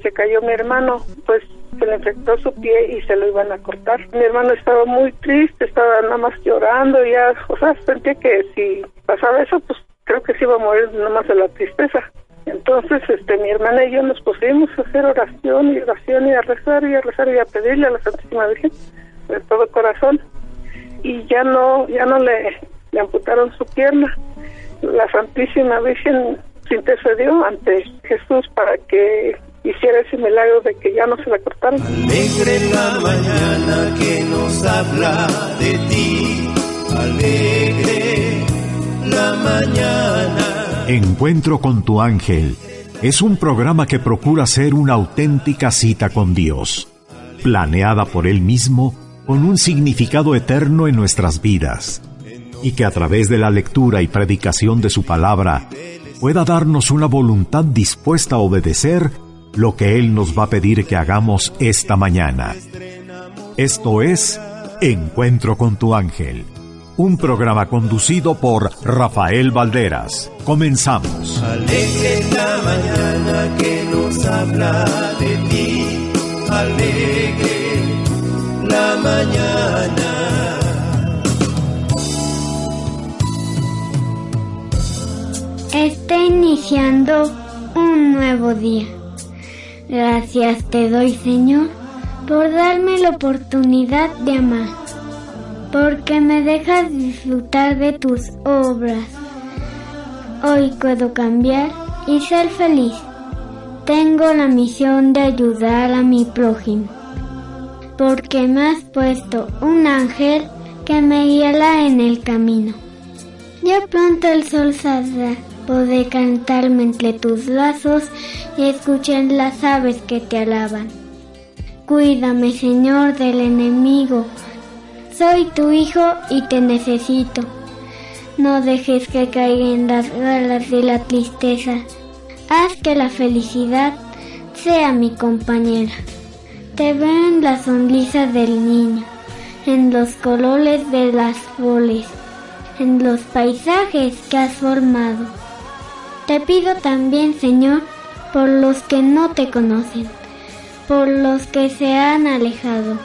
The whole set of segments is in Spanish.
Se cayó mi hermano, pues se le infectó su pie y se lo iban a cortar. Mi hermano estaba muy triste, estaba nada más llorando ya, o sea, sentía que si pasaba eso, pues creo que se iba a morir nada más de la tristeza. Entonces, este, mi hermana y yo nos pusimos a hacer oración y oración y a rezar y a rezar y a pedirle a la Santísima Virgen de todo corazón. Y ya no, ya no le, le amputaron su pierna. La Santísima Virgen se intercedió ante Jesús para que hiciera ese milagro de que ya no se la cortaron. Alegre la mañana que nos habla de ti, alegre la mañana. Encuentro con tu ángel es un programa que procura ser una auténtica cita con Dios, planeada por Él mismo con un significado eterno en nuestras vidas, y que a través de la lectura y predicación de su palabra pueda darnos una voluntad dispuesta a obedecer lo que Él nos va a pedir que hagamos esta mañana. Esto es Encuentro con tu ángel, un programa conducido por Rafael Valderas. Comenzamos. Alegre la mañana que nos habla de ti, alegre la mañana. Está iniciando un nuevo día. Gracias te doy, Señor, por darme la oportunidad de amar, porque me dejas disfrutar de tus obras. Hoy puedo cambiar y ser feliz. Tengo la misión de ayudar a mi prójimo, porque me has puesto un ángel que me guiará en el camino. Ya pronto el sol saldrá Podré cantarme entre tus brazos y escuchar las aves que te alaban. Cuídame, Señor, del enemigo. Soy tu hijo y te necesito. No dejes que caiga en las galas de la tristeza. Haz que la felicidad sea mi compañera. Te veo en la sonrisa del niño, en los colores de las flores, en los paisajes que has formado. Te pido también, Señor, por los que no te conocen, por los que se han alejado,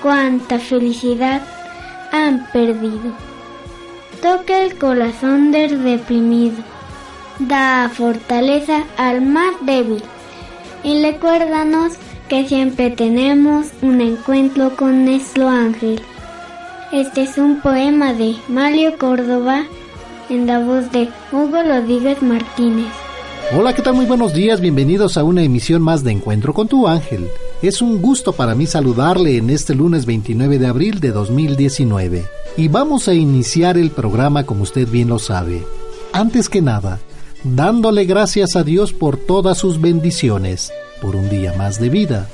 cuánta felicidad han perdido. Toca el corazón del deprimido, da fortaleza al más débil y recuérdanos que siempre tenemos un encuentro con nuestro ángel. Este es un poema de Mario Córdoba en la voz de Hugo Rodríguez Martínez. Hola, ¿qué tal? Muy buenos días, bienvenidos a una emisión más de Encuentro con tu ángel. Es un gusto para mí saludarle en este lunes 29 de abril de 2019. Y vamos a iniciar el programa como usted bien lo sabe. Antes que nada, dándole gracias a Dios por todas sus bendiciones, por un día más de vida.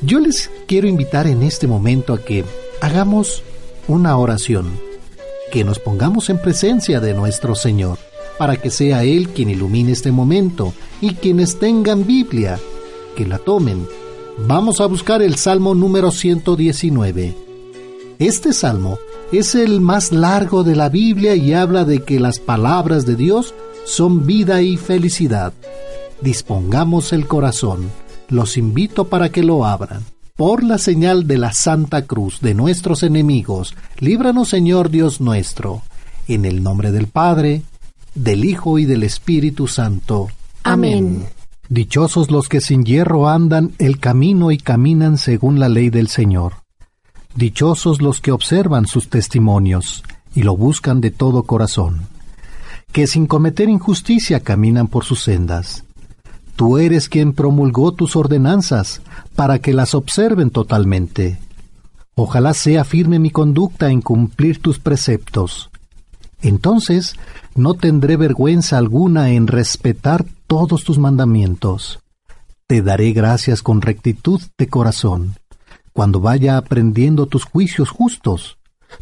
Yo les quiero invitar en este momento a que hagamos una oración que nos pongamos en presencia de nuestro Señor, para que sea Él quien ilumine este momento y quienes tengan Biblia, que la tomen. Vamos a buscar el Salmo número 119. Este salmo es el más largo de la Biblia y habla de que las palabras de Dios son vida y felicidad. Dispongamos el corazón. Los invito para que lo abran por la señal de la Santa Cruz de nuestros enemigos, líbranos Señor Dios nuestro, en el nombre del Padre, del Hijo y del Espíritu Santo. Amén. Dichosos los que sin hierro andan el camino y caminan según la ley del Señor. Dichosos los que observan sus testimonios y lo buscan de todo corazón, que sin cometer injusticia caminan por sus sendas. Tú eres quien promulgó tus ordenanzas para que las observen totalmente. Ojalá sea firme mi conducta en cumplir tus preceptos. Entonces no tendré vergüenza alguna en respetar todos tus mandamientos. Te daré gracias con rectitud de corazón, cuando vaya aprendiendo tus juicios justos,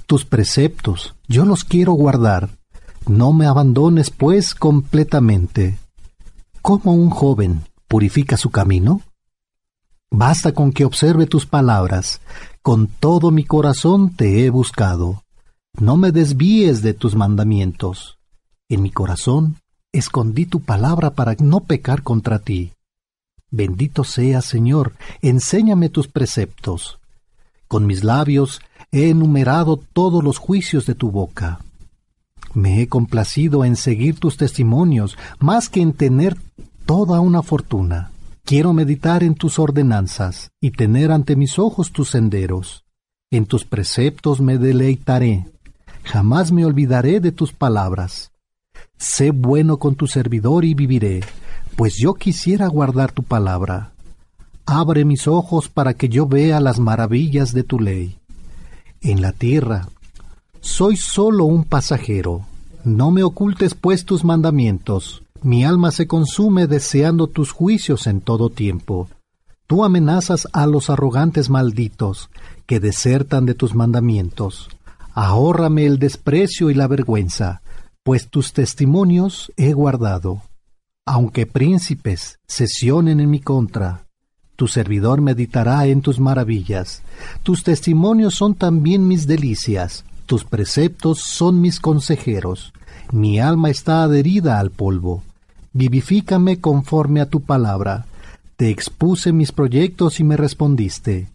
tus preceptos, yo los quiero guardar. No me abandones, pues, completamente. ¿Cómo un joven purifica su camino? Basta con que observe tus palabras. Con todo mi corazón te he buscado. No me desvíes de tus mandamientos. En mi corazón escondí tu palabra para no pecar contra ti. Bendito sea, Señor, enséñame tus preceptos. Con mis labios he enumerado todos los juicios de tu boca. Me he complacido en seguir tus testimonios más que en tener toda una fortuna. Quiero meditar en tus ordenanzas y tener ante mis ojos tus senderos. En tus preceptos me deleitaré. Jamás me olvidaré de tus palabras. Sé bueno con tu servidor y viviré, pues yo quisiera guardar tu palabra. Abre mis ojos para que yo vea las maravillas de tu ley. En la tierra soy solo un pasajero. No me ocultes pues tus mandamientos. Mi alma se consume deseando tus juicios en todo tiempo. Tú amenazas a los arrogantes malditos que desertan de tus mandamientos. Ahórrame el desprecio y la vergüenza, pues tus testimonios he guardado. Aunque príncipes sesionen en mi contra, tu servidor meditará en tus maravillas. Tus testimonios son también mis delicias, tus preceptos son mis consejeros. Mi alma está adherida al polvo vivifícame conforme a tu palabra. Te expuse mis proyectos y me respondiste.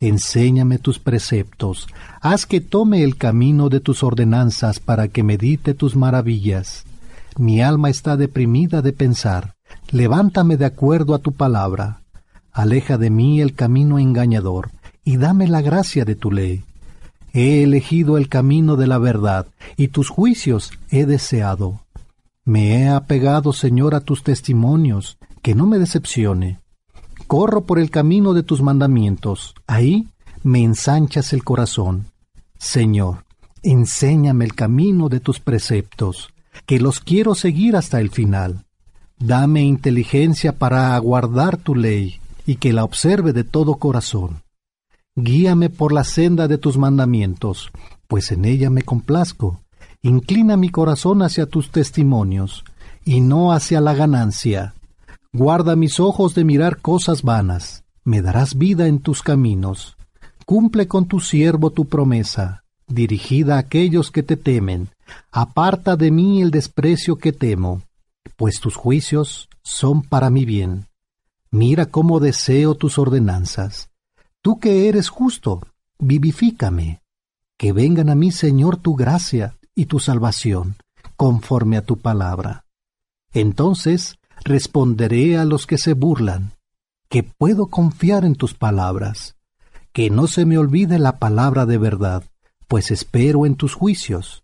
Enséñame tus preceptos, haz que tome el camino de tus ordenanzas para que medite tus maravillas. Mi alma está deprimida de pensar, levántame de acuerdo a tu palabra. Aleja de mí el camino engañador, y dame la gracia de tu ley. He elegido el camino de la verdad, y tus juicios he deseado. Me he apegado, Señor, a tus testimonios, que no me decepcione. Corro por el camino de tus mandamientos, ahí me ensanchas el corazón. Señor, enséñame el camino de tus preceptos, que los quiero seguir hasta el final. Dame inteligencia para aguardar tu ley y que la observe de todo corazón. Guíame por la senda de tus mandamientos, pues en ella me complazco Inclina mi corazón hacia tus testimonios, y no hacia la ganancia. Guarda mis ojos de mirar cosas vanas. Me darás vida en tus caminos. Cumple con tu siervo tu promesa, dirigida a aquellos que te temen. Aparta de mí el desprecio que temo, pues tus juicios son para mi bien. Mira cómo deseo tus ordenanzas. Tú que eres justo, vivifícame. Que vengan a mí, Señor, tu gracia, y tu salvación, conforme a tu palabra. Entonces responderé a los que se burlan, que puedo confiar en tus palabras, que no se me olvide la palabra de verdad, pues espero en tus juicios.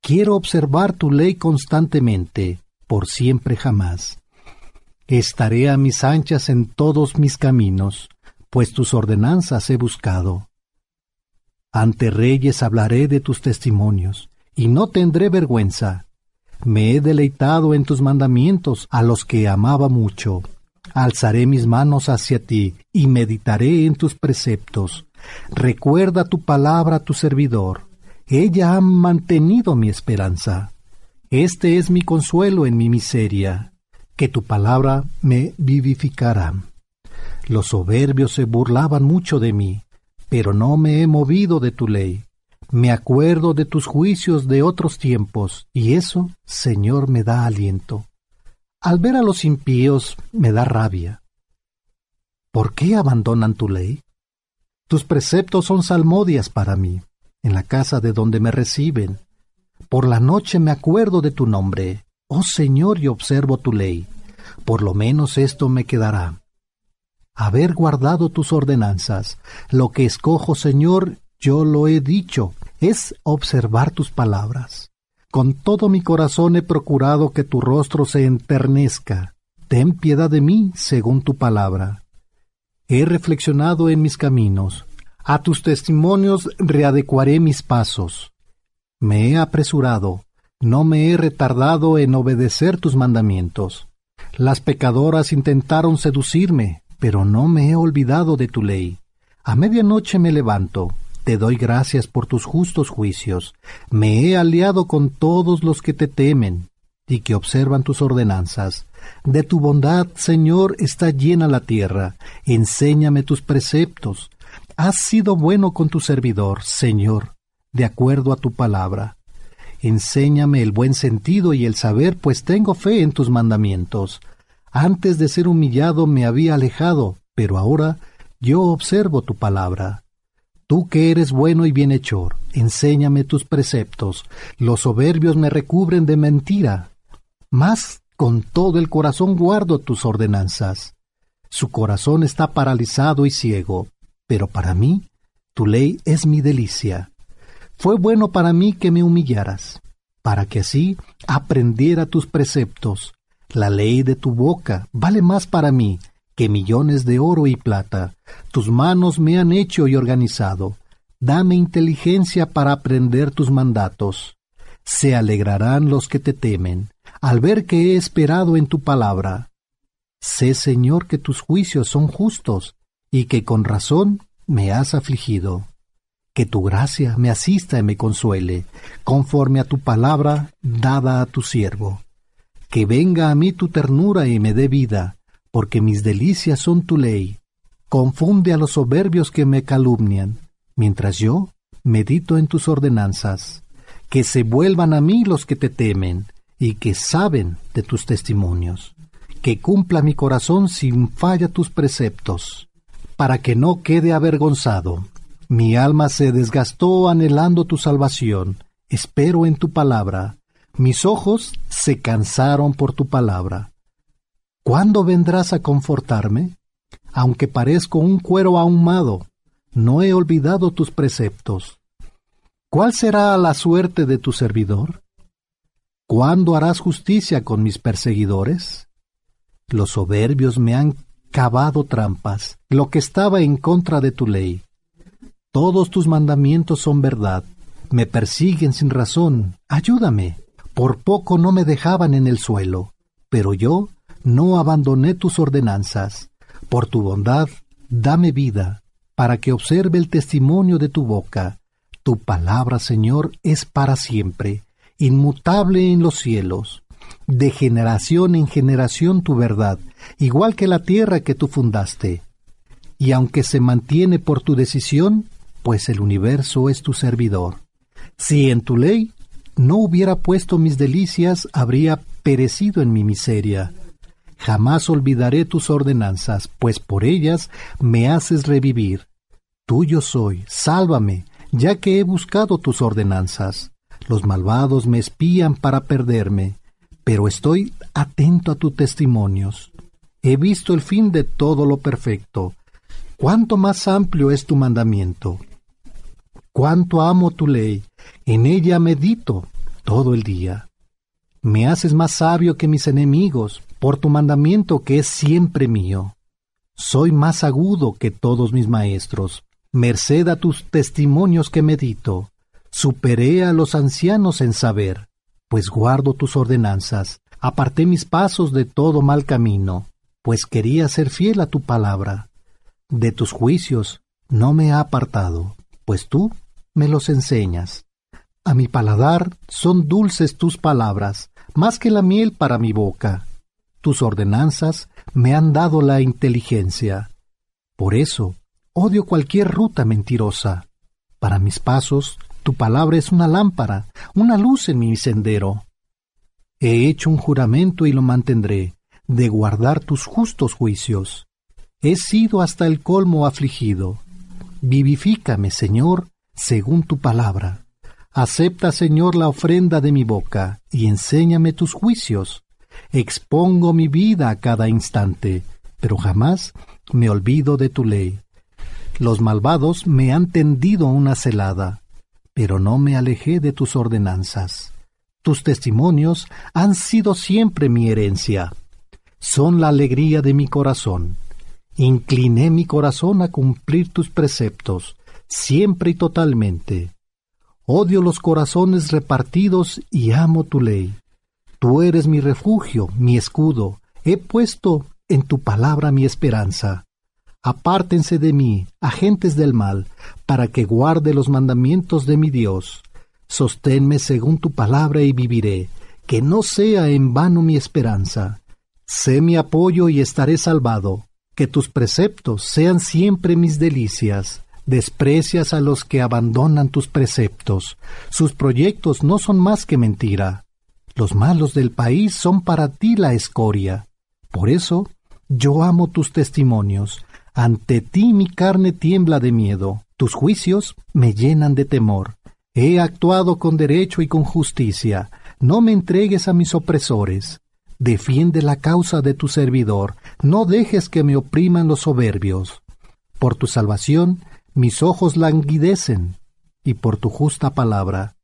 Quiero observar tu ley constantemente, por siempre jamás. Estaré a mis anchas en todos mis caminos, pues tus ordenanzas he buscado. Ante reyes hablaré de tus testimonios, y no tendré vergüenza. Me he deleitado en tus mandamientos a los que amaba mucho. Alzaré mis manos hacia ti y meditaré en tus preceptos. Recuerda tu palabra a tu servidor. Ella ha mantenido mi esperanza. Este es mi consuelo en mi miseria, que tu palabra me vivificará. Los soberbios se burlaban mucho de mí, pero no me he movido de tu ley. Me acuerdo de tus juicios de otros tiempos, y eso, Señor, me da aliento. Al ver a los impíos me da rabia. ¿Por qué abandonan tu ley? Tus preceptos son salmodias para mí, en la casa de donde me reciben. Por la noche me acuerdo de tu nombre, oh Señor, y observo tu ley. Por lo menos esto me quedará. Haber guardado tus ordenanzas, lo que escojo, Señor, yo lo he dicho, es observar tus palabras. Con todo mi corazón he procurado que tu rostro se enternezca. Ten piedad de mí según tu palabra. He reflexionado en mis caminos. A tus testimonios readecuaré mis pasos. Me he apresurado, no me he retardado en obedecer tus mandamientos. Las pecadoras intentaron seducirme, pero no me he olvidado de tu ley. A medianoche me levanto, te doy gracias por tus justos juicios. Me he aliado con todos los que te temen y que observan tus ordenanzas. De tu bondad, Señor, está llena la tierra. Enséñame tus preceptos. Has sido bueno con tu servidor, Señor, de acuerdo a tu palabra. Enséñame el buen sentido y el saber, pues tengo fe en tus mandamientos. Antes de ser humillado me había alejado, pero ahora yo observo tu palabra. Tú que eres bueno y bienhechor, enséñame tus preceptos. Los soberbios me recubren de mentira. Mas con todo el corazón guardo tus ordenanzas. Su corazón está paralizado y ciego, pero para mí tu ley es mi delicia. Fue bueno para mí que me humillaras, para que así aprendiera tus preceptos. La ley de tu boca vale más para mí que millones de oro y plata. Tus manos me han hecho y organizado. Dame inteligencia para aprender tus mandatos. Se alegrarán los que te temen, al ver que he esperado en tu palabra. Sé, Señor, que tus juicios son justos, y que con razón me has afligido que tu gracia me asista y me consuele, conforme a tu palabra dada a tu siervo. Que venga a mí tu ternura y me dé vida, porque mis delicias son tu ley. Confunde a los soberbios que me calumnian, mientras yo medito en tus ordenanzas. Que se vuelvan a mí los que te temen, y que saben de tus testimonios. Que cumpla mi corazón sin falla tus preceptos, para que no quede avergonzado mi alma se desgastó anhelando tu salvación. Espero en tu palabra. Mis ojos se cansaron por tu palabra. ¿Cuándo vendrás a confortarme? Aunque parezco un cuero ahumado, no he olvidado tus preceptos. ¿Cuál será la suerte de tu servidor? ¿Cuándo harás justicia con mis perseguidores? Los soberbios me han cavado trampas, lo que estaba en contra de tu ley. Todos tus mandamientos son verdad. Me persiguen sin razón. Ayúdame. Por poco no me dejaban en el suelo. Pero yo no abandoné tus ordenanzas. Por tu bondad, dame vida, para que observe el testimonio de tu boca. Tu palabra, Señor, es para siempre, inmutable en los cielos. De generación en generación tu verdad, igual que la tierra que tú fundaste. Y aunque se mantiene por tu decisión, pues el universo es tu servidor. Si en tu ley no hubiera puesto mis delicias, habría perecido en mi miseria. Jamás olvidaré tus ordenanzas, pues por ellas me haces revivir. Tuyo soy, sálvame, ya que he buscado tus ordenanzas. Los malvados me espían para perderme, pero estoy atento a tus testimonios. He visto el fin de todo lo perfecto. Cuánto más amplio es tu mandamiento cuánto amo tu ley, en ella medito todo el día. Me haces más sabio que mis enemigos, por tu mandamiento que es siempre mío. Soy más agudo que todos mis maestros, merced a tus testimonios que medito. Superé a los ancianos en saber, pues guardo tus ordenanzas, aparté mis pasos de todo mal camino, pues quería ser fiel a tu palabra. De tus juicios no me ha apartado, pues tú me los enseñas. A mi paladar son dulces tus palabras, más que la miel para mi boca. Tus ordenanzas me han dado la inteligencia. Por eso, odio cualquier ruta mentirosa. Para mis pasos, tu palabra es una lámpara, una luz en mi sendero. He hecho un juramento y lo mantendré, de guardar tus justos juicios. He sido hasta el colmo afligido. Vivifícame, Señor, según tu palabra. Acepta, Señor, la ofrenda de mi boca, y enséñame tus juicios. Expongo mi vida a cada instante, pero jamás me olvido de tu ley. Los malvados me han tendido una celada, pero no me alejé de tus ordenanzas. Tus testimonios han sido siempre mi herencia. Son la alegría de mi corazón. Incliné mi corazón a cumplir tus preceptos siempre y totalmente. Odio los corazones repartidos y amo tu ley. Tú eres mi refugio, mi escudo. He puesto en tu palabra mi esperanza. Apártense de mí, agentes del mal, para que guarde los mandamientos de mi Dios. Sosténme según tu palabra y viviré, que no sea en vano mi esperanza. Sé mi apoyo y estaré salvado, que tus preceptos sean siempre mis delicias. Desprecias a los que abandonan tus preceptos. Sus proyectos no son más que mentira. Los malos del país son para ti la escoria. Por eso yo amo tus testimonios. Ante ti mi carne tiembla de miedo. Tus juicios me llenan de temor. He actuado con derecho y con justicia. No me entregues a mis opresores. Defiende la causa de tu servidor. No dejes que me opriman los soberbios. Por tu salvación mis ojos languidecen, y por tu justa palabra,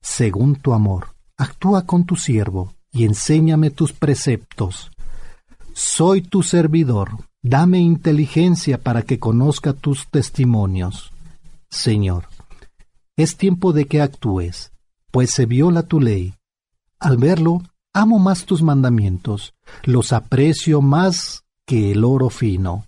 según tu amor, actúa con tu siervo, y enséñame tus preceptos. Soy tu servidor, dame inteligencia para que conozca tus testimonios. Señor, es tiempo de que actúes, pues se viola tu ley. Al verlo, amo más tus mandamientos, los aprecio más que el oro fino.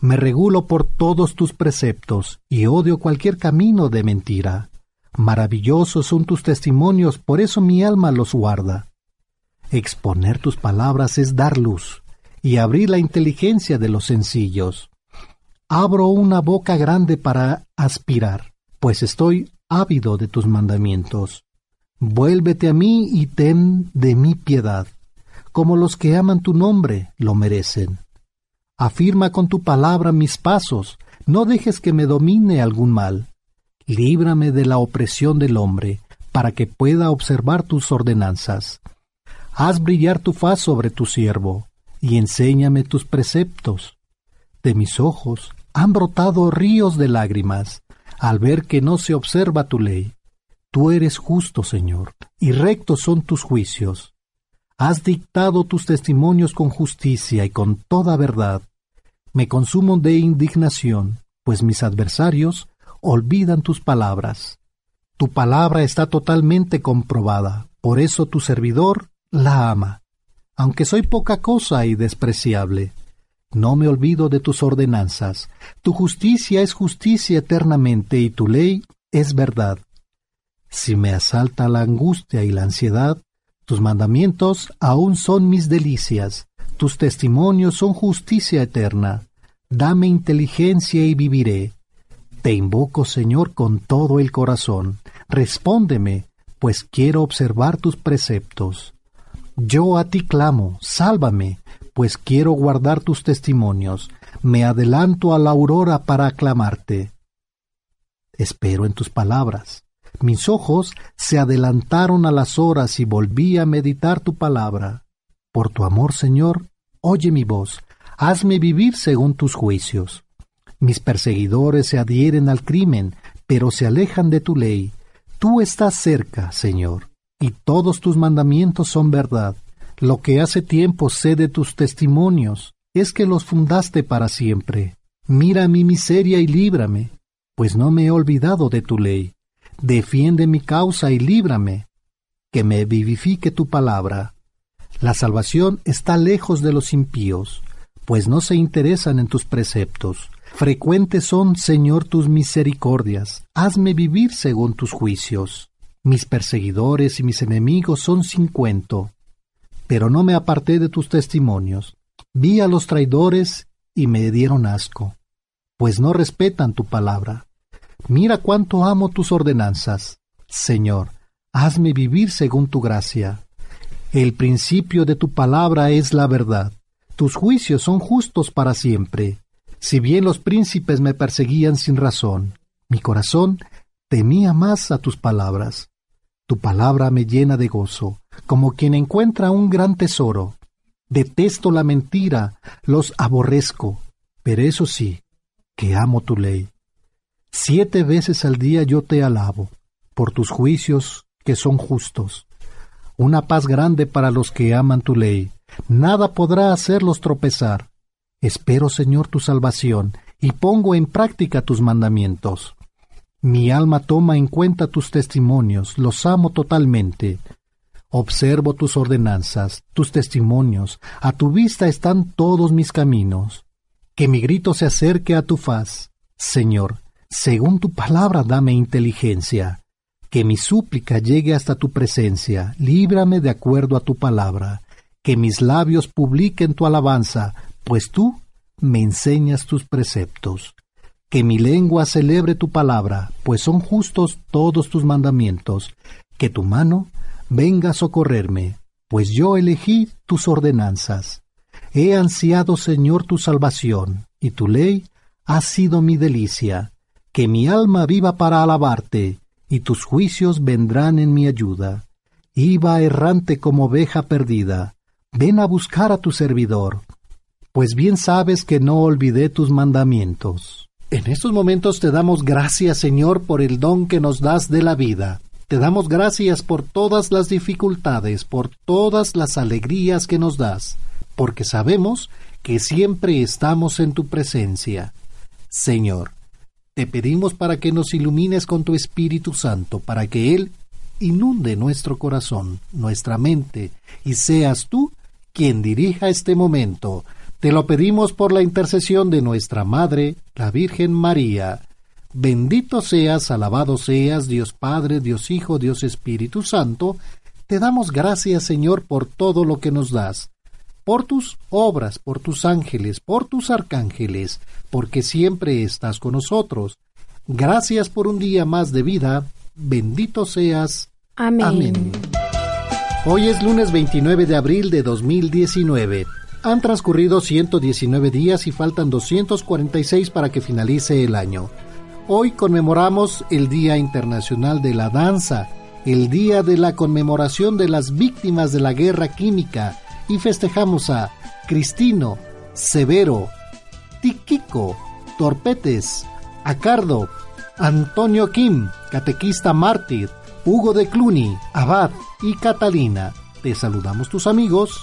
Me regulo por todos tus preceptos y odio cualquier camino de mentira. Maravillosos son tus testimonios, por eso mi alma los guarda. Exponer tus palabras es dar luz y abrir la inteligencia de los sencillos. Abro una boca grande para aspirar, pues estoy ávido de tus mandamientos. Vuélvete a mí y ten de mi piedad, como los que aman tu nombre lo merecen. Afirma con tu palabra mis pasos, no dejes que me domine algún mal. Líbrame de la opresión del hombre, para que pueda observar tus ordenanzas. Haz brillar tu faz sobre tu siervo, y enséñame tus preceptos. De mis ojos han brotado ríos de lágrimas, al ver que no se observa tu ley. Tú eres justo, Señor, y rectos son tus juicios. Has dictado tus testimonios con justicia y con toda verdad. Me consumo de indignación, pues mis adversarios olvidan tus palabras. Tu palabra está totalmente comprobada, por eso tu servidor la ama. Aunque soy poca cosa y despreciable, no me olvido de tus ordenanzas. Tu justicia es justicia eternamente y tu ley es verdad. Si me asalta la angustia y la ansiedad, tus mandamientos aún son mis delicias, tus testimonios son justicia eterna. Dame inteligencia y viviré. Te invoco, Señor, con todo el corazón. Respóndeme, pues quiero observar tus preceptos. Yo a ti clamo, sálvame, pues quiero guardar tus testimonios. Me adelanto a la aurora para aclamarte. Espero en tus palabras. Mis ojos se adelantaron a las horas y volví a meditar tu palabra. Por tu amor, Señor, oye mi voz, hazme vivir según tus juicios. Mis perseguidores se adhieren al crimen, pero se alejan de tu ley. Tú estás cerca, Señor, y todos tus mandamientos son verdad. Lo que hace tiempo sé de tus testimonios es que los fundaste para siempre. Mira mi miseria y líbrame, pues no me he olvidado de tu ley defiende mi causa y líbrame, que me vivifique tu palabra. La salvación está lejos de los impíos, pues no se interesan en tus preceptos. Frecuentes son, Señor, tus misericordias. Hazme vivir según tus juicios. Mis perseguidores y mis enemigos son cincuento. Pero no me aparté de tus testimonios. Vi a los traidores y me dieron asco, pues no respetan tu palabra. Mira cuánto amo tus ordenanzas. Señor, hazme vivir según tu gracia. El principio de tu palabra es la verdad. Tus juicios son justos para siempre. Si bien los príncipes me perseguían sin razón, mi corazón temía más a tus palabras. Tu palabra me llena de gozo, como quien encuentra un gran tesoro. Detesto la mentira, los aborrezco, pero eso sí, que amo tu ley. Siete veces al día yo te alabo, por tus juicios que son justos. Una paz grande para los que aman tu ley. Nada podrá hacerlos tropezar. Espero, Señor, tu salvación, y pongo en práctica tus mandamientos. Mi alma toma en cuenta tus testimonios, los amo totalmente. Observo tus ordenanzas, tus testimonios, a tu vista están todos mis caminos. Que mi grito se acerque a tu faz. Señor, según tu palabra dame inteligencia, que mi súplica llegue hasta tu presencia, líbrame de acuerdo a tu palabra, que mis labios publiquen tu alabanza, pues tú me enseñas tus preceptos. Que mi lengua celebre tu palabra, pues son justos todos tus mandamientos. Que tu mano venga a socorrerme, pues yo elegí tus ordenanzas. He ansiado, Señor, tu salvación, y tu ley ha sido mi delicia. Que mi alma viva para alabarte, y tus juicios vendrán en mi ayuda. Iba errante como oveja perdida. Ven a buscar a tu servidor, pues bien sabes que no olvidé tus mandamientos. En estos momentos te damos gracias, Señor, por el don que nos das de la vida. Te damos gracias por todas las dificultades, por todas las alegrías que nos das, porque sabemos que siempre estamos en tu presencia. Señor, te pedimos para que nos ilumines con tu Espíritu Santo, para que Él inunde nuestro corazón, nuestra mente, y seas tú quien dirija este momento. Te lo pedimos por la intercesión de nuestra Madre, la Virgen María. Bendito seas, alabado seas, Dios Padre, Dios Hijo, Dios Espíritu Santo. Te damos gracias, Señor, por todo lo que nos das, por tus obras, por tus ángeles, por tus arcángeles, porque siempre estás con nosotros. Gracias por un día más de vida. Bendito seas. Amén. Hoy es lunes 29 de abril de 2019. Han transcurrido 119 días y faltan 246 para que finalice el año. Hoy conmemoramos el Día Internacional de la Danza, el Día de la conmemoración de las víctimas de la guerra química y festejamos a Cristino, Severo, Tiquico, Torpetes, Acardo, Antonio Kim, catequista mártir, Hugo de Cluny, Abad y Catalina. Te saludamos tus amigos.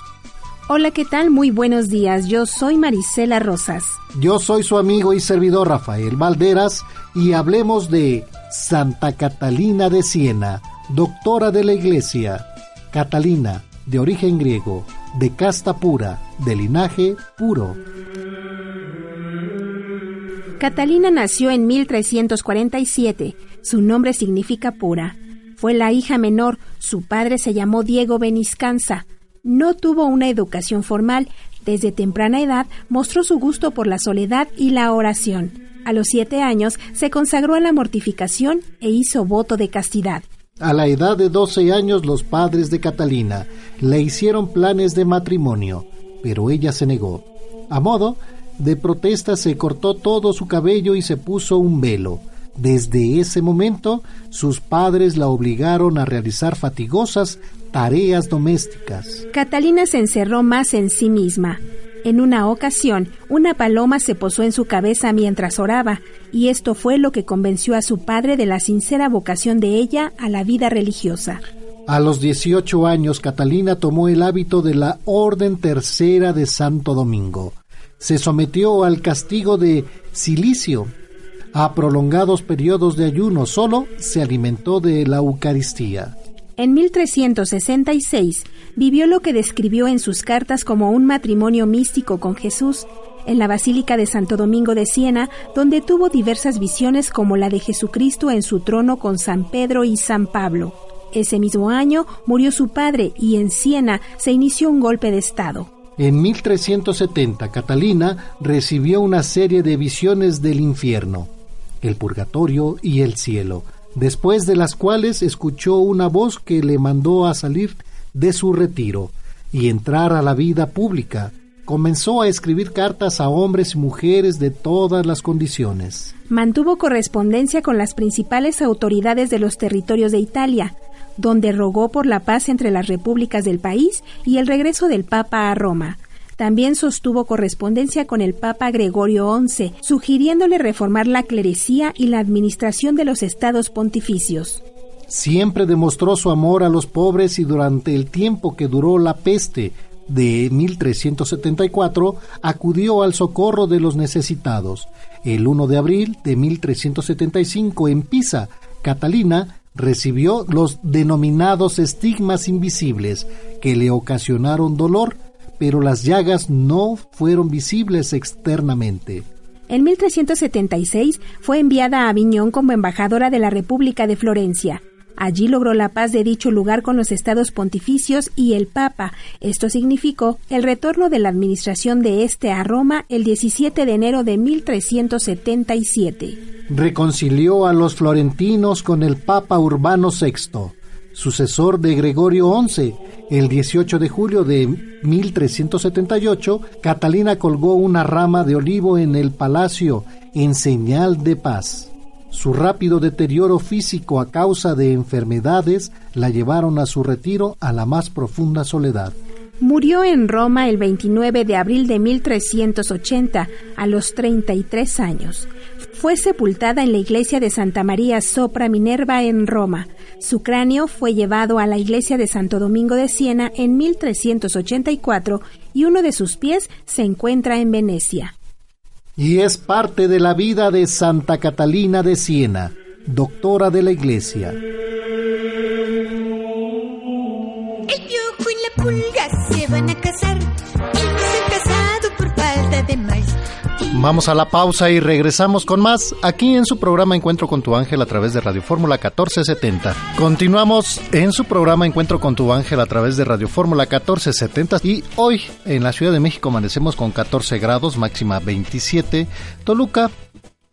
Hola, ¿qué tal? Muy buenos días. Yo soy Marisela Rosas. Yo soy su amigo y servidor Rafael Valderas y hablemos de Santa Catalina de Siena, doctora de la Iglesia. Catalina, de origen griego, de casta pura, de linaje puro. Catalina nació en 1347. Su nombre significa pura. Fue la hija menor. Su padre se llamó Diego Beniscanza. No tuvo una educación formal. Desde temprana edad mostró su gusto por la soledad y la oración. A los siete años se consagró a la mortificación e hizo voto de castidad. A la edad de 12 años los padres de Catalina le hicieron planes de matrimonio, pero ella se negó. A modo de protesta se cortó todo su cabello y se puso un velo. Desde ese momento sus padres la obligaron a realizar fatigosas tareas domésticas. Catalina se encerró más en sí misma. En una ocasión, una paloma se posó en su cabeza mientras oraba, y esto fue lo que convenció a su padre de la sincera vocación de ella a la vida religiosa. A los 18 años, Catalina tomó el hábito de la Orden Tercera de Santo Domingo. Se sometió al castigo de silicio. A prolongados periodos de ayuno solo se alimentó de la Eucaristía. En 1366 vivió lo que describió en sus cartas como un matrimonio místico con Jesús en la Basílica de Santo Domingo de Siena, donde tuvo diversas visiones como la de Jesucristo en su trono con San Pedro y San Pablo. Ese mismo año murió su padre y en Siena se inició un golpe de Estado. En 1370, Catalina recibió una serie de visiones del infierno, el purgatorio y el cielo, después de las cuales escuchó una voz que le mandó a salir de su retiro y entrar a la vida pública. Comenzó a escribir cartas a hombres y mujeres de todas las condiciones. Mantuvo correspondencia con las principales autoridades de los territorios de Italia, donde rogó por la paz entre las repúblicas del país y el regreso del Papa a Roma. También sostuvo correspondencia con el Papa Gregorio XI, sugiriéndole reformar la clerecía y la administración de los estados pontificios. Siempre demostró su amor a los pobres y durante el tiempo que duró la peste de 1374 acudió al socorro de los necesitados. El 1 de abril de 1375 en Pisa, Catalina recibió los denominados estigmas invisibles que le ocasionaron dolor, pero las llagas no fueron visibles externamente. En 1376 fue enviada a Aviñón como embajadora de la República de Florencia. Allí logró la paz de dicho lugar con los estados pontificios y el Papa. Esto significó el retorno de la administración de este a Roma el 17 de enero de 1377. Reconcilió a los florentinos con el Papa Urbano VI. Sucesor de Gregorio XI. El 18 de julio de 1378, Catalina colgó una rama de olivo en el palacio en señal de paz. Su rápido deterioro físico a causa de enfermedades la llevaron a su retiro a la más profunda soledad. Murió en Roma el 29 de abril de 1380 a los 33 años. Fue sepultada en la iglesia de Santa María Sopra Minerva en Roma. Su cráneo fue llevado a la iglesia de Santo Domingo de Siena en 1384 y uno de sus pies se encuentra en Venecia. Y es parte de la vida de Santa Catalina de Siena, doctora de la iglesia. El piojo y la pulga se van a casar y no se han casado por falta de maíz. Vamos a la pausa y regresamos con más aquí en su programa Encuentro con tu ángel a través de Radio Fórmula 1470. Continuamos en su programa Encuentro con tu ángel a través de Radio Fórmula 1470 y hoy en la Ciudad de México amanecemos con 14 grados, máxima 27, Toluca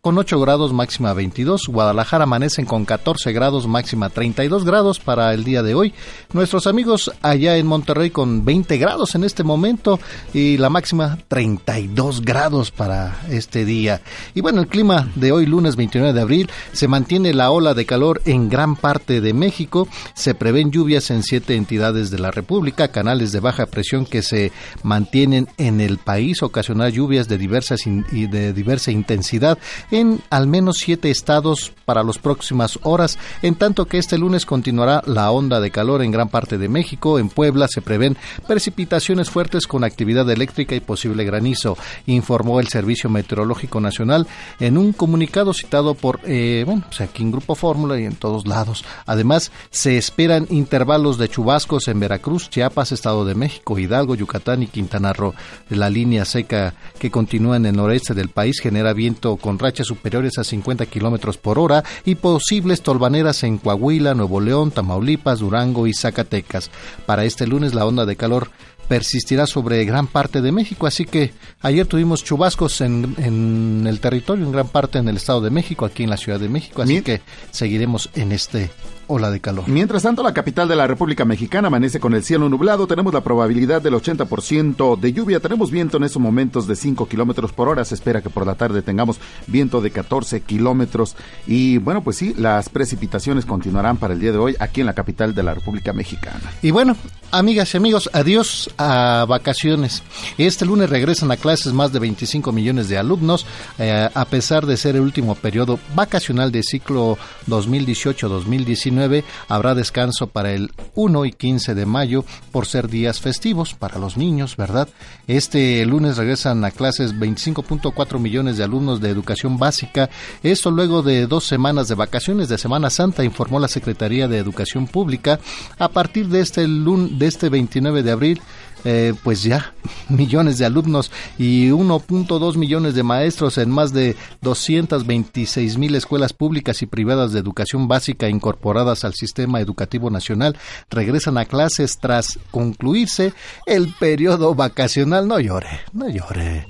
con 8 grados máxima 22. Guadalajara amanecen con 14 grados máxima 32 grados para el día de hoy. Nuestros amigos allá en Monterrey con 20 grados en este momento y la máxima 32 grados para este día. Y bueno, el clima de hoy lunes 29 de abril se mantiene la ola de calor en gran parte de México. Se prevén lluvias en siete entidades de la República, canales de baja presión que se mantienen en el país, ocasionar lluvias de diversas y de diversa intensidad en al menos siete estados para las próximas horas, en tanto que este lunes continuará la onda de calor en gran parte de México. En Puebla se prevén precipitaciones fuertes con actividad eléctrica y posible granizo, informó el Servicio Meteorológico Nacional en un comunicado citado por, eh, bueno, pues aquí en Grupo Fórmula y en todos lados. Además, se esperan intervalos de chubascos en Veracruz, Chiapas, Estado de México, Hidalgo, Yucatán y Quintana Roo. La línea seca que continúa en el noreste del país genera viento con rachas superiores a 50 kilómetros por hora y posibles tolvaneras en Coahuila, Nuevo León, Tamaulipas, Durango y Zacatecas. Para este lunes la onda de calor persistirá sobre gran parte de México, así que ayer tuvimos chubascos en, en, el territorio, en gran parte en el Estado de México, aquí en la Ciudad de México, así que seguiremos en este ola de calor. Mientras tanto, la capital de la República Mexicana amanece con el cielo nublado. Tenemos la probabilidad del 80% de lluvia. Tenemos viento en esos momentos de 5 kilómetros por hora. Se espera que por la tarde tengamos viento de 14 kilómetros. Y bueno, pues sí, las precipitaciones continuarán para el día de hoy aquí en la capital de la República Mexicana. Y bueno, amigas y amigos, adiós a vacaciones. Este lunes regresan a clases más de 25 millones de alumnos, eh, a pesar de ser el último periodo vacacional de ciclo 2018-2019. Habrá descanso para el 1 y 15 de mayo por ser días festivos para los niños, ¿verdad? Este lunes regresan a clases 25.4 millones de alumnos de educación básica. Esto luego de dos semanas de vacaciones de Semana Santa, informó la Secretaría de Educación Pública. A partir de este, de este 29 de abril, eh, pues ya millones de alumnos y 1.2 millones de maestros en más de 226 mil escuelas públicas y privadas de educación básica incorporadas al sistema educativo nacional regresan a clases tras concluirse el periodo vacacional. No llore, no llore.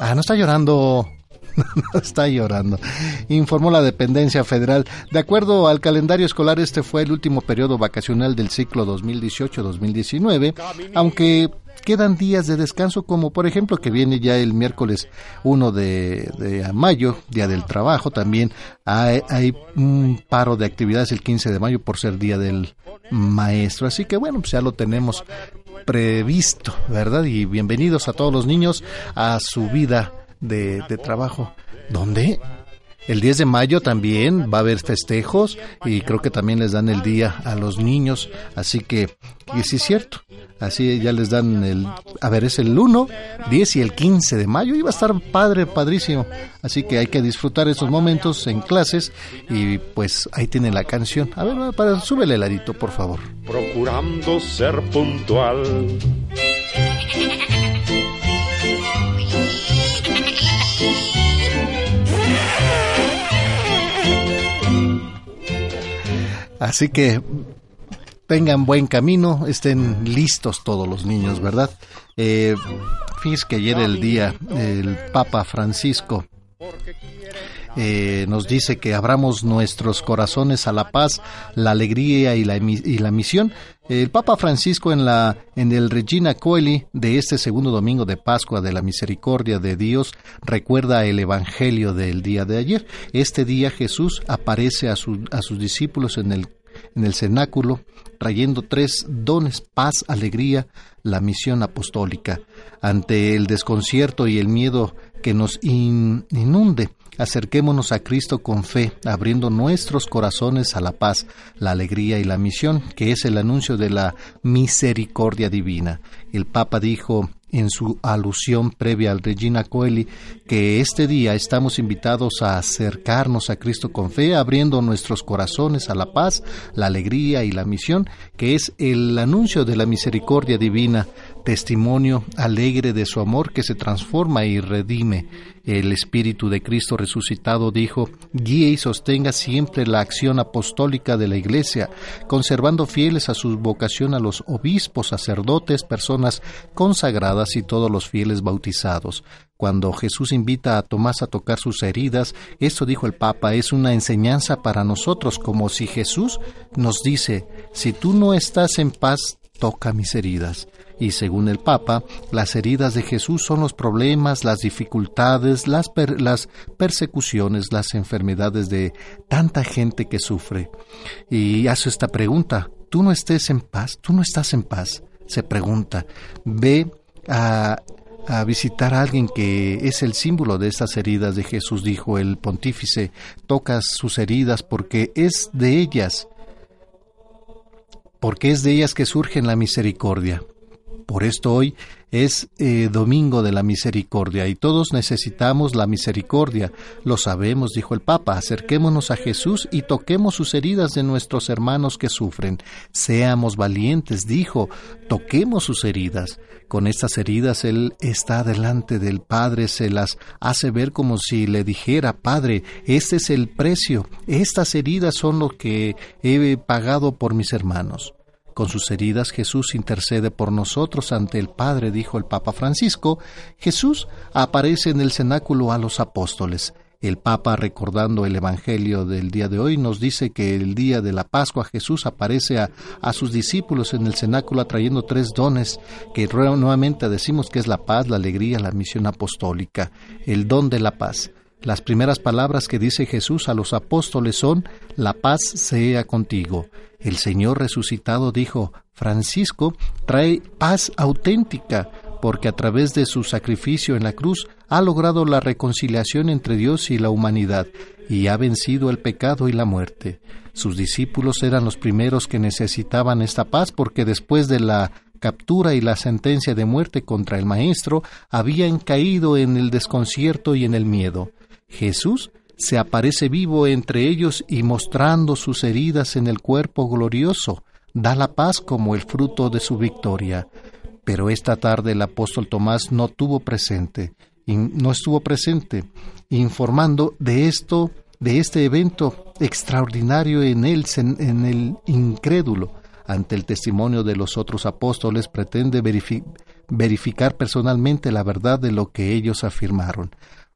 Ah, no está llorando. está llorando, informó la dependencia federal. De acuerdo al calendario escolar, este fue el último periodo vacacional del ciclo 2018-2019, aunque quedan días de descanso, como por ejemplo que viene ya el miércoles 1 de, de mayo, Día del Trabajo, también hay, hay, un paro de actividades el 15 de mayo por ser Día del Maestro. Así que bueno, pues ya lo tenemos previsto, ¿verdad? Y bienvenidos a todos los niños a su vida de, de trabajo. ¿Dónde? El 10 de mayo también va a haber festejos y creo que también les dan el día a los niños, así que, y sí es cierto, así ya les dan el, a ver, es el 1, 10 y el 15 de mayo y va a estar padre, padrísimo, así que hay que disfrutar esos momentos en clases y pues ahí tienen la canción. A ver, para, súbele el arito, por favor. Procurando ser puntual. Así que tengan buen camino, estén listos todos los niños, ¿verdad? Eh, fíjense que ayer el día el Papa Francisco eh, nos dice que abramos nuestros corazones a la paz, la alegría y la, y la misión. El Papa Francisco en, la, en el Regina Coeli de este segundo domingo de Pascua de la Misericordia de Dios recuerda el Evangelio del día de ayer. Este día Jesús aparece a, a sus discípulos en el en el cenáculo, trayendo tres dones, paz, alegría, la misión apostólica. Ante el desconcierto y el miedo que nos inunde, acerquémonos a Cristo con fe, abriendo nuestros corazones a la paz, la alegría y la misión, que es el anuncio de la misericordia divina. El Papa dijo en su alusión previa al Regina Coeli que este día estamos invitados a acercarnos a Cristo con fe, abriendo nuestros corazones a la paz, la alegría y la misión, que es el anuncio de la misericordia divina, testimonio alegre de su amor que se transforma y redime. El Espíritu de Cristo resucitado dijo, guíe y sostenga siempre la acción apostólica de la Iglesia, conservando fieles a su vocación a los obispos, sacerdotes, personas consagradas y todos los fieles bautizados. Cuando Jesús invita a Tomás a tocar sus heridas, esto dijo el Papa, es una enseñanza para nosotros, como si Jesús nos dice, si tú no estás en paz, toca mis heridas. Y según el Papa, las heridas de Jesús son los problemas, las dificultades, las, persecuciones, las enfermedades de tanta gente que sufre. Y hace esta pregunta, ¿tú no estés en paz? ¿Tú no estás en paz? Se pregunta, ve a a visitar a alguien que es el símbolo de estas heridas de Jesús, dijo el pontífice, tocas sus heridas porque es de ellas, porque es de ellas que surge la misericordia. Por esto hoy es eh, domingo de la misericordia y todos necesitamos la misericordia. Lo sabemos, dijo el Papa. Acerquémonos a Jesús y toquemos sus heridas de nuestros hermanos que sufren. Seamos valientes, dijo. Toquemos sus heridas. Con estas heridas Él está delante del Padre, se las hace ver como si le dijera, Padre, este es el precio, estas heridas son lo que he pagado por mis hermanos. Con sus heridas Jesús intercede por nosotros ante el Padre, dijo el Papa Francisco. Jesús aparece en el cenáculo a los apóstoles. El Papa, recordando el Evangelio del día de hoy, nos dice que el día de la Pascua Jesús aparece a, a, sus discípulos en el cenáculo trayendo tres dones que nuevamente decimos que es la paz, la alegría, la misión apostólica, el don de la paz. Las primeras palabras que dice Jesús a los apóstoles son, La paz sea contigo. El Señor resucitado dijo, Francisco trae paz auténtica, porque a través de su sacrificio en la cruz ha logrado la reconciliación entre Dios y la humanidad, y ha vencido el pecado y la muerte. Sus discípulos eran los primeros que necesitaban esta paz porque después de la captura y la sentencia de muerte contra el Maestro habían caído en el desconcierto y en el miedo. Jesús se aparece vivo entre ellos y mostrando sus heridas en el cuerpo glorioso, da la paz como el fruto de su victoria. Pero esta tarde el apóstol Tomás no tuvo presente, no estuvo presente, informando de esto, de este evento extraordinario en él, en el incrédulo. Ante el testimonio de los otros apóstoles pretende verificar personalmente la verdad de lo que ellos afirmaron.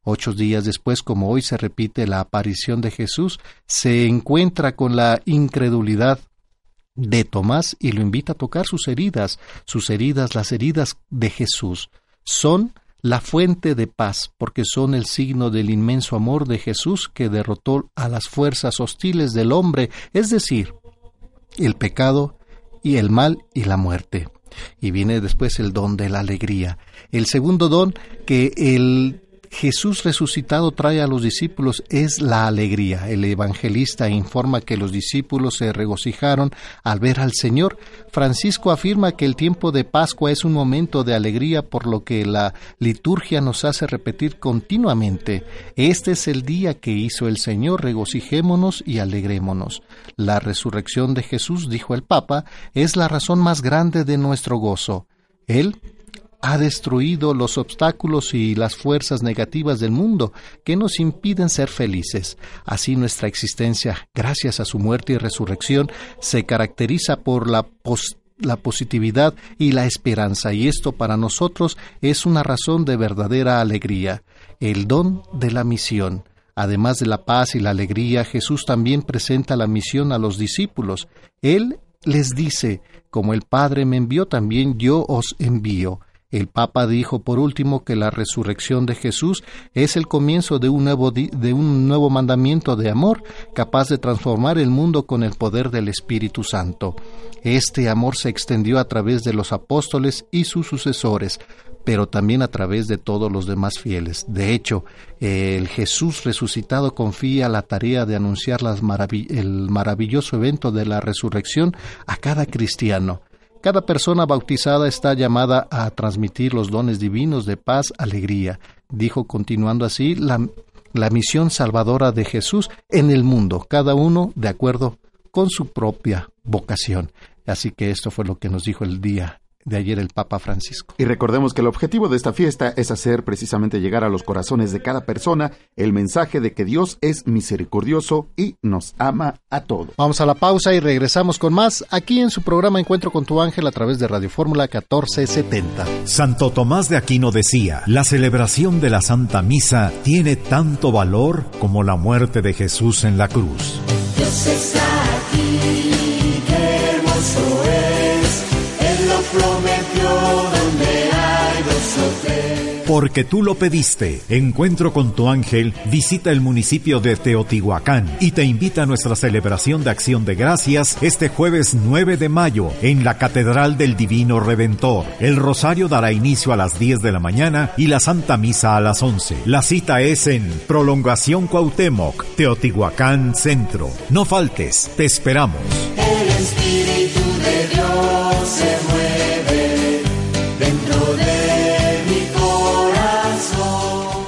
Ocho días después, como hoy se repite la aparición de Jesús, se encuentra con la incredulidad de Tomás y lo invita a tocar sus heridas. Sus heridas, las heridas de Jesús, son la fuente de paz, porque son el signo del inmenso amor de Jesús que derrotó a las fuerzas hostiles del hombre, es decir, el pecado y el mal y la muerte. Y viene después el don de la alegría. El segundo don que el Jesús resucitado trae a los discípulos es la alegría. El evangelista informa que los discípulos se regocijaron al ver al Señor. Francisco afirma que el tiempo de Pascua es un momento de alegría por lo que la liturgia nos hace repetir continuamente. Este es el día que hizo el Señor, regocijémonos y alegrémonos. La resurrección de Jesús, dijo el Papa, es la razón más grande de nuestro gozo. Él ha destruido los obstáculos y las fuerzas negativas del mundo que nos impiden ser felices. Así nuestra existencia, gracias a su muerte y resurrección, se caracteriza por la la positividad y la esperanza, y esto para nosotros es una razón de verdadera alegría, el don de la misión. Además de la paz y la alegría, Jesús también presenta la misión a los discípulos. Él les dice, como el Padre me envió, también yo os envío. El Papa dijo por último que la resurrección de Jesús es el comienzo de un, nuevo de un nuevo mandamiento de amor capaz de transformar el mundo con el poder del Espíritu Santo. Este amor se extendió a través de los apóstoles y sus sucesores, pero también a través de todos los demás fieles. De hecho, el Jesús resucitado confía la tarea de anunciar el maravilloso evento de la resurrección a cada cristiano. Cada persona bautizada está llamada a transmitir los dones divinos de paz, alegría, dijo continuando así la, la misión salvadora de Jesús en el mundo, cada uno de acuerdo con su propia vocación. Así que esto fue lo que nos dijo el día de ayer el Papa Francisco. Y recordemos que el objetivo de esta fiesta es hacer precisamente llegar a los corazones de cada persona el mensaje de que Dios es misericordioso y nos ama a todos. Vamos a la pausa y regresamos con más aquí en su programa Encuentro con tu ángel a través de Radio Fórmula 1470. Santo Tomás de Aquino decía, la celebración de la Santa Misa tiene tanto valor como la muerte de Jesús en la cruz. Dios está aquí, qué hermoso Porque tú lo pediste. Encuentro con tu ángel visita el municipio de Teotihuacán y te invita a nuestra celebración de acción de gracias este jueves 9 de mayo en la Catedral del Divino Redentor. El rosario dará inicio a las 10 de la mañana y la Santa Misa a las 11. La cita es en Prolongación Cuauhtémoc, Teotihuacán Centro. No faltes, te esperamos. El Espíritu de Dios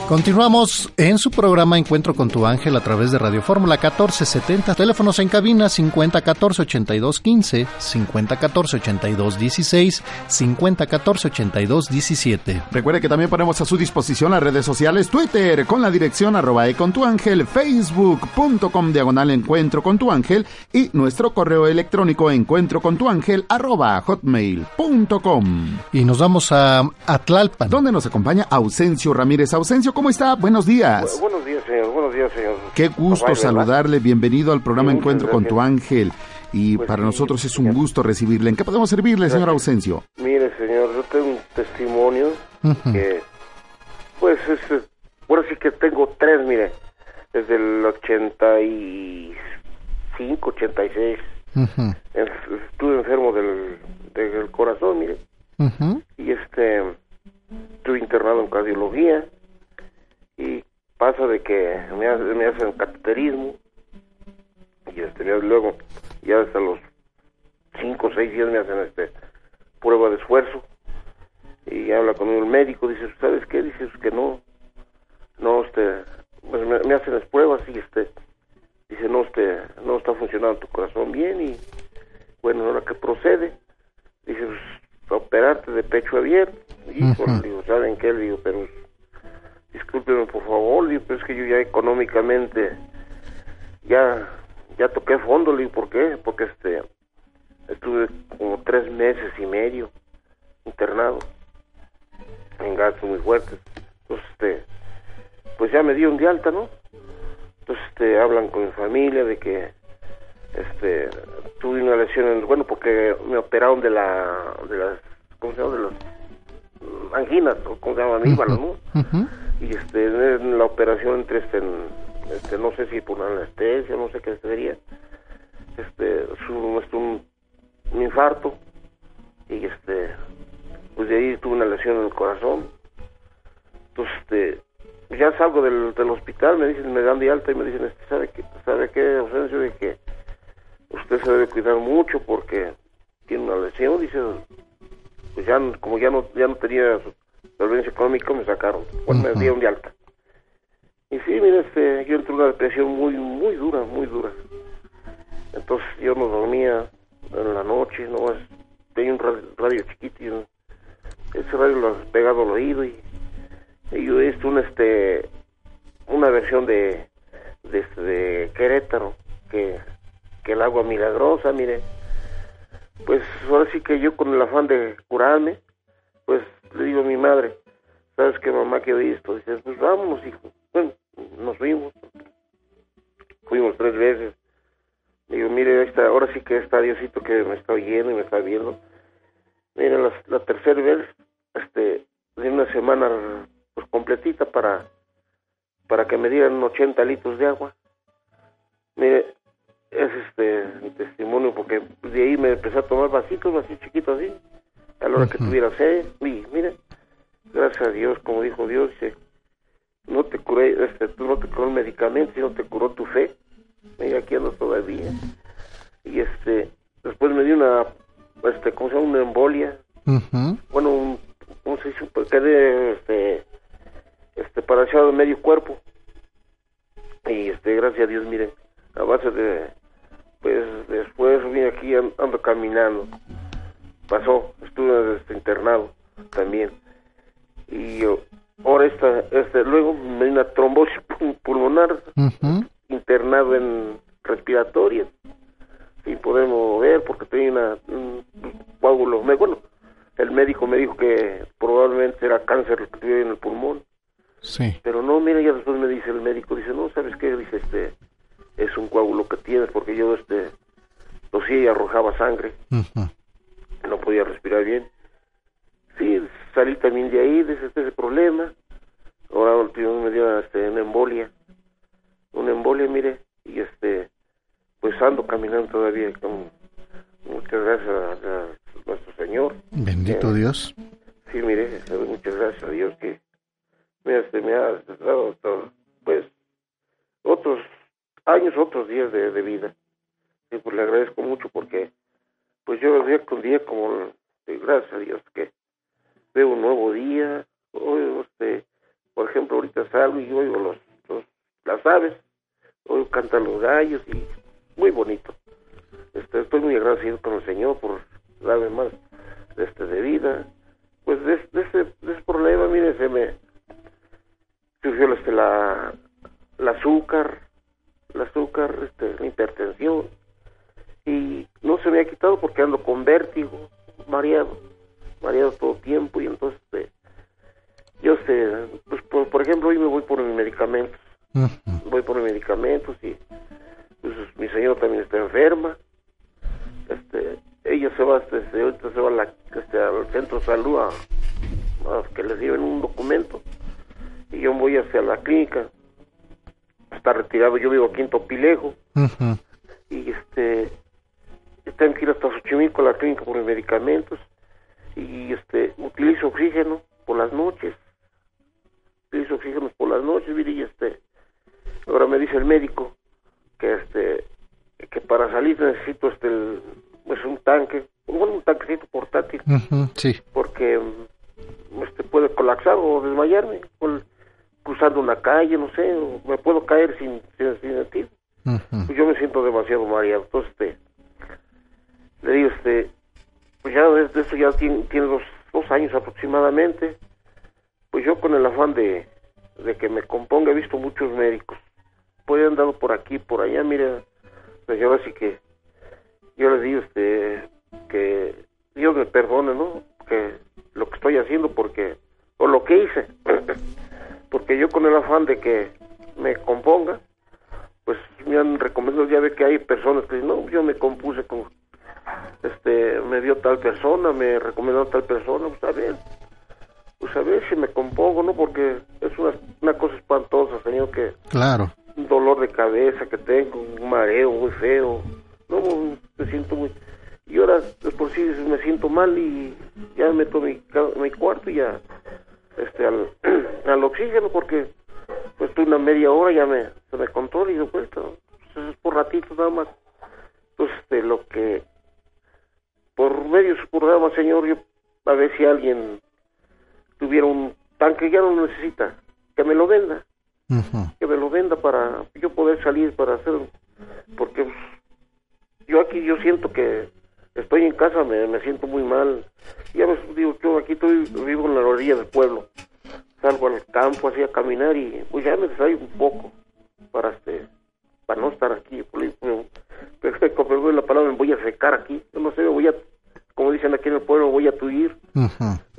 Continuamos en su programa Encuentro con tu ángel a través de Radio Fórmula 1470. Teléfonos en cabina 5014 8215, 5014 8216, 5014 8217. Recuerde que también ponemos a su disposición las redes sociales Twitter con la dirección arroba e con tu ángel, facebook.com diagonal encuentro con tu ángel y nuestro correo electrónico encuentro con tu ángel arroba hotmail.com. Y nos vamos a Atlalpan. Donde nos acompaña Ausencio Ramírez. Ausencio, ¿cómo está? Buenos días. Bu- buenos días, señor. Buenos días, señor. Qué gusto saludarle. Bienvenido al programa Encuentro con tu ángel. Y Pues para sí, nosotros es un gusto recibirle. ¿En qué podemos servirle, señor. Ausencio? Mire, señor, yo tengo un testimonio que, pues, es, bueno, sí que tengo tres, mire, desde el 85, 86. Ujú, En- Estuve enfermo del, del corazón, mire, y este, estuve internado en cardiología y pasa de que me, ha- me hacen cateterismo y este, luego, ya hasta los cinco o seis días me hacen este prueba de esfuerzo y habla conmigo el médico, dice, ¿sabes qué? Dice que no, no, este, pues me, me hacen las pruebas y este, dice, no, este, no está funcionando tu corazón bien y bueno, ahora que procede, dice, pues, operarte de pecho abierto. Y le digo, ¿saben qué? Le digo, pero discúlpeme por favor, pero es que yo ya económicamente ya ya toqué fondo, le digo, ¿por qué? Porque este estuve como tres meses y medio internado en gastos muy fuertes. Entonces, este, pues ya me dieron de alta, ¿no? Entonces, este, hablan con mi familia de que, este, tuve una lesión, en, bueno, porque me operaron de la, de las, ¿cómo se llama? De mm, anginas, o ¿cómo se ¿no? y este en la operación entre este, este no sé si por anestesia no sé qué sería este su este, un, un infarto y este pues de ahí tuve una lesión en el corazón. Entonces este ya salgo del, del hospital me dicen me dan de alta y me dicen este sabe qué sabe qué ausencia de que usted se debe cuidar mucho porque tiene una lesión dice pues ya como ya no ya no tenía solvencia económica me sacaron. Bueno me Ujú. dieron de alta. Y sí mira este yo entré en una depresión muy muy dura muy dura. Entonces yo no dormía en la noche no más tenía un radio, radio chiquito y un- ese radio lo has pegado al oído y, y yo esto un este una versión de de, este, de Querétaro que que el agua milagrosa mire pues ahora sí que yo con el afán de curarme, pues le digo a mi madre, ¿sabes qué mamá que oí esto? Dice, pues vámonos, hijo. Bueno, nos fuimos. Fuimos tres veces. Le digo, mire, esta, ahora sí que está Diosito que me está oyendo y me está viendo. mire la, la tercera vez, este, de una semana pues, completita para, para que me dieran 80 litros de agua. Mire, es este mi testimonio porque de ahí me empecé a tomar vasitos, vasitos chiquitos así, a la hora que tuviera sed. Y mire, gracias a Dios, como dijo Dios, dice, no te curé, este, tú no te curó el medicamento, sino te curó tu fe. Mira, aquí ando todavía. Y este, después me dio una, este, ¿cómo se llama? Una embolia. Bueno, un, ¿cómo se dice? Pues quedé, este, este, paralizado de medio cuerpo. Y este, gracias a Dios, miren, a base de, pues después vine aquí, an- ando caminando. Pasó, estuve este, internado también. Y yo, ahora esta, este, luego me dio una trombosis pul- pulmonar, internado en respiratoria, sin poder mover porque tenía una, un coágulo. Me, bueno, el médico me dijo que probablemente era cáncer lo que tuviera en el pulmón. Sí. Pero no, mira, ya después me dice el médico, dice, no, ¿sabes qué? Dice, este, es un coágulo que tienes porque yo, este, tosía y arrojaba sangre, no podía respirar bien. Sí, salí también de ahí, de ese, de ese problema. Ahora me dio, este, una embolia, una embolia, mire, y este, pues ando caminando todavía con muchas gracias a, a nuestro Señor. Bendito Eh, Dios. Sí, mire, muchas gracias a Dios que me, este, me ha dado, todo, pues, otros años, otros días de, de vida. Y pues le agradezco mucho porque, pues yo día con día, como, eh, gracias a Dios, que veo un nuevo día. Oigo, este, por ejemplo, ahorita salgo y oigo los, los, las aves, oigo cantan los gallos y muy bonito. Este, estoy muy agradecido con el Señor por darme más este, de vida pues de, de ese, de ese problema, mire, se me surgió este, la, la azúcar, la azúcar, este, la hipertensión, y no se me ha quitado porque ando con vértigo, mareado, mareado todo el tiempo, y entonces, este, yo sé, pues por, por ejemplo, hoy me voy por mis medicamentos, voy por mis medicamentos y pues mi señora también está enferma, este ella se va este, se- ahorita se va a la- este, al centro de salud a, a que les lleven un documento y yo voy hacia la clínica está retirado yo vivo aquí en Topilejo y este tengo que ir hasta Xochimilco a la clínica por mis medicamentos y este utilizo oxígeno por las noches utilizo oxígeno por las noches mire, y este ahora me dice el médico que este que para salir necesito este el- pues un tanque bueno, un tanquecito portátil. Sí. porque este puede colapsar o desmayarme col- cruzando una calle no sé o me puedo caer sin sin, sin sentido pues yo me siento demasiado mareado. Entonces este le digo este pues ya desde eso ya tiene, tiene dos, dos años aproximadamente. Pues yo con el afán de, de que me componga he visto muchos médicos. Pues he andado por aquí por allá mira. Pues yo así que yo les digo este que Dios me perdone no que lo que estoy haciendo porque o lo que hice porque yo con el afán de que me componga pues me han recomendado ya ve que hay personas que dicen no yo me compuse con este me dio tal persona me recomendó tal persona pues a ver pues a ver si me compongo no porque es una, una cosa espantosa señor que Claro. un dolor de cabeza que tengo, un mareo muy feo. No, me siento muy... Y ahora, de por sí, me siento mal y ya me meto a mi, mi cuarto y ya este, al, al oxígeno porque pues estoy una media hora ya me, se me controla y después pues, es por ratito nada más. Entonces, este, lo que... Por medio de su programa, señor, yo a ver si alguien tuviera un tanque, ya no lo necesita, que me lo venda. Que me lo venda para yo poder salir para hacer porque pues, yo aquí yo siento que estoy en casa me, me siento muy mal. Ya ves digo yo aquí estoy vivo en la orilla del pueblo. Salgo al campo así a caminar y pues ya me un poco para este para no estar aquí pero la palabra me voy a secar aquí. Yo no sé me voy a como dicen aquí en el pueblo me voy a tuir.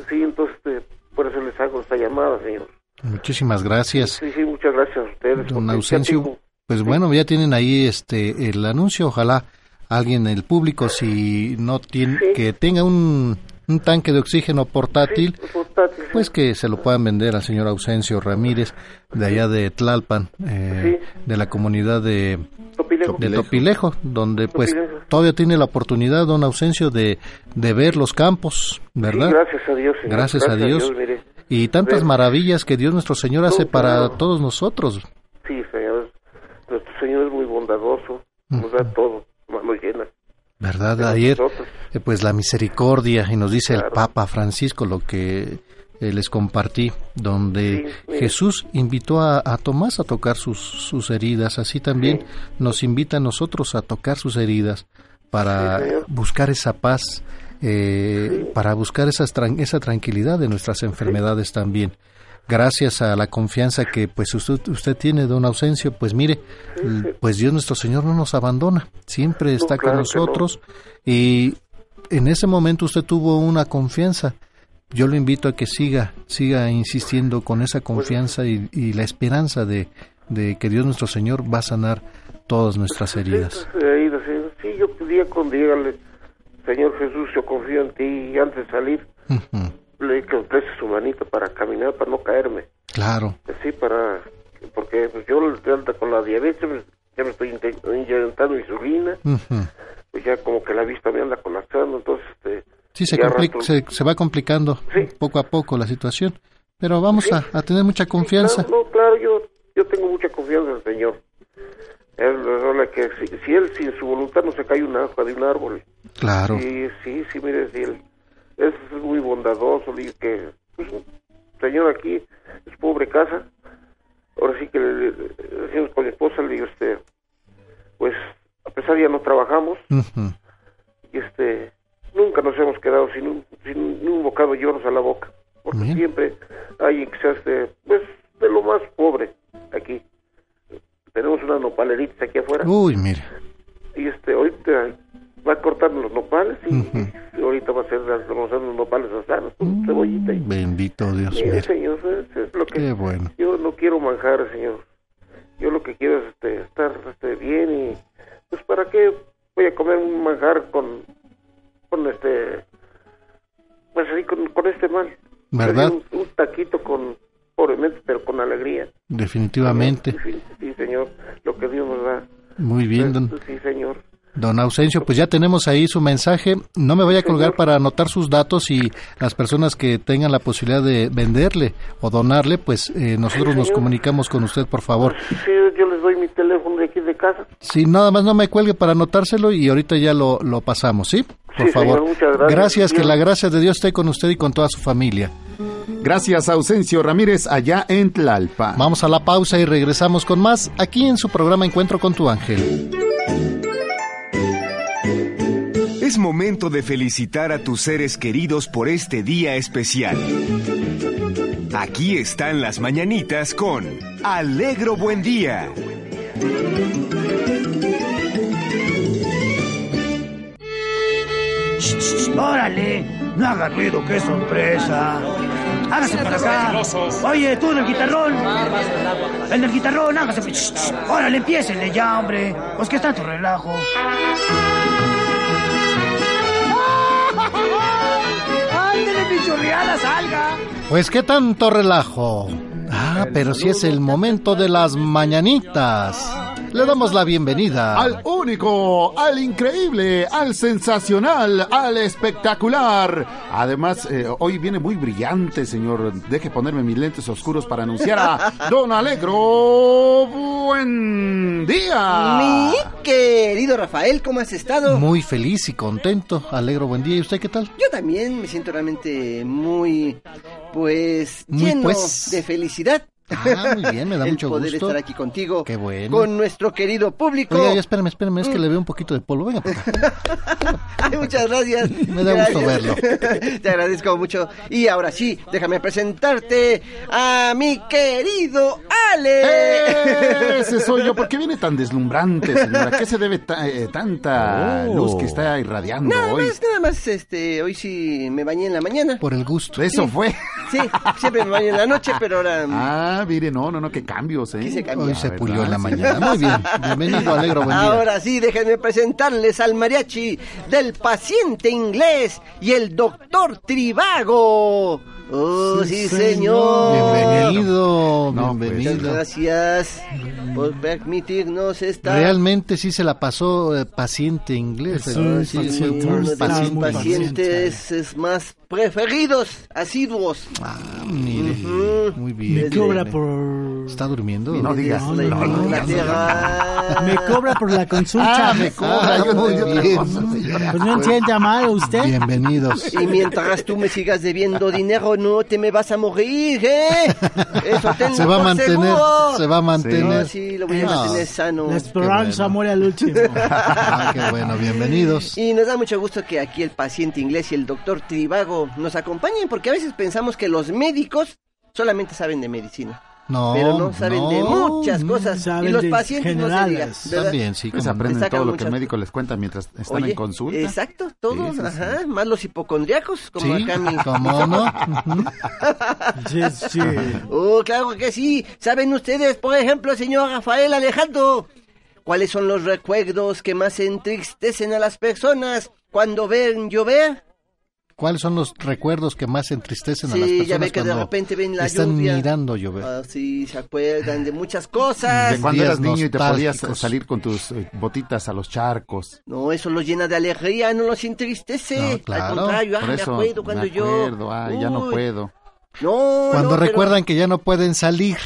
Sí entonces este, por eso les hago esta llamada señor. Muchísimas gracias. sí sí muchas gracias a ustedes Don Ausencio, pues bueno, ya tienen ahí este el anuncio, ojalá alguien en el público si no tiene que tenga un, un tanque de oxígeno portátil, portátil, pues que se lo puedan vender al señor Ausencio Ramírez de allá de Tlalpan, eh, de la comunidad de Topilejo. de Topilejo, donde pues Topilejo. todavía tiene la oportunidad don Ausencio de, de ver los campos, ¿verdad? Gracias a Dios, señor. Gracias a Dios. Y tantas maravillas que Dios nuestro Señor hace No, para todos nosotros. Sí, señor. Nuestro Señor es muy bondadoso. Nos da todo, ¿Verdad? Ayer, eh, pues la misericordia, y nos dice el. Papa Francisco lo que eh, les compartí, donde Sí. Jesús invitó a, a Tomás a tocar sus, sus heridas, así también nos invita a nosotros a tocar sus heridas para Sí, buscar esa paz, eh, para buscar tran- esa tranquilidad de nuestras enfermedades también. Gracias a la confianza que pues usted, usted tiene, don Ausencio, pues mire, pues Dios nuestro Señor no nos abandona, siempre está con claro que no. nosotros y en ese momento usted tuvo una confianza. Yo lo invito a que siga, siga insistiendo con esa confianza y, y la esperanza de, de que Dios nuestro Señor va a sanar todas nuestras heridas. Sí, yo podía con dígale, Señor Jesús, yo confío en ti y antes de salir le que me preste su manita para caminar, para no caerme. Claro, Sí, para, porque pues, yo con la diabetes, pues, ya me estoy inyectando insulina, pues ya como que la vista me anda colapsando, entonces, este, sí se, ya compli- rato- se, se va complicando poco a poco la situación, pero vamos a, a tener mucha confianza. Claro, no, claro, yo, yo tengo mucha confianza en el Señor. Él, la que si, si él sin su voluntad no se cae una hoja de un árbol. Claro. Sí, sí, sí, mire, sí, él es muy bondadoso, digo que, pues, un señor aquí es pobre casa. Ahora sí que le, le- le decimos con mi esposa, le digo, este, pues, a pesar de ya no trabajamos, y este, nunca nos hemos quedado sin un, sin un bocado de lloros a la boca. Porque Bien. siempre hay que sea este, pues, de lo más pobre aquí. Tenemos unas nopaleritas aquí afuera. Uy, mire. Y este, ahorita va a cortarnos los nopales y, ahorita va a ser vamos a hacer unos nopales asados con cebollita. Y, Bendito Dios, mire. señor, es, es lo que Qué bueno. yo no quiero manjar, señor. Yo lo que quiero es este, estar este, bien y pues para qué voy a comer un manjar con con este pues así con, con este mal. ¿Verdad? Un, un taquito con pobremente pero con alegría. Definitivamente. Sí, sí, señor, lo que Dios nos da. Muy bien, don, Sí, señor. Don Ausencio, pues ya tenemos ahí su mensaje. No me vaya a colgar para anotar sus datos y las personas que tengan la posibilidad de venderle o donarle, pues eh, nosotros nos comunicamos con usted, por favor. Sí, yo les doy mi teléfono de aquí de casa. Sí, nada más no me cuelgue para anotárselo y ahorita ya lo, lo pasamos, ¿sí? Por Sí, favor. señor, muchas gracias. Gracias, que la gracia de Dios esté con usted y con toda su familia. Gracias, Ausencio Ramírez, allá en Tlalpa. Vamos a la pausa y regresamos con más aquí en su programa Encuentro con tu ángel. Es momento de felicitar a tus seres queridos por este día especial. Aquí están las mañanitas con Alegro Buen Día. ¡Órale! No haga ruido, qué sorpresa. Hágase para acá. Oye, tú del guitarrón. El del guitarrón, hágase. Shh. Órale, empiecenle ya, hombre. Pues que tanto relajo. ¡Ándele, pichurriada, salga! Pues qué tanto relajo. Ah, pero si es el momento de las mañanitas. Le damos la bienvenida Al único, al increíble, al sensacional, al espectacular. Además, eh, hoy viene muy brillante, señor. Deje ponerme mis lentes oscuros para anunciar a Don Alegro. Buen día. Mi querido Rafael, ¿cómo has estado? Muy feliz y contento. Alegro, buen día. ¿Y usted qué tal? Yo también me siento realmente muy, pues, Muy, lleno pues. de felicidad. Ah, muy bien, me da El mucho poder gusto. estar aquí contigo. Qué bueno. Con nuestro querido público. Oiga, ya espérame, espérame, es que le veo un poquito de polvo. Venga, para acá. Ay, muchas gracias. Me da gusto Gracias. Te agradezco mucho. Y ahora sí, déjame presentarte a mi querido Ale. Ese soy yo. ¿Por qué viene tan deslumbrante, señora? ¿A qué se debe ta- eh, tanta Oh. luz que está irradiando Nada hoy? más, nada más, este, hoy sí me bañé en la mañana. Por el gusto. Eso fue. Sí, siempre me baño en la noche, pero ahora... Ah, mire, no, no, no, qué cambios, ¿eh? Cambiar. Hoy se ¿verdad? pulió en la mañana. Muy bien. Bienvenido, Alegro, buen día. Ahora sí, déjenme presentarles al mariachi del paciente inglés y el doctor Trivago. Oh, sí, señor. Bienvenido, No, pues, Muchas bienvenido. gracias por permitirnos estar. Realmente sí se la pasó eh, paciente inglés. Sí, ¿verdad? sí, Sí, sí, uno de paciente. pacientes es más preferidos, asiduos. Ah, mire, Ujú. muy bien. Me cobra por... ¿Está durmiendo? No digas. No, no, no. Me cobra por la consulta. Ah, me cobra, yo no señora. Pues no entienda mal usted. Bienvenidos. Y mientras tú me sigas debiendo dinero, no te me vas a morir, ¿eh? Eso tengo Se va a por mantener, seguro. se va a mantener. No, sí, lo voy a No. mantener sano. La esperanza bueno. muere al último. Ah, qué bueno, bienvenidos. Y nos da mucho gusto que aquí el paciente inglés y el doctor Trivago nos acompañen, porque a veces pensamos que los médicos solamente saben de medicina. No, pero no saben de muchas cosas. saben y los pacientes no se diga, generales. ¿verdad? También, sí. Pues aprenden todo lo que el médico les cuenta mientras están Oye, en consulta. Exacto, todos, Sí, sí, ajá, más los hipocondriacos, como Sí, acá mi... ¿cómo no? Sí, sí. Oh, claro que sí. ¿Saben ustedes, por ejemplo, señor Rafael Alejandro, cuáles son los recuerdos que más entristecen a las personas cuando ven llover? ¿Cuáles son los recuerdos que más entristecen a las Sí, personas ya ve que de cuando repente ven la están lluvia. mirando llover? Ah, sí, se acuerdan de muchas cosas. De cuando eras niño y te podías nostálgicos. salir con tus eh, botitas a los charcos. No, eso los llena de alegría, no los entristece. No, claro. Al contrario, ah, me acuerdo cuando me yo... acuerdo, ay, ya no puedo. No, Cuando no, pero- recuerdan que ya no pueden salir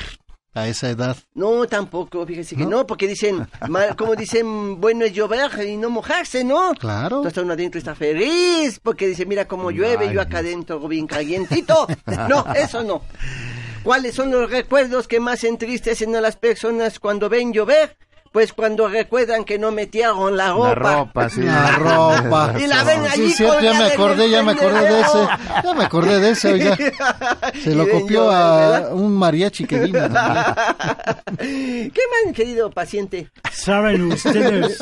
a esa edad. No, tampoco, fíjese que no, porque dicen, mal- como dicen, bueno es llover y no mojarse, ¿no? Claro. Entonces uno adentro está feliz, porque dice, mira cómo llueve, Ay. yo acá adentro bien calientito. No, eso no. ¿Cuáles son los recuerdos que más entristecen a las personas cuando ven llover? Pues cuando recuerdan que no metieron la ropa. La ropa, sí. La ropa. Y la ven allí Sí, cierto, ya me acordé, ya me acordé de ese. Ya me acordé de ese, oiga. Se lo copió a ¿verdad? un mariachi que vino. ¿Qué más, querido paciente? ¿Saben ustedes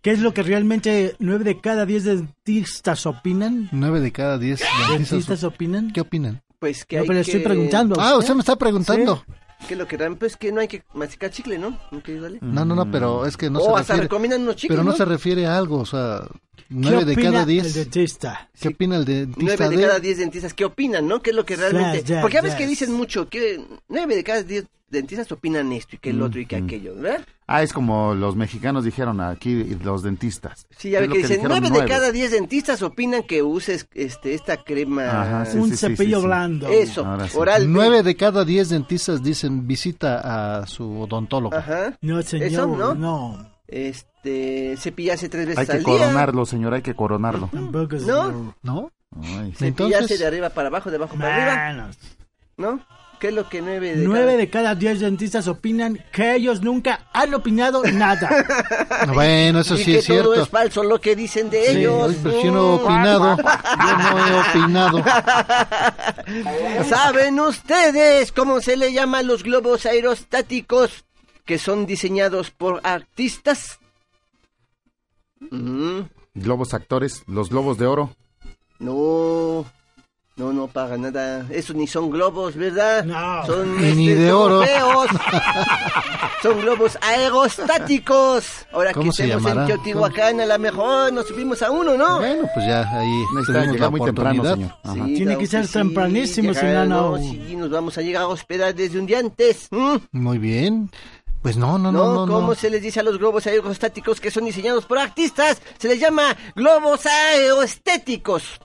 qué es lo que realmente nueve de cada diez dentistas opinan? Nueve de cada diez dentistas. ¿Dentistas opinan? ¿Qué opinan? Pues que No, hay pero le estoy preguntando. Ah, usted me está preguntando. Que lo que dan, pues que no hay que masticar chicle, ¿no? ¿No? No, no, no, pero es que no o se Oh, hasta refiere. recomiendan unos chicles, Pero no, ¿no? se refiere a algo, o sea, ¿Qué nueve de cada el diez. dentista? ¿Qué opina el dentista Nueve de de- cada diez dentistas, ¿qué opinan, no? ¿Qué es lo que realmente...? Yes, yes, Porque a veces yes. que dicen mucho, que nueve de cada diez dentistas opinan esto y que el otro y que aquello, ¿verdad? Ah, es como los mexicanos dijeron aquí, los dentistas. Sí, ya ve lo que dicen, nueve de cada diez dentistas opinan que uses este esta crema... Ajá, sí, Un sí, cepillo sí, sí. blando. Eso, oral. Nueve de cada diez dentistas dicen visita a su odontólogo. Ajá. No, señor, Eso, ¿no? no. Este, cepillarse tres veces Hay que al día. coronarlo, señor, hay que coronarlo. Tampoco, ¿No? señor. ¿No? Ay, Cepillarse Entonces- de arriba para abajo, de abajo para arriba. ¿no? ¿Qué es lo que nueve de Nueve cada... de cada diez dentistas opinan que ellos nunca han opinado nada. Bueno, eso y sí que es todo cierto. es falso lo que dicen de Sí, ellos. si yo no he Mm. opinado, yo no he opinado. ¿Saben ustedes cómo se le llama a los globos aerostáticos que son diseñados por artistas? Mm, Globos actores, los globos de oro. no, no, no para nada. Esos ni son globos, ¿verdad? No. Son ni este, de oro. son globos aerostáticos. Ahora que ¿Cómo se estemos en? Teotihuacán, a lo mejor nos subimos a uno, ¿no? Bueno, pues ya ahí la llegar muy temprano, señor. Sí, Tiene que ser sí, tempranísimo, si llegar, no. Sí, nos vamos a llegar a hospedar desde un día antes. Muy bien. Pues no, no, No, no, no. ¿cómo no. se les dice a los globos aerostáticos que son diseñados por artistas? Se les llama globos aeroestéticos.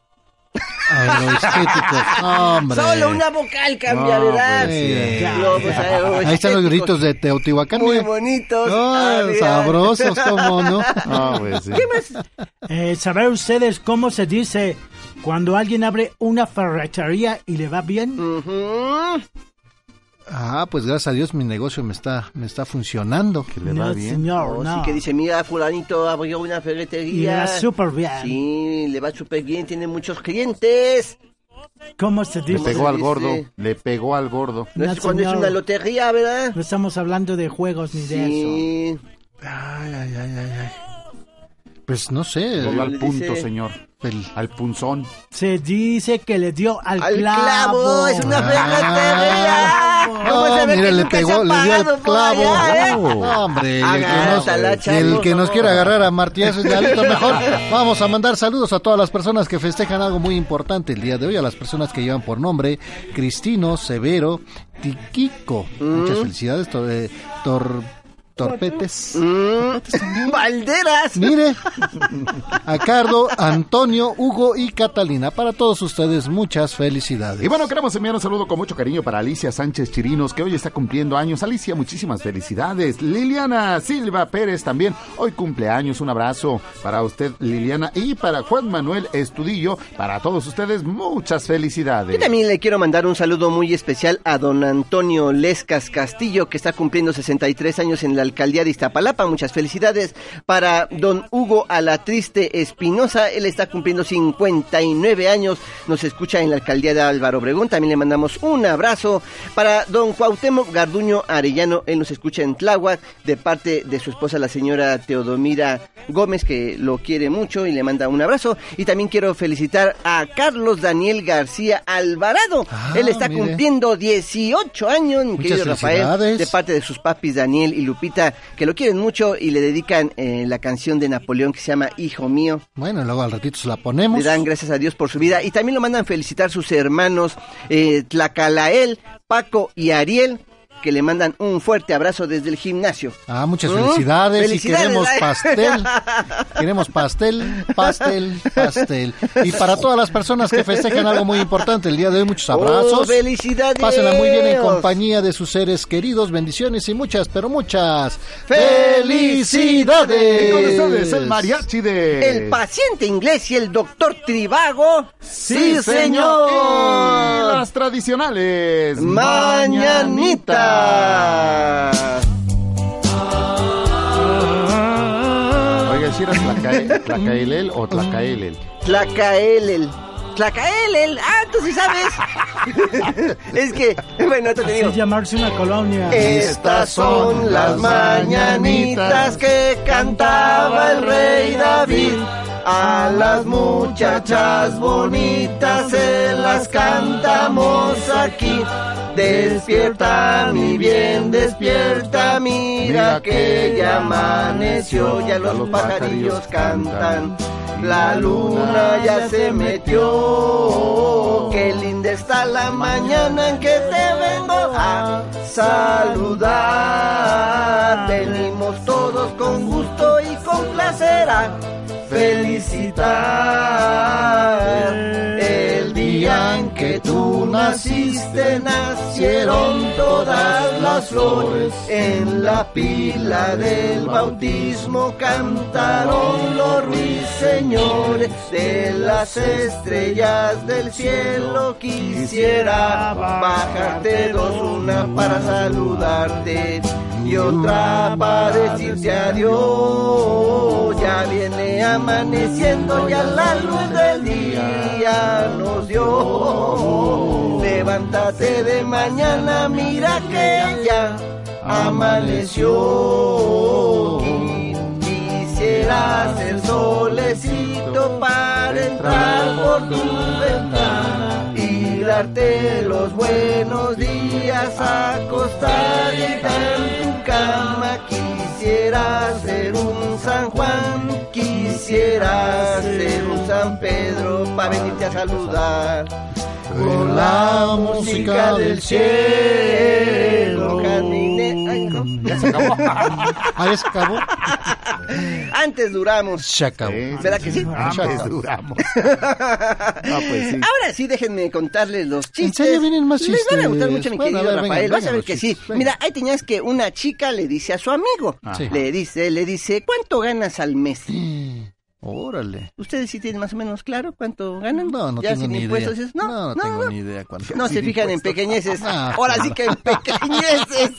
Hombre. Solo una vocal cambia, No, ¿verdad? pues, sí. Ahí están los gritos de Teotihuacán. Muy mira. bonitos. Sabrosos, cómo no. Pues, sí. ¿Qué más? Eh, ¿Saben ustedes cómo se dice cuando alguien abre una ferretería y le va bien? Ah, pues gracias a Dios mi negocio me está, me está funcionando. Que le va No, bien. señor, Oh, no. Sí, que dice, mira, fulanito abrió una ferretería. Y le va súper bien. Sí, le va súper bien, tiene muchos clientes. ¿Cómo se Le dice? pegó al gordo, le pegó al gordo. No, No, es cuando es señor. una lotería, ¿verdad? No estamos hablando de juegos ni de eso. Sí. Ay, ay, ay, ay, ay. Pues no sé. Todo al punto, dice- señor. Al punzón. Se dice que le dio al, Al clavo. clavo, es una. ¿Cómo se No, ve que le pegó, le dio por clavo. allá, eh? No, hombre, el que nos, el que quiera agarrar a martillazos de alito mejor. Vamos a mandar saludos a todas las personas que festejan algo muy importante el día de hoy, a las personas que llevan por nombre Cristino, Severo, Tiquico. Muchas felicidades, to- eh, Tor- Torpetes. Mm, Valderas. Mire, a Cardo, Antonio, Hugo y Catalina. Para todos ustedes, muchas felicidades. Y bueno, queremos enviar un saludo con mucho cariño para Alicia Sánchez Chirinos, que hoy está cumpliendo años. Alicia, muchísimas felicidades. Liliana Silva Pérez también, hoy cumpleaños. Un abrazo para usted, Liliana, y para Juan Manuel Estudillo. Para todos ustedes, muchas felicidades. Yo también le quiero mandar un saludo muy especial a don Antonio Lescas Castillo, que está cumpliendo 63 años en la alcaldía de Iztapalapa. Muchas felicidades. Para don Hugo Alatriste Espinosa, él está cumpliendo 59 años. Nos escucha en la alcaldía de Álvaro Obregón. También le mandamos un abrazo. Para don Cuauhtémoc Garduño Arellano, él nos escucha en Tláhuac, de parte de su esposa, la señora Teodomira Gómez, que lo quiere mucho y le manda un abrazo. Y también quiero felicitar a Carlos Daniel García Alvarado. él está mire. cumpliendo 18 años, mi Muchas querido Rafael, de parte de sus papis Daniel y Lupita, que lo quieren mucho y le dedican eh, la canción de Napoleón que se llama Hijo mío. Bueno, luego al ratito se la ponemos. Le dan gracias a Dios por su vida y también lo mandan felicitar sus hermanos eh, Tlacalael, Paco y Ariel, que le mandan un fuerte abrazo desde el gimnasio. Ah, muchas ¿Mm? felicidades, Felicidades, y queremos pastel. queremos pastel, pastel, pastel. Y para todas las personas que festejan algo muy importante el día de hoy, muchos abrazos. Oh, felicidades. Pásenla muy bien en compañía de sus seres queridos, bendiciones y muchas, pero muchas felicidades. Y con ustedes, el mariachi de... El paciente inglés y el doctor Trivago. Sí, señor. Y las tradicionales. Mañanitas. Oiga, si era Tlacae- Tlacaelel o Tlacaelel. Tlacaelel. Tlacaelel. Ah, tú sí sabes. es que, bueno, esto te digo. Es llamarse una colonia. Estas son las mañanitas que cantaba el rey David. A las muchachas bonitas se las cantamos aquí. Despierta, mi bien, despierta, mira que ya amaneció, ya los pajarillos cantan. La luna ya se metió, qué linda está la mañana en que te vengo a saludar. Venimos todos con gusto y con placer a felicitar. Tú naciste nacieron todas las flores. En la pila del bautismo cantaron los ruiseñores. De las estrellas del cielo quisiera bajarte dos, una para saludarte y otra para decirte adiós. Ya viene amaneciendo, ya la luz del día nos dio. Levántate de mañana, mira que ya amaneció. Quisiera ser solecito para entrar por tu ventana y darte los buenos días, acostarte en tu cama. Quisiera ser un San Juan, quisiera ser un San Pedro para venirte a saludar. Con la música del cielo. Ay, no. Ya se acabó. Ah, ya se acabó. Antes duramos. Se acabó. ¿Verdad que sí? Antes duramos. Ah, pues sí. Ahora sí, déjenme contarles los chistes. serio vienen más Les van a gustar chistes? mucho, mi Bueno, querido a ver, Rafael. vengan, Vas a ver que sí. chistes. Mira, ahí tenías que una chica le dice a su amigo. Sí. Le dice, le dice, ¿cuánto ganas al mes? Órale. ¿Ustedes sí tienen más o menos claro cuánto ganan? No, no ya tengo sin ni impuestos. idea. es- No, no, no, tengo no. ni idea cuánto. No se fijan en pequeñeces. Ah, Ahora sí que en pequeñeces.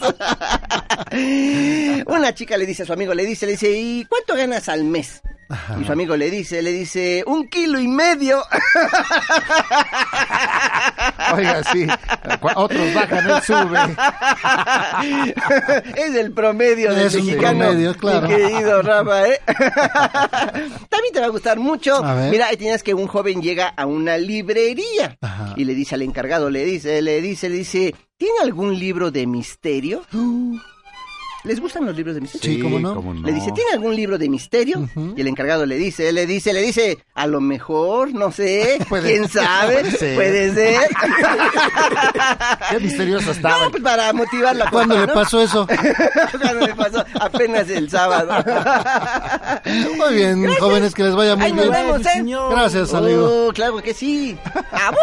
Una chica le dice a su amigo, le dice, le dice, ¿y cuánto ganas al mes? Y su amigo le dice, le dice, un kilo y medio. Oiga, sí. Otros bajan, él sube. es el promedio del mexicano. promedio, claro. Mi querido Rafa, ¿eh? También te va a gustar mucho. A. Mira, ahí tienes que un joven llega a una librería Ajá. y le dice al encargado, le dice, le dice, le dice, ¿tiene algún libro de misterio? ¿Les gustan los libros de misterio? Sí, cómo no. cómo no. Le dice, ¿tiene algún libro de misterio? Y el encargado le dice, le dice, le dice, a lo mejor, no sé, Puede- quién sabe, puede ser. puede ser. Qué misterioso estaba. No, pues para motivar la ¿Cuándo le ¿no? pasó eso? Cuando le pasó apenas el sábado. Muy bien, jóvenes, que les vaya muy Ahí nos bien. vemos, ¿eh? Gracias, amigo. Oh, claro que sí. ¡Abú!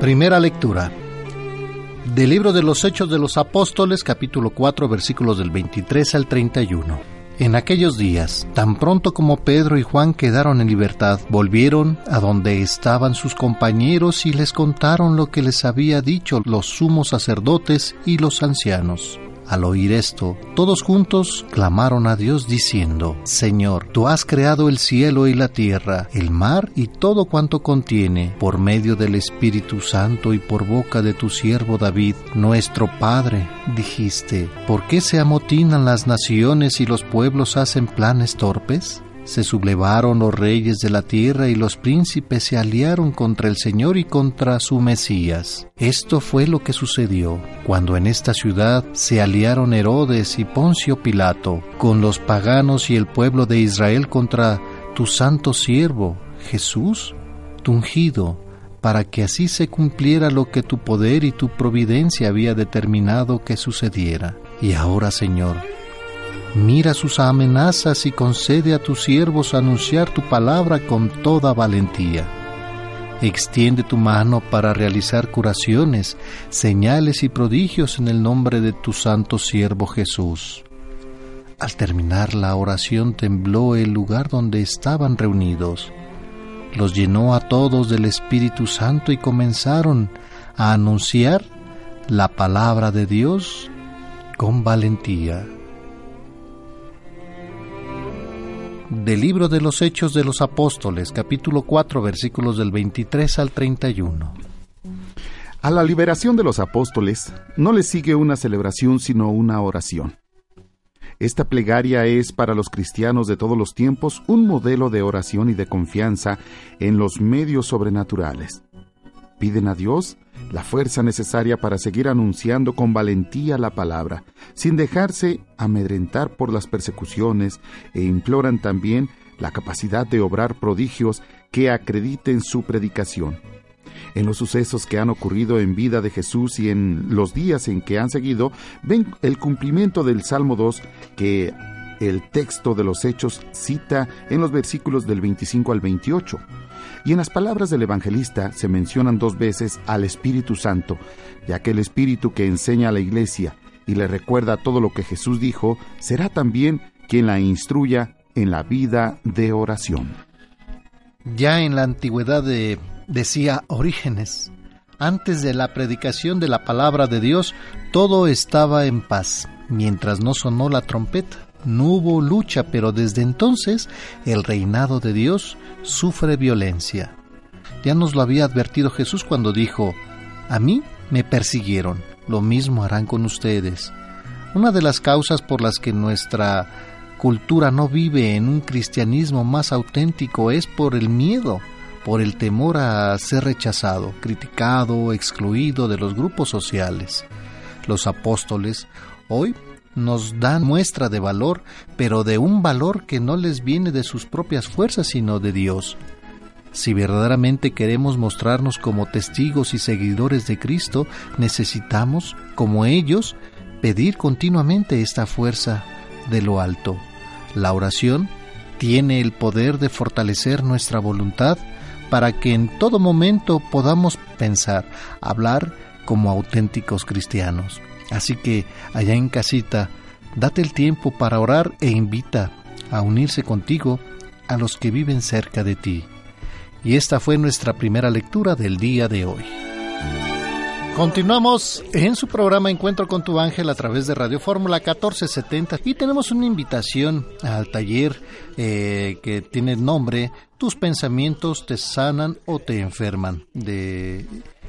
Primera lectura. Del libro de los Hechos de los Apóstoles, capítulo 4, versículos del 23 al 31. En aquellos días, tan pronto como Pedro y Juan quedaron en libertad, volvieron a donde estaban sus compañeros y les contaron lo que les había dicho los sumos sacerdotes y los ancianos. Al oír esto, todos juntos clamaron a Dios diciendo, Señor, tú has creado el cielo y la tierra, el mar y todo cuanto contiene, por medio del Espíritu Santo y por boca de tu siervo David, nuestro Padre. Dijiste, ¿por qué se amotinan las naciones y los pueblos hacen planes torpes? Se sublevaron los reyes de la tierra y los príncipes se aliaron contra el Señor y contra su Mesías. Esto fue lo que sucedió cuando en esta ciudad se aliaron Herodes y Poncio Pilato con los paganos y el pueblo de Israel contra tu santo siervo, Jesús, tu ungido, para que así se cumpliera lo que tu poder y tu providencia había determinado que sucediera. Y ahora, Señor, Mira sus amenazas y concede a tus siervos anunciar tu palabra con toda valentía. Extiende tu mano para realizar curaciones, señales y prodigios en el nombre de tu santo siervo Jesús. Al terminar la oración tembló el lugar donde estaban reunidos. Los llenó a todos del Espíritu Santo y comenzaron a anunciar la palabra de Dios con valentía. Del libro de los Hechos de los Apóstoles, capítulo 4, versículos del 23 al 31. A la liberación de los apóstoles no le sigue una celebración sino una oración. Esta plegaria es para los cristianos de todos los tiempos un modelo de oración y de confianza en los medios sobrenaturales. Piden a Dios la fuerza necesaria para seguir anunciando con valentía la palabra, sin dejarse amedrentar por las persecuciones, e imploran también la capacidad de obrar prodigios que acrediten su predicación. En los sucesos que han ocurrido en vida de Jesús y en los días en que han seguido, ven el cumplimiento del Salmo 2 que el texto de los Hechos cita en los versículos del 25 al 28. Y en las palabras del evangelista se mencionan dos veces al Espíritu Santo, ya que el Espíritu que enseña a la iglesia y le recuerda todo lo que Jesús dijo, será también quien la instruya en la vida de oración. Ya en la antigüedad de, decía Orígenes, antes de la predicación de la palabra de Dios, todo estaba en paz, mientras no sonó la trompeta. No hubo lucha, pero desde entonces el reinado de Dios sufre violencia. Ya nos lo había advertido Jesús cuando dijo, a mí me persiguieron, lo mismo harán con ustedes. Una de las causas por las que nuestra cultura no vive en un cristianismo más auténtico es por el miedo, por el temor a ser rechazado, criticado, excluido de los grupos sociales. Los apóstoles hoy nos dan muestra de valor, pero de un valor que no les viene de sus propias fuerzas, sino de Dios. Si verdaderamente queremos mostrarnos como testigos y seguidores de Cristo, necesitamos, como ellos, pedir continuamente esta fuerza de lo alto. La oración tiene el poder de fortalecer nuestra voluntad para que en todo momento podamos pensar, hablar como auténticos cristianos. Así que allá en casita, date el tiempo para orar e invita a unirse contigo a los que viven cerca de ti. Y esta fue nuestra primera lectura del día de hoy. Continuamos en su programa Encuentro con tu ángel a través de Radio Fórmula 1470 y tenemos una invitación al taller eh, que tiene el nombre Tus pensamientos te sanan o te enferman de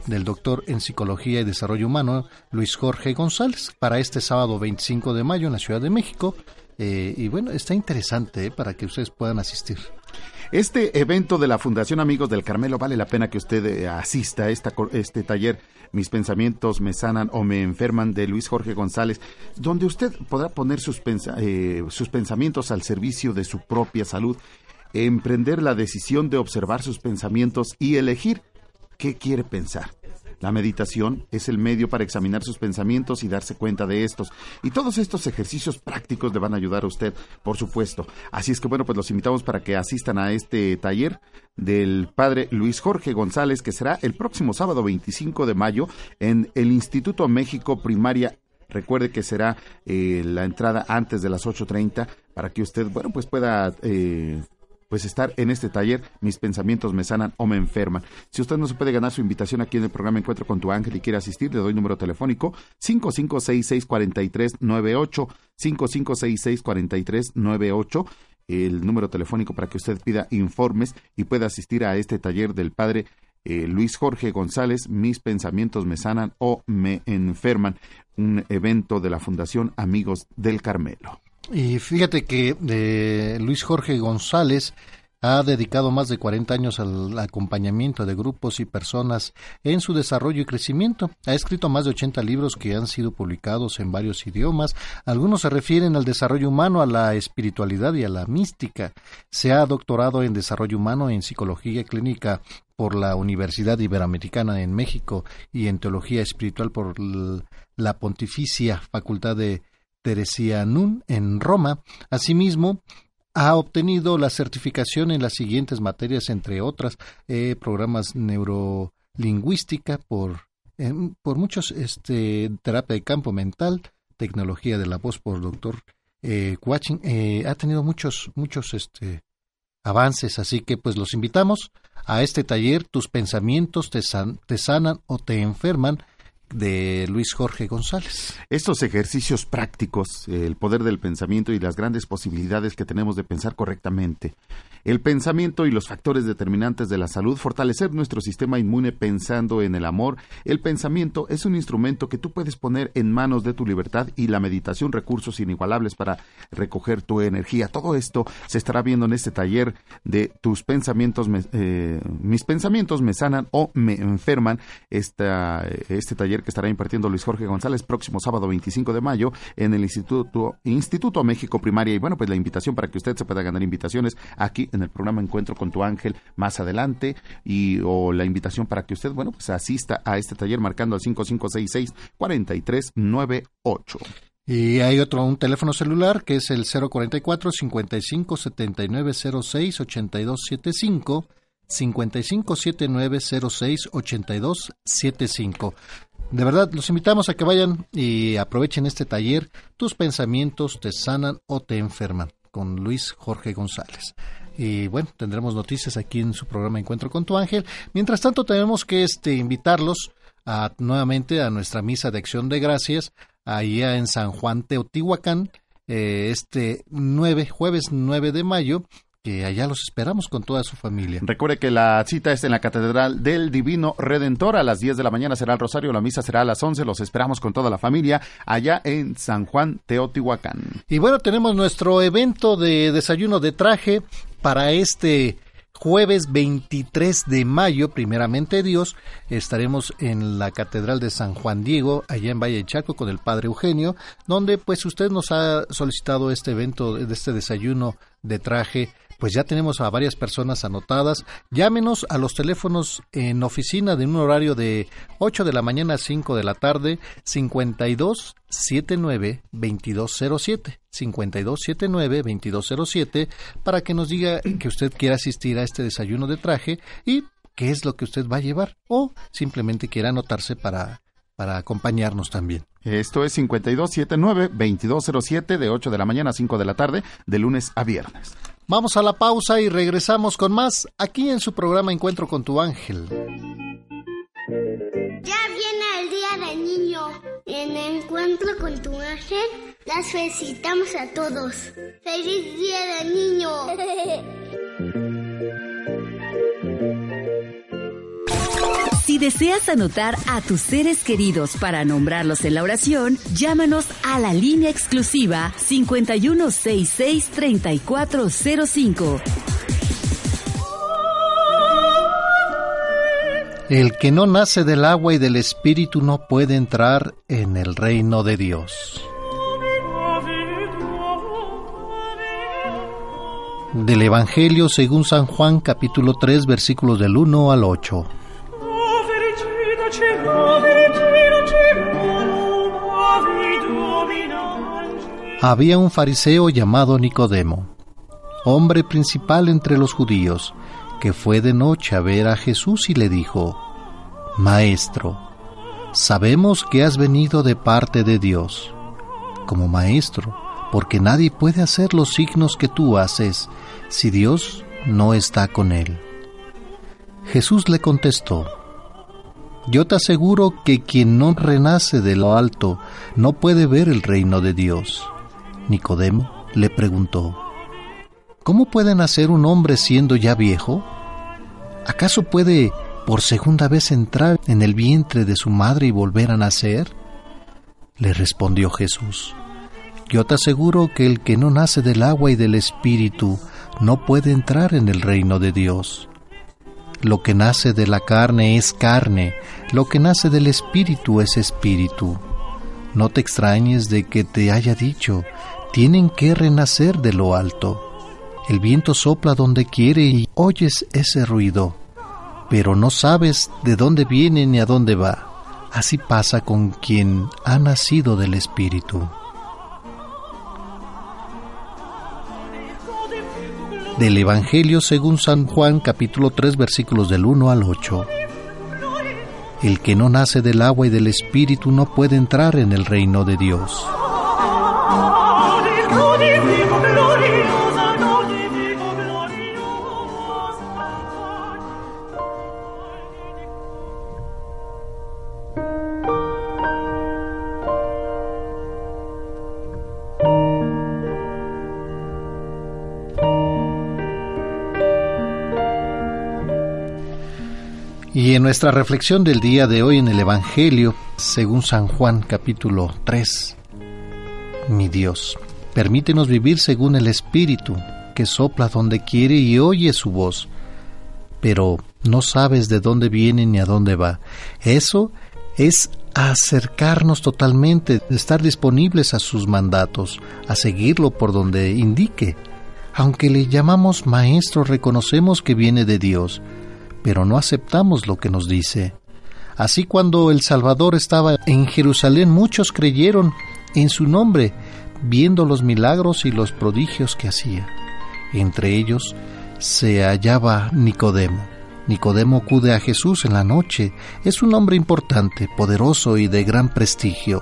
del doctor en Psicología y Desarrollo Humano Luis Jorge González para este sábado 25 de mayo en la Ciudad de México. Eh, y bueno, está interesante eh, para que ustedes puedan asistir. Este evento de la Fundación Amigos del Carmelo vale la pena que usted eh, asista a esta, este taller Mis pensamientos me sanan o me enferman de Luis Jorge González, donde usted podrá poner sus, sus pensamientos al servicio de su propia salud, emprender la decisión de observar sus pensamientos y elegir qué quiere pensar. La meditación es el medio para examinar sus pensamientos y darse cuenta de estos. Y todos estos ejercicios prácticos le van a ayudar a usted, por supuesto. Así es que bueno, pues los invitamos para que asistan a este taller del padre Luis Jorge González, que será el próximo sábado 25 de mayo en el Instituto México Primaria Recuerde que será eh, la entrada antes de las 8.30 para que usted, bueno, pues pueda eh, pues estar en este taller, mis pensamientos me sanan o me enferman. Si usted no se puede ganar su invitación aquí en el programa Encuentro con tu ángel y quiere asistir, le doy número telefónico 55664398, 55664398 el número telefónico para que usted pida informes y pueda asistir a este taller del padre eh, Luis Jorge González, Mis pensamientos me sanan o me enferman, un evento de la Fundación Amigos del Carmelo. Y fíjate que eh, Luis Jorge González ha dedicado más de 40 años al acompañamiento de grupos y personas en su desarrollo y crecimiento. Ha escrito más de 80 libros que han sido publicados en varios idiomas. Algunos se refieren al desarrollo humano, a la espiritualidad y a la mística. Se ha doctorado en desarrollo humano en psicología clínica por la Universidad Iberoamericana en México y en teología espiritual por la Pontificia Facultad de Teresianum en Roma. Asimismo, ha obtenido la certificación en las siguientes materias, entre otras, eh, programas neurolingüística por, por muchos, este, terapia de campo mental, tecnología de la voz por doctor eh, eh, ha tenido muchos, muchos, este, avances, así que pues los invitamos a este taller, tus pensamientos te, te sanan o te enferman, de Luis Jorge González. Estos ejercicios prácticos, el poder del pensamiento y las grandes posibilidades que tenemos de pensar correctamente, el pensamiento y los factores determinantes de la salud, fortalecer nuestro sistema inmune pensando en el amor. El pensamiento es un instrumento que tú puedes poner en manos de tu libertad y la meditación recursos inigualables para recoger tu energía. Todo esto se estará viendo en este taller de tus pensamientos, eh, mis pensamientos me sanan o me enferman. Esta, este taller que estará impartiendo Luis Jorge González próximo sábado 25 de mayo en el Instituto, Instituto México Primaria. Y bueno, pues la invitación para que usted se pueda ganar invitaciones aquí el programa Encuentro con tu ángel más adelante y o la invitación para que usted, bueno, pues asista a este taller marcando al 5566 4398. Y hay otro, un teléfono celular que es el 044 55 79 06 82 75 55 79 06 82 75. De verdad, los invitamos a que vayan y aprovechen este taller. Tus pensamientos te sanan o te enferman con Luis Jorge González. Y bueno, tendremos noticias aquí en su programa Encuentro con tu ángel. Mientras tanto, tenemos que este, invitarlos a, nuevamente a nuestra misa de acción de gracias allá en San Juan Teotihuacán, eh, este 9, jueves 9 de mayo, que allá los esperamos con toda su familia. Recuerde que la cita es en la Catedral del Divino Redentor. A las 10 de la mañana será el rosario, la misa será a las 11. Los esperamos con toda la familia allá en San Juan Teotihuacán. Y bueno, tenemos nuestro evento de desayuno de traje para este jueves 23 de mayo, primeramente Dios, estaremos en la Catedral de San Juan Diego, allá en Valle de Chaco, con el Padre Eugenio, donde pues usted nos ha solicitado este evento, este desayuno de traje pues ya tenemos a varias personas anotadas. Llámenos a los teléfonos en oficina de un horario de 8 de la mañana a 5 de la tarde, 52 79 2207 5279 2207 para que nos diga que usted quiere asistir a este desayuno de traje y qué es lo que usted va a llevar o simplemente quiera anotarse para para acompañarnos también. Esto es 5279-2207 de 8 de la mañana a 5 de la tarde, de lunes a viernes. Vamos a la pausa y regresamos con más aquí en su programa Encuentro con tu ángel. Ya viene el día encuentro con tu ángel, las felicitamos a todos. ¡Feliz Día del Niño! Si deseas anotar a tus seres queridos para nombrarlos en la oración, llámanos a la línea exclusiva 5166-3405. El que no nace del agua y del espíritu no puede entrar en el reino de Dios. Del Evangelio según San Juan capítulo 3 versículos del 1 al 8. Había un fariseo llamado Nicodemo, hombre principal entre los judíos, que fue de noche a ver a Jesús y le dijo, Maestro, sabemos que has venido de parte de Dios, como maestro, porque nadie puede hacer los signos que tú haces si Dios no está con él. Jesús le contestó, Yo te aseguro que quien no renace de lo alto no puede ver el reino de Dios. Nicodemo le preguntó, ¿Cómo puede nacer un hombre siendo ya viejo? ¿Acaso puede por segunda vez entrar en el vientre de su madre y volver a nacer? Le respondió Jesús, Yo te aseguro que el que no nace del agua y del espíritu no puede entrar en el reino de Dios. Lo que nace de la carne es carne, lo que nace del espíritu es espíritu. No te extrañes de que te haya dicho, tienen que renacer de lo alto. El viento sopla donde quiere y oyes ese ruido, pero no sabes de dónde viene ni a dónde va. Así pasa con quien ha nacido del Espíritu. Del Evangelio según San Juan capítulo 3 versículos del 1 al 8. El que no nace del agua y del Espíritu no puede entrar en el reino de Dios. Y en nuestra reflexión del día de hoy en el Evangelio, según San Juan capítulo 3, mi Dios, permítenos vivir según el Espíritu, que sopla donde quiere y oye su voz, pero no sabes de dónde viene ni a dónde va. Eso es acercarnos totalmente, estar disponibles a sus mandatos, a seguirlo por donde indique. Aunque le llamamos maestro, reconocemos que viene de Dios, pero no aceptamos lo que nos dice. Así cuando el Salvador estaba en Jerusalén, muchos creyeron en su nombre, viendo los milagros y los prodigios que hacía. Entre ellos se hallaba Nicodemo. Nicodemo acude a Jesús en la noche. Es un hombre importante, poderoso y de gran prestigio.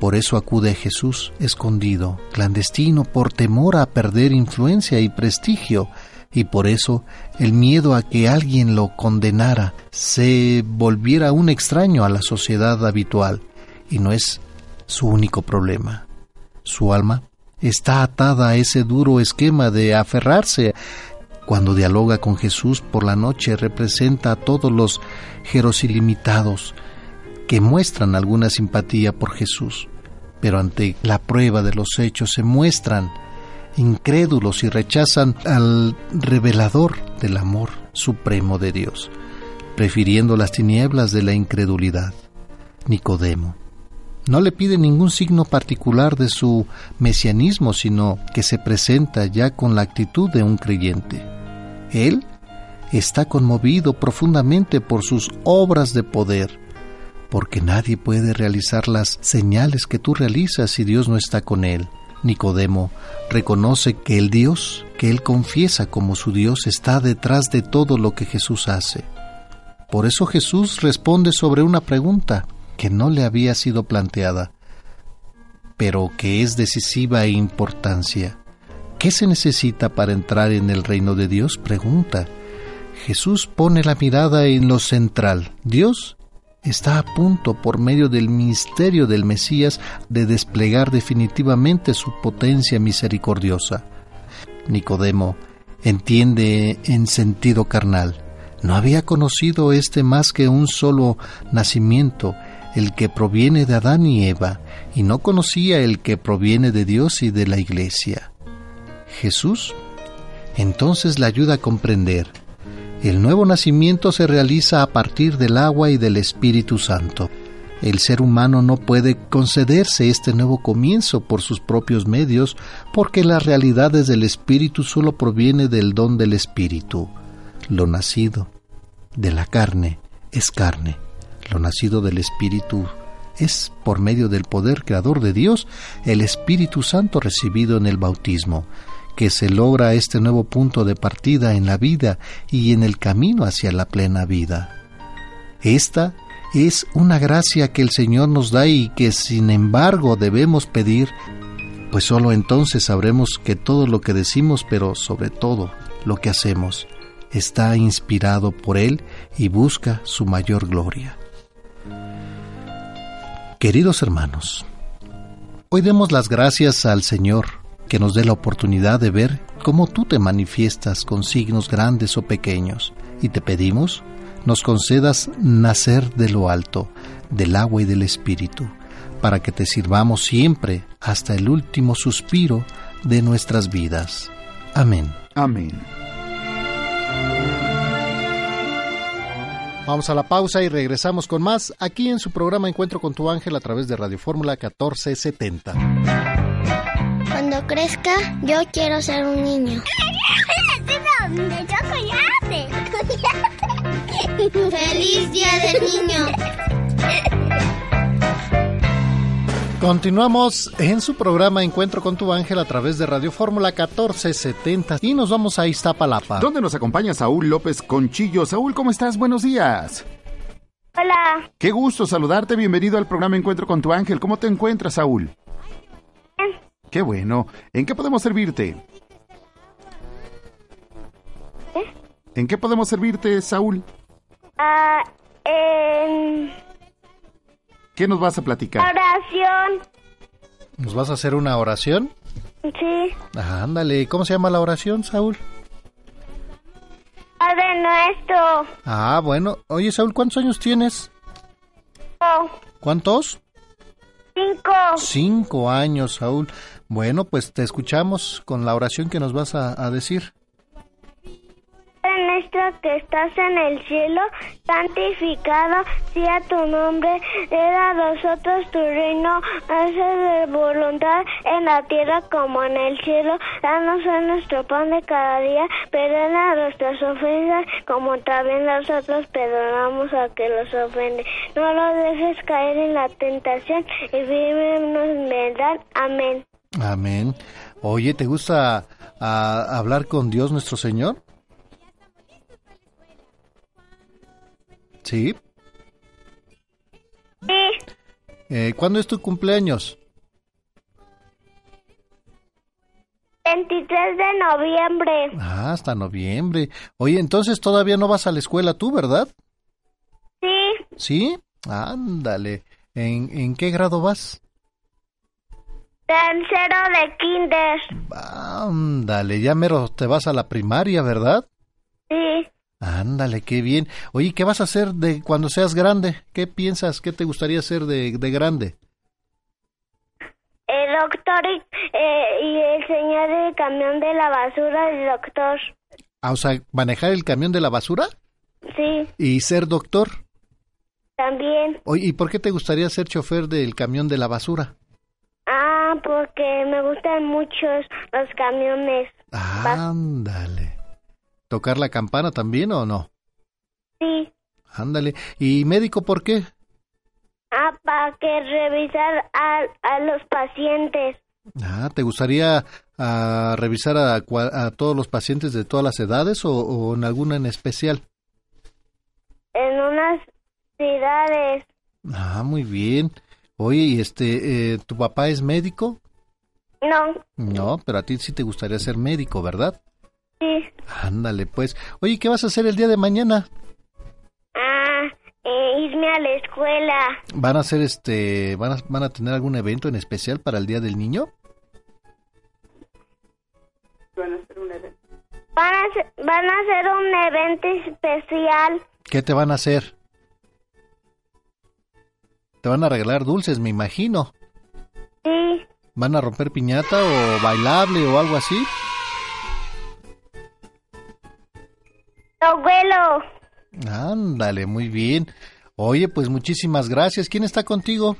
Por eso acude a Jesús escondido, clandestino, por temor a perder influencia y prestigio, y por eso el miedo a que alguien lo condenara se volviera un extraño a la sociedad habitual, y no es su único problema. Su alma está atada a ese duro esquema de aferrarse. Cuando dialoga con Jesús por la noche representa a todos los jerosilimitados que muestran alguna simpatía por Jesús, pero ante la prueba de los hechos se muestran incrédulos y rechazan al revelador del amor supremo de Dios, prefiriendo las tinieblas de la incredulidad. Nicodemo. No le pide ningún signo particular de su mesianismo, sino que se presenta ya con la actitud de un creyente. Él está conmovido profundamente por sus obras de poder, porque nadie puede realizar las señales que tú realizas si Dios no está con él. Nicodemo reconoce que el Dios que él confiesa como su Dios está detrás de todo lo que Jesús hace. Por eso Jesús responde sobre una pregunta que no le había sido planteada, pero que es decisiva e importancia. ¿Qué se necesita para entrar en el reino de Dios? pregunta. Jesús pone la mirada en lo central. Dios está a punto, por medio del misterio del Mesías, de desplegar definitivamente su potencia misericordiosa. Nicodemo entiende en sentido carnal. No había conocido este más que un solo nacimiento, el que proviene de Adán y Eva, y no conocía el que proviene de Dios y de la Iglesia. Jesús entonces le ayuda a comprender. El nuevo nacimiento se realiza a partir del agua y del Espíritu Santo. El ser humano no puede concederse este nuevo comienzo por sus propios medios, porque las realidades del Espíritu solo proviene del don del Espíritu. Lo nacido de la carne es carne, lo nacido del Espíritu es, por medio del poder creador de Dios, el Espíritu Santo recibido en el bautismo, que se logra este nuevo punto de partida en la vida y en el camino hacia la plena vida. Esta es una gracia que el Señor nos da y que sin embargo debemos pedir, pues sólo entonces sabremos que todo lo que decimos, pero sobre todo lo que hacemos, está inspirado por Él y busca su mayor gloria. Queridos hermanos, hoy demos las gracias al Señor que nos dé la oportunidad de ver cómo tú te manifiestas con signos grandes o pequeños y te pedimos nos concedas nacer de lo alto, del agua y del Espíritu, para que te sirvamos siempre hasta el último suspiro de nuestras vidas. Amén. Amén. Vamos a la pausa y regresamos con más aquí en su programa Encuentro con tu ángel a través de Radio Fórmula 1470. Cuando crezca, yo quiero ser un niño. ¡Feliz Día del Niño! Continuamos en su programa Encuentro con tu ángel a través de Radio Fórmula 1470 y nos vamos a Iztapalapa. ¿Dónde nos acompaña Saúl López Conchillo? Saúl, ¿cómo estás? Buenos días. Hola. Qué gusto saludarte. Bienvenido al programa Encuentro con tu ángel. ¿Cómo te encuentras, Saúl? Bien. Qué bueno. ¿En qué podemos servirte? ¿Eh? ¿En qué podemos servirte, Saúl? Ah, en ¿Qué nos vas a platicar? oración. ¿Nos vas a hacer una oración? Sí. Ah, ándale, ¿cómo se llama la oración, Saúl? Padre nuestro. Ah, bueno. Oye, Saúl, ¿cuántos años tienes? Oh, ¿Cuántos? cinco. Cinco años, Saúl. Bueno, pues te escuchamos con la oración que nos vas a, a decir. Padre nuestro que estás en el cielo, santificado sea tu nombre, era a nosotros tu reino, hace de voluntad en la tierra como en el cielo, danos hoy nuestro pan de cada día, perdona nuestras ofensas como también nosotros perdonamos a que los ofende. No los dejes caer en la tentación y líbranos en verdad. Amén. Amén. Oye, ¿te gusta ah, hablar con Dios nuestro Señor? Sí. Sí, Eh, ¿Cuándo es tu cumpleaños? 23 de noviembre. Ah, hasta noviembre. Oye, entonces todavía no vas a la escuela tú, ¿verdad? Sí, ¿Sí? Ándale. ¿En, en qué grado vas? tercero de kinder. Ándale, ya mero te vas a la primaria, ¿verdad? Sí, Ándale, qué bien. Oye, ¿qué vas a hacer de cuando seas grande? ¿Qué piensas? ¿Qué te gustaría hacer de, de grande? el doctor y, eh, y el señor del camión de la basura, el doctor. Ah, o sea, manejar el camión de la basura Sí, y ser doctor. también. Oye, ¿y por qué te gustaría ser chofer del camión de la basura? Ah, porque me gustan mucho los camiones. Ándale. ¿Tocar la campana también o no? Sí. Ándale. ¿Y médico por qué? Ah, para que revisar a, a los pacientes. Ah, ¿te gustaría ah, revisar a, a todos los pacientes de todas las edades o, o en alguna en especial? En unas ciudades. Ah, muy bien. Oye, ¿y este, eh, tu papá es médico? No, No, pero a ti sí te gustaría ser médico, ¿verdad? Sí. Ándale, pues. Oye, ¿qué vas a hacer el día de mañana? Ah, eh, irme a la escuela. ¿Van a hacer este, van a, van a tener algún evento en especial para el Día del Niño? Van a hacer un evento. Van a hacer, van a hacer un evento especial. ¿Qué te van a hacer? Te van a regalar dulces, me imagino. Sí. ¿Van a romper piñata o bailable o algo así? Abuelo, Ándale, muy bien. Oye, pues muchísimas gracias. ¿Quién está contigo?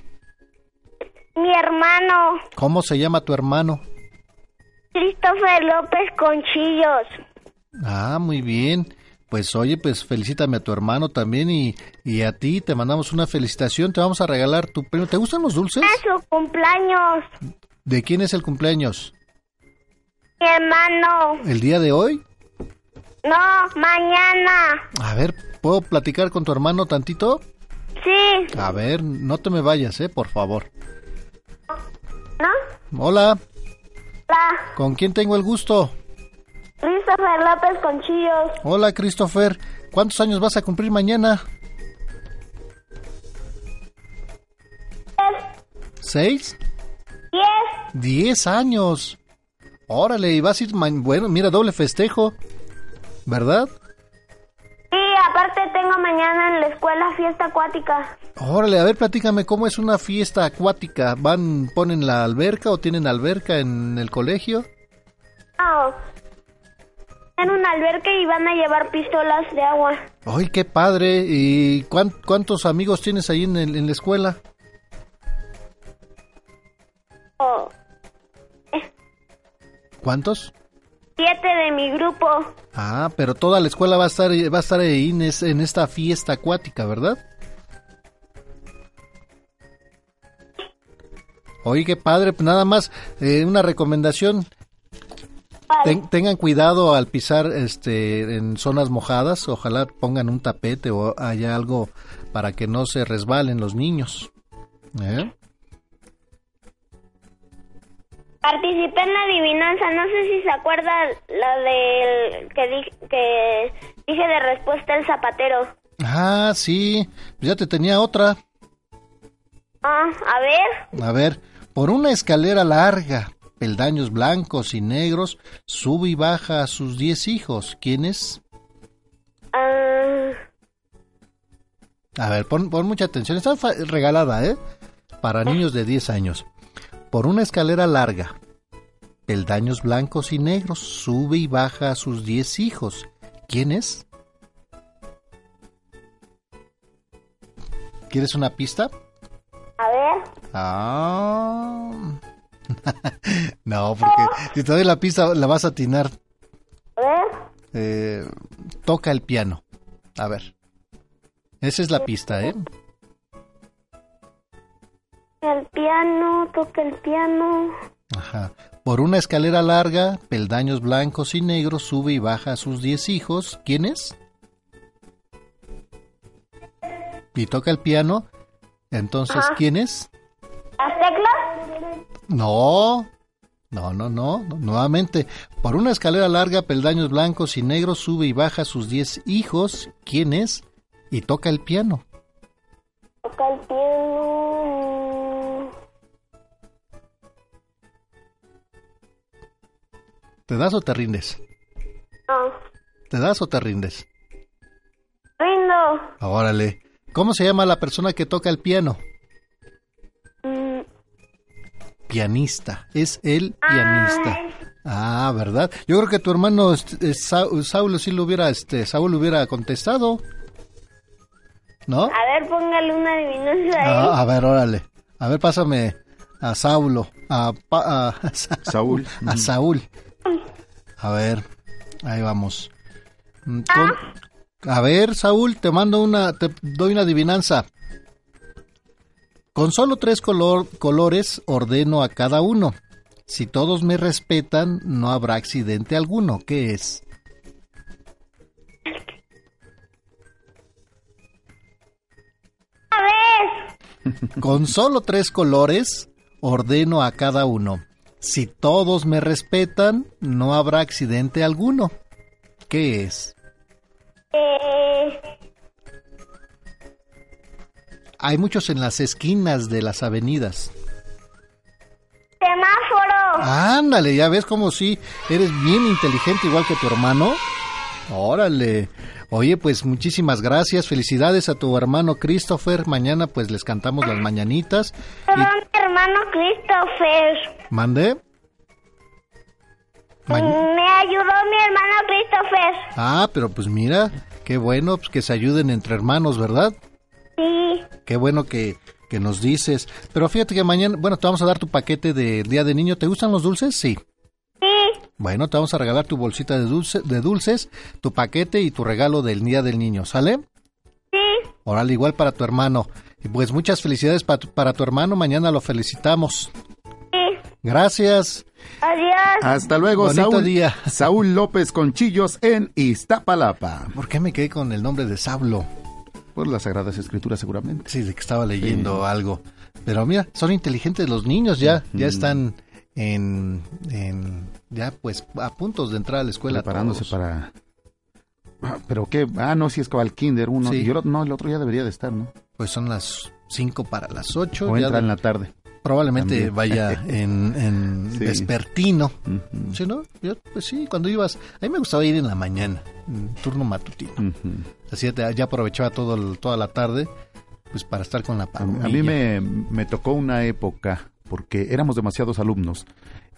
mi hermano, ¿Cómo se llama tu hermano? Christopher López Conchillos. Ah, muy bien. Pues oye, pues felicítame a tu hermano también y, y a ti te mandamos una felicitación. Te vamos a regalar tu premio. ¿Te gustan los dulces? Es su cumpleaños. ¿De quién es el cumpleaños? Mi hermano. ¿El día de hoy? No, mañana. A ver, ¿puedo platicar con tu hermano tantito? Sí. A ver, no te me vayas, eh, por favor. ¿No? Hola, La ¿con quién tengo el gusto? Christopher López Conchillos. Hola, Christopher. ¿Cuántos años vas a cumplir mañana? ¿Seis? Diez. Diez años. Órale, y vas a ir... ma- Bueno, mira, doble festejo. ¿Verdad? Sí, aparte tengo mañana en la escuela fiesta acuática. Órale, a ver, platícame, ¿cómo es una fiesta acuática? ¿Van, ponen la alberca o tienen alberca en el colegio? Oh. En un albergue y van a llevar pistolas de agua. ¡Ay, qué padre! ¿Y cuán- cuántos amigos tienes ahí en, el- en la escuela? Oh. ¿Cuántos? Siete de mi grupo. Ah, pero toda la escuela va a estar, va a estar en, es- en esta fiesta acuática, ¿verdad? Oye, qué padre, pues nada más eh, una recomendación. Ten- tengan cuidado al pisar este en zonas mojadas, ojalá pongan un tapete o haya algo para que no se resbalen los niños. ¿Eh? Participé en la adivinanza. No sé si se acuerda la del que, di- que dije de respuesta el zapatero. Ah, sí, ya te tenía otra. Ah, a ver. A ver, por una escalera larga, peldaños blancos y negros, sube y baja a sus diez hijos. ¿Quién es? Ah, A ver, pon, pon mucha atención. Está regalada, ¿eh? Para niños de 10 años. Por una escalera larga, peldaños blancos y negros, sube y baja a sus 10 hijos. ¿Quién es? ¿Quieres una pista? a ver. Ah. no, porque si te doy la pista la vas a atinar. A ver. Eh, toca el piano. A ver. Esa es la pista, ¿eh? El piano, toca el piano. Ajá. Por una escalera larga, peldaños blancos y negros, sube y baja a sus diez hijos. ¿Quién es? Y toca el piano. Entonces, Ajá. ¿quién es? ¿Las teclas? No. No, no, no. no, Nuevamente. Por una escalera larga, peldaños blancos y negros, sube y baja a sus diez hijos. ¿Quién es? Y toca el piano. Toca el piano. ¿Te das o te rindes? No. ¿Te das o te rindes? Rindo. Órale. ¿Cómo se llama la persona que toca el piano? Mm, Pianista. Es el pianista. Ah, ¿verdad? Yo creo que tu hermano este, Sa- Saulo sí lo hubiera, este, Saúl lo hubiera contestado. ¿No? A ver, póngale una adivinanza ahí. Ah, a ver, órale. A ver, pásame a Saulo. A, pa- a Saúl. A Saúl. A ver, ahí vamos. Mm, con- A ver, Saúl, te mando una, te doy una adivinanza. Con solo tres color- colores ordeno a cada uno. Si todos me respetan, no habrá accidente alguno. ¿Qué es? A ver. Con solo tres colores ordeno a cada uno. Si todos me respetan, no habrá accidente alguno. ¿Qué es? Eh, hay muchos en las esquinas de las avenidas. Semáforo. Ándale, ya ves como si eres bien inteligente igual que tu hermano. Órale. Oye, pues muchísimas gracias. Felicidades a tu hermano Christopher. Mañana pues les cantamos las mañanitas. Pero mi hermano Christopher. ¿Mande? Ma- Me ayudó mi hermano Christopher. Ah, pero pues mira, qué bueno pues, que se ayuden entre hermanos, ¿verdad? Sí. Qué bueno que, que nos dices. Pero fíjate que mañana, bueno, te vamos a dar tu paquete del Día de Niño. ¿Te gustan los dulces? Sí. Bueno, te vamos a regalar tu bolsita de, dulce, de dulces, tu paquete y tu regalo del Día del Niño, ¿sale? Sí. Órale, igual para tu hermano. Y pues muchas felicidades pa- para tu hermano. Mañana lo felicitamos. Sí. Gracias. Adiós. Hasta luego, Bonito Saúl. día. Saúl López Conchillos en Iztapalapa. ¿Por qué me quedé con el nombre de Sablo? Por las Sagradas Escrituras, seguramente. Sí, de que estaba leyendo algo. Pero mira, son inteligentes los niños ya. Ya están en, en- ya pues a puntos de entrar a la escuela. Preparándose todos. para... Ah, ¿Pero qué? Ah, no, si es al kinder uno. Sí. Y el otro- no, el otro ya debería de estar, ¿no? Pues son las 5 para las 8. O entra en la tarde. Probablemente También. vaya en, en Sí. vespertino. ¿Sí, no? Yo, pues sí, cuando ibas... A mí me gustaba ir en la mañana, en turno matutino. Así ya, ya aprovechaba todo el- toda la tarde pues para estar con la A, a mí me, me tocó una época porque éramos demasiados alumnos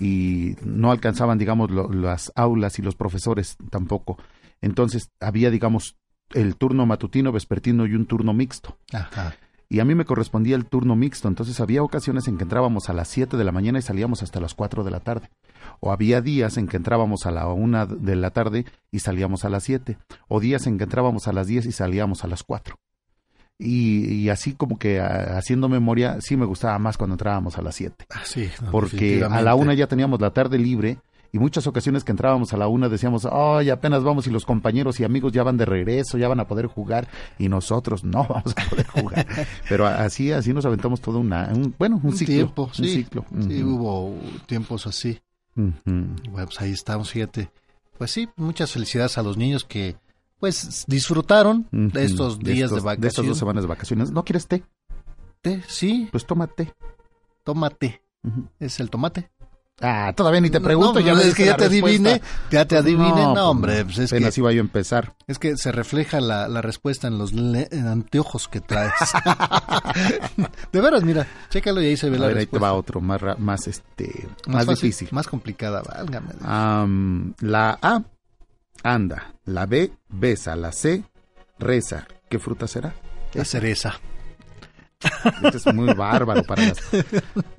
y no alcanzaban, digamos, lo- las aulas y los profesores tampoco. Entonces había, digamos, el turno matutino, vespertino y un turno mixto. Ajá. Y a mí me correspondía el turno mixto, entonces había ocasiones en que entrábamos a las 7 de la mañana y salíamos hasta las 4 de la tarde. O había días en que entrábamos a la 1 de la tarde y salíamos a las 7. O días en que entrábamos a las 10 y salíamos a las 4. Y, y así como que ah, haciendo memoria, sí me gustaba más cuando entrábamos a las 7. Ah, sí, no, Porque a la 1 ya teníamos la tarde libre y muchas ocasiones que entrábamos a la 1 decíamos, ay, apenas vamos y los compañeros y amigos ya van de regreso, ya van a poder jugar y nosotros no vamos a poder jugar. Pero así así nos aventamos todo una, un, bueno, un, un ciclo. tiempo, un sí. ciclo. Sí, hubo tiempos así. Bueno, pues ahí estamos, fíjate. Pues sí, muchas felicidades a los niños que pues disfrutaron de estos días de, estos- vacaciones. De estas dos semanas de vacaciones. ¿No quieres té? Té, sí, Pues tómate. tomate. Ujú. Es el tomate. Ah, todavía ni te pregunto, No, ya me es que ya te adivine, respuesta. ya te adivine, no, pues, hombre, pues es apenas que, iba yo a empezar. es que se refleja la, la respuesta en los le- en anteojos que traes. de veras, mira, chécalo y ahí se ve A la ver, ahí te respuesta. va otro, más, más, este, más, fácil, difícil. Más complicada, válgame. Am, la A, anda. La B, besa. La C, reza. ¿Qué fruta será? La cereza. Este es muy bárbaro para las...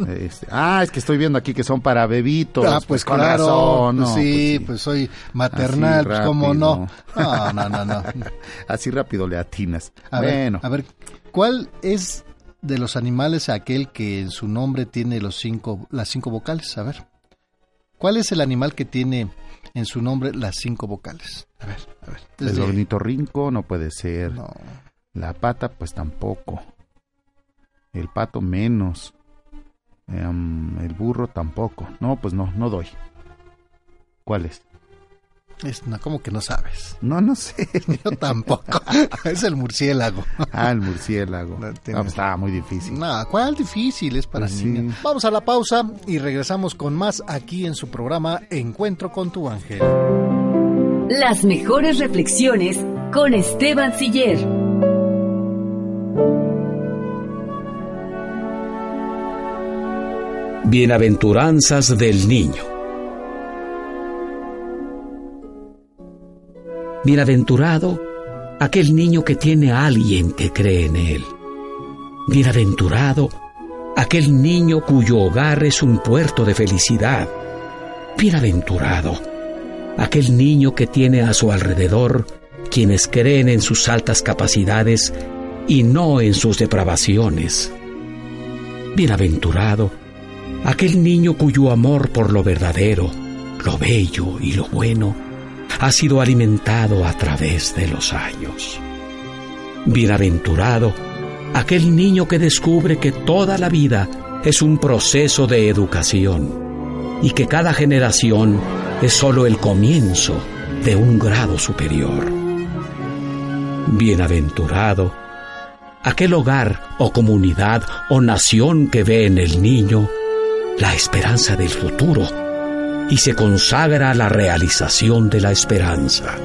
este, ah, es que estoy viendo aquí que son para bebitos. Ah, pues con claro, razón, pues no, sí, pues pues soy maternal, pues cómo no. No, no, no, no. Así rápido le atinas. A bueno, ver, a ver, ¿cuál es de los animales aquel que en su nombre tiene los cinco, las cinco vocales? A ver, ¿cuál es el animal que tiene en su nombre las cinco vocales? A ver, a ver. el ornitorrinco no puede ser. No. La pata, pues tampoco. El pato menos. Em, el burro tampoco. No, pues no, no doy. ¿Cuál es? Es, no, ¿Cómo que no sabes? No, no sé. Yo tampoco. es el murciélago. Ah, el murciélago. No estaba muy difícil. No, ¿cuál difícil es para Pues sí. niños? Vamos a la pausa y regresamos con más aquí en su programa Encuentro con tu ángel. Las mejores reflexiones con Esteban Siller. Bienaventuranzas del Niño. Bienaventurado aquel niño que tiene a alguien que cree en él. Bienaventurado aquel niño cuyo hogar es un puerto de felicidad. Bienaventurado aquel niño que tiene a su alrededor quienes creen en sus altas capacidades y no en sus depravaciones. Bienaventurado aquel niño cuyo amor por lo verdadero, lo bello y lo bueno ha sido alimentado a través de los años. Bienaventurado aquel niño que descubre que toda la vida es un proceso de educación y que cada generación es sólo el comienzo de un grado superior. Bienaventurado aquel hogar o comunidad o nación que ve en el niño la esperanza del futuro y se consagra a la realización de la esperanza.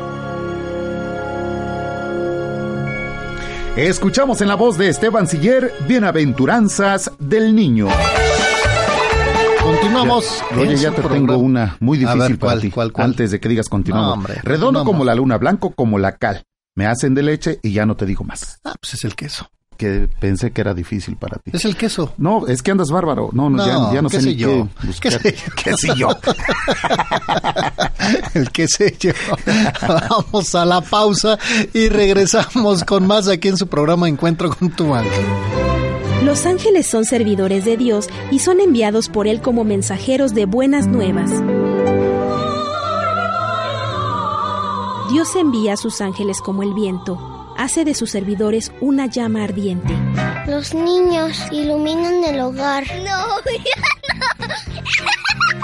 Escuchamos en la voz de Esteban Siller, Bienaventuranzas del Niño. Continuamos. Ya- oye, ya te programa. tengo una muy difícil ver, para ¿cuál, ti. cuál, cuál? Antes de que digas continuamos. No, hombre, Redondo continuamos. como la luna, blanco como la cal. Me hacen de leche y ya no te digo más. Ah, pues es el queso. Que pensé que era difícil para ti. Es el queso. No, es que andas bárbaro. No, no, ya, ya no ¿qué sé sé ni yo? qué ¿Qué buscar. sé yo? ¿Qué sé yo? el que sé yo. Vamos a la pausa y regresamos con más aquí en su programa Encuentro con tu ángel. Los ángeles son servidores de Dios y son enviados por Él como mensajeros de buenas nuevas. Dios envía a sus ángeles como el viento, hace de sus servidores una llama ardiente. Los niños iluminan el hogar. No,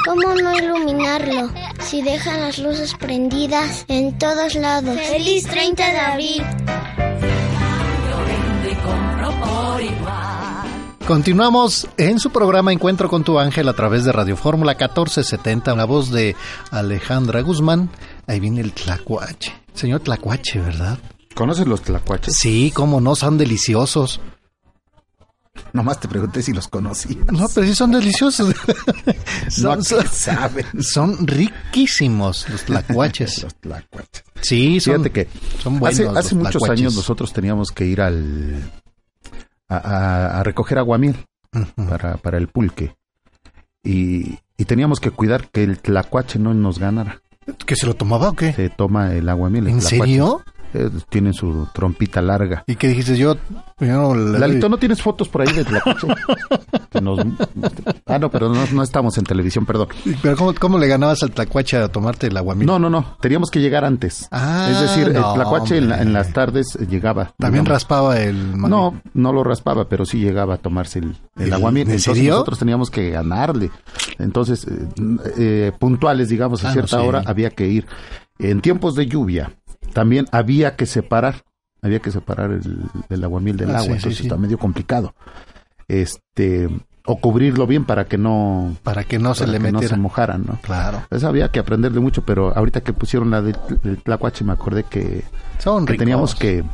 ¿Cómo no iluminarlo si dejan las luces prendidas en todos lados? ¡Feliz 30 de abril! Continuamos en su programa Encuentro con tu ángel a través de Radio Fórmula 1470, la voz de Alejandra Guzmán. Ahí viene el tlacuache. Señor tlacuache, ¿verdad? ¿Conoces los tlacuaches? Sí, cómo no, son deliciosos. Nomás te pregunté si los conocí. No, pero sí son deliciosos. No, son, ¿qué saben? son riquísimos los tlacuaches. los tlacuaches. Sí, son, Fíjate que son buenos. hace, muchos tlacuaches. años nosotros teníamos que ir al a, a- a recoger aguamiel para, para el pulque y, y teníamos que cuidar que el tlacuache no nos ganara. ¿Que se lo tomaba o qué? Se toma el aguamiel. el ¿En tlacuache. serio? Eh, tienen su trompita larga. ¿Y qué dijiste? Yo, yo no le Lalito, ¿no tienes fotos por ahí de tlacuache? Nos- Ah, no, pero no, no estamos en televisión, perdón. ¿Pero cómo, cómo le ganabas al tlacuache a tomarte el aguamiel? No, no, no. Teníamos que llegar antes. Ah, es decir, no, el tlacuache en, la- en las tardes eh, llegaba. También digamos. raspaba el... No, no lo raspaba, pero sí llegaba a tomarse el, el ¿El- en Entonces serio? nosotros teníamos que ganarle. Entonces, eh, eh, puntuales, digamos, a Ah, no, cierta sí. hora había que ir. En tiempos de lluvia, también había que separar, había que separar el, el aguamiel del Ah, agua, sí, entonces sí. está medio complicado. Este, o cubrirlo bien para que no Para que no se le no se mojaran, ¿no? Claro. Eso había que aprenderle mucho, pero ahorita que pusieron la del, del tlacuache me acordé que, Son que teníamos que,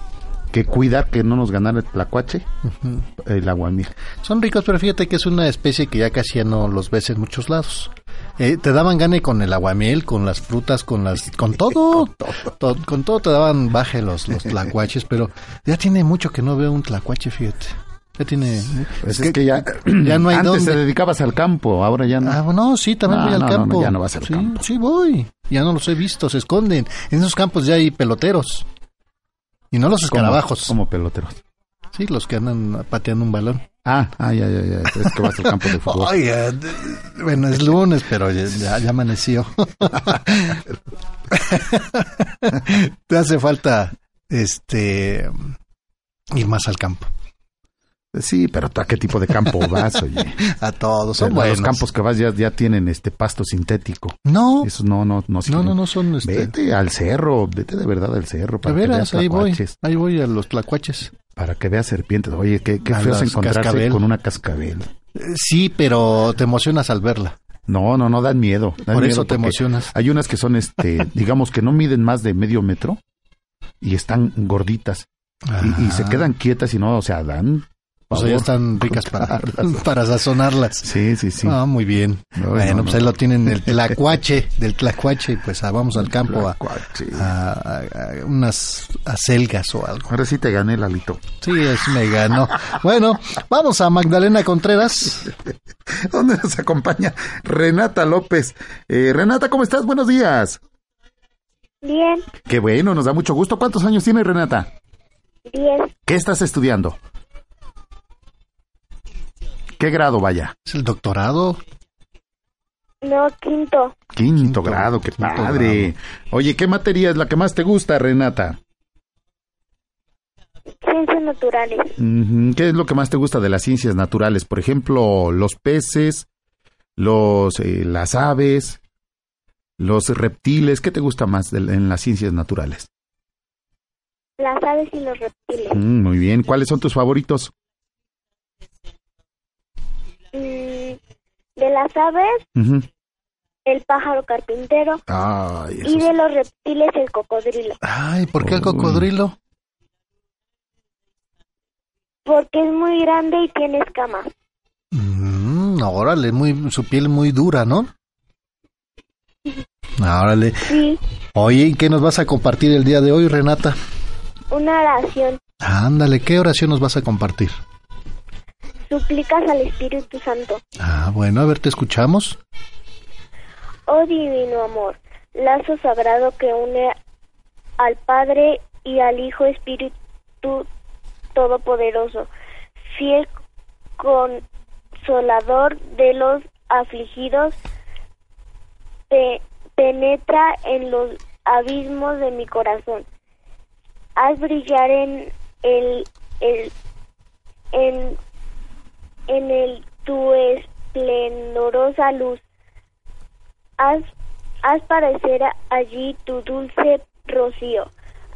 que cuidar que no nos ganara el tlacuache, Ujú. el aguamiel. Son ricos, pero fíjate que es una especie que ya casi ya no los ves en muchos lados. Eh, te daban gane con el aguamiel, con las frutas, con las, con todo, To- con todo te daban baje los, los tlacuaches, pero ya tiene mucho que no veo un tlacuache, fíjate. Ya tiene, Pues es, que, ya, ya no hay antes dónde. te dedicabas al campo, ahora ya no. Ah, no, sí, también No, voy al no, campo. no, ya no vas al sí, campo. Sí, voy. Ya no los he visto, se esconden. En esos campos ya hay peloteros. Y no los ¿Cómo- escarabajos. Como peloteros. Sí, los que andan pateando un balón. Ah, ah, ya, ya, ya. Es que vas al campo de fútbol. D- bueno, es lunes, pero ya, ya- amaneció. Te hace falta este ir más al campo. Sí, pero ¿tú ¿a qué tipo de campo vas, oye? A todos, son los campos que vas ya, ya tienen este pasto sintético. No, Eso no, no, no. no, no, no son este. Vete al cerro, vete de verdad al cerro De para que veras, veas ahí voy, ahí voy a los tlacuaches. Para que veas serpientes. Oye, qué, qué feo es encontrarse cascabel. con una cascabel. Eh, Sí, pero te emocionas al verla. No, no, no, dan miedo. dan Por miedo eso te emocionas. Hay unas que son, este, digamos que no miden más de medio metro y están gorditas y, y se Ah. quedan quietas y no, o sea, dan. O sea, ya están ricas para, para sazonarlas. Sí, sí, sí. Ah, muy bien. No, bueno, no, pues no. ahí lo tienen el tlacuache, del tlacuache, y pues ah, vamos al campo a, Tlacuache. a- a- a unas acelgas o algo. Ahora sí te gané, Lalito. Sí, es me ganó. Bueno, vamos a Magdalena Contreras. ¿Dónde nos acompaña Renata López? Eh, Renata, ¿cómo estás? Buenos días. Bien, Qué bueno, nos da mucho gusto. ¿Cuántos años tiene Renata? bien, ¿Qué estás estudiando? ¿Qué grado vaya? Es el doctorado. no, quinto, Quinto, grado, qué quinto padre. Oye, ¿qué materia es la que más te gusta, Renata? ciencias naturales, ¿Qué es lo que más te gusta de las ciencias naturales? Por ejemplo, los peces, los, eh, las aves, los reptiles. ¿Qué te gusta más de- en las ciencias naturales? las aves y los reptiles. Mm, muy bien. ¿Cuáles son tus favoritos? De las aves, el pájaro carpintero. Ay, y de los reptiles, el cocodrilo. Ay, ¿por qué el cocodrilo? Porque es muy grande y tiene escamas. Mm, órale, muy, su piel muy dura, ¿no? Órale. Sí, Oye, ¿y qué nos vas a compartir el día de hoy, Renata? una oración. Ándale, ¿qué oración nos vas a compartir? Suplicas al Espíritu Santo. Ah, bueno, a ver, te escuchamos. Oh divino amor, lazo sagrado que une al Padre y al Hijo Espíritu Todopoderoso, fiel consolador de los afligidos, pe- penetra en los abismos de mi corazón. Haz brillar en el, el en, en el tu esplendorosa luz haz, haz parecer allí tu dulce rocío,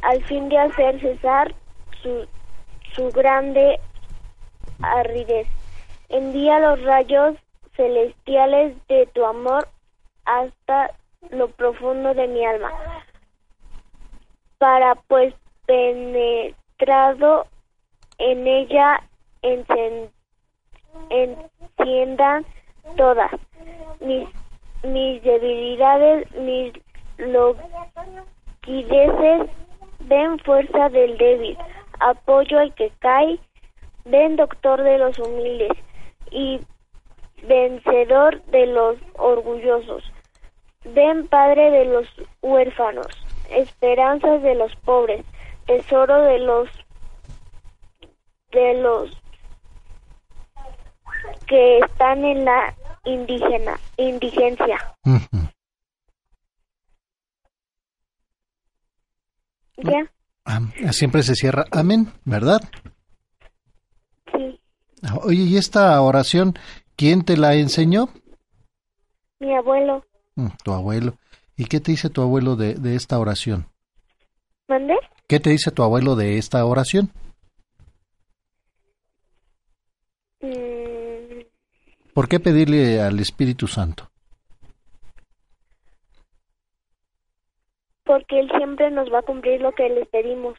al fin de hacer cesar su, su grande aridez. Envía los rayos celestiales de tu amor hasta lo profundo de mi alma, para pues penetrado en ella encen- enciendan todas. Mis mis debilidades, mis loquideces, ven fuerza del débil, apoyo al que cae, ven doctor de los humildes y vencedor de los orgullosos, ven padre de los huérfanos, esperanzas de los pobres, tesoro de los de los que están en la indígena, indigencia. ¿Ya? Siempre se cierra amén, ¿verdad? Sí. Ah, Oye, ¿y esta oración quién te la enseñó? Mi abuelo. Mm, tu abuelo. ¿Y qué te dice tu abuelo de, de esta oración? ¿Mandé? ¿Qué te dice tu abuelo de esta oración? Mm, ¿Por qué pedirle al Espíritu Santo? porque él siempre nos va a cumplir lo que le pedimos.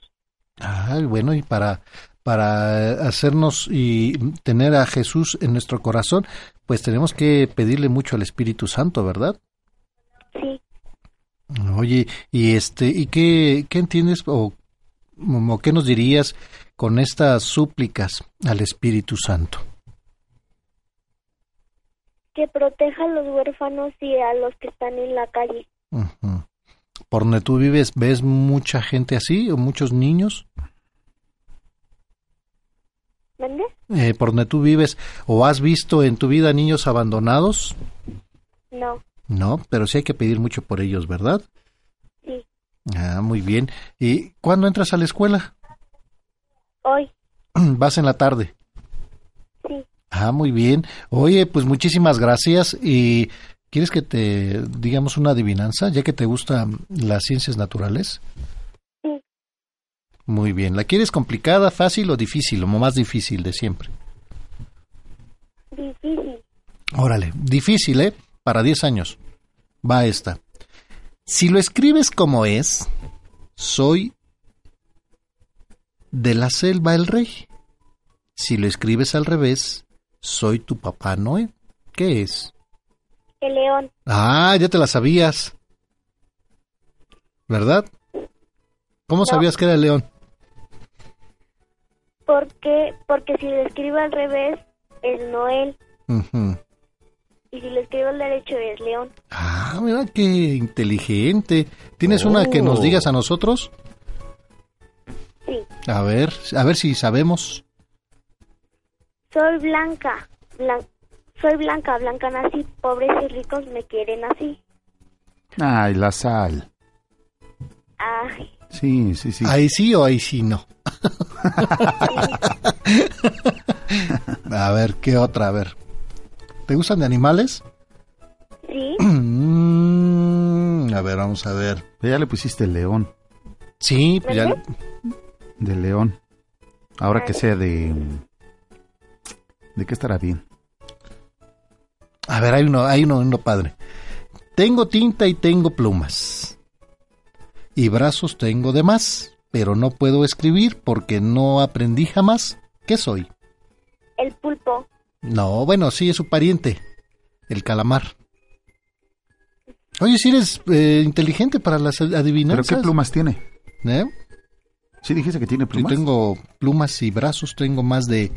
Ah, bueno, y para, para hacernos y tener a Jesús en nuestro corazón, pues tenemos que pedirle mucho al Espíritu Santo, ¿verdad? Sí. Oye, y este, ¿y qué, qué entiendes o, o qué nos dirías con estas súplicas al Espíritu Santo? Que proteja a los huérfanos y a los que están en la calle. ¿Por donde tú vives ves mucha gente así o muchos niños? ¿Mande? Eh, ¿Por donde tú vives o has visto en tu vida niños abandonados? No. No, pero sí hay que pedir mucho por ellos, ¿verdad? Sí. Ah, muy bien. ¿Y cuándo entras a la escuela? Hoy. Vas en la tarde. Ah, muy bien. Oye, pues muchísimas gracias. ¿Y quieres que te digamos una adivinanza, ya que te gustan las ciencias naturales? Sí. Muy bien. ¿La quieres complicada, fácil o difícil, o más difícil de siempre? Difícil. Órale, difícil, ¿eh? Para 10 años. Va esta. Si lo escribes como es, soy de la selva el rey. Si lo escribes al revés, soy tu papá Noé. ¿Qué es? El león. Ah, ya te la sabías. ¿Verdad? ¿Cómo No. sabías que era el león? Porque, porque si lo escribo al revés es Noel y si lo escribo al derecho es León. Ah, mira qué inteligente. ¿Tienes una que nos Oh. digas a nosotros? Sí. A ver, a ver si sabemos. Soy blanca, blan- soy blanca, blanca nací, pobres y ricos me quieren así. Ay, la sal. Ay, Sí, sí, sí. Ahí sí o ahí sí no. a ver, ¿qué otra? A ver. ¿Te gustan de animales? sí, Mm, a ver, vamos a ver. Ya le pusiste el león. Sí, pues ya. De león. Ahora que sea de... ¿De qué estará bien? A ver, hay uno, hay uno, uno padre. Tengo tinta y tengo plumas. Y brazos tengo de más, pero no puedo escribir porque no aprendí jamás. ¿Qué soy? El pulpo. No, bueno, sí, es su pariente, el calamar. Oye, si eres eh, inteligente para las adivinanzas. ¿Pero qué plumas tiene? ¿Eh? Sí, dijiste que tiene plumas. Sí, tengo plumas y brazos, tengo más de...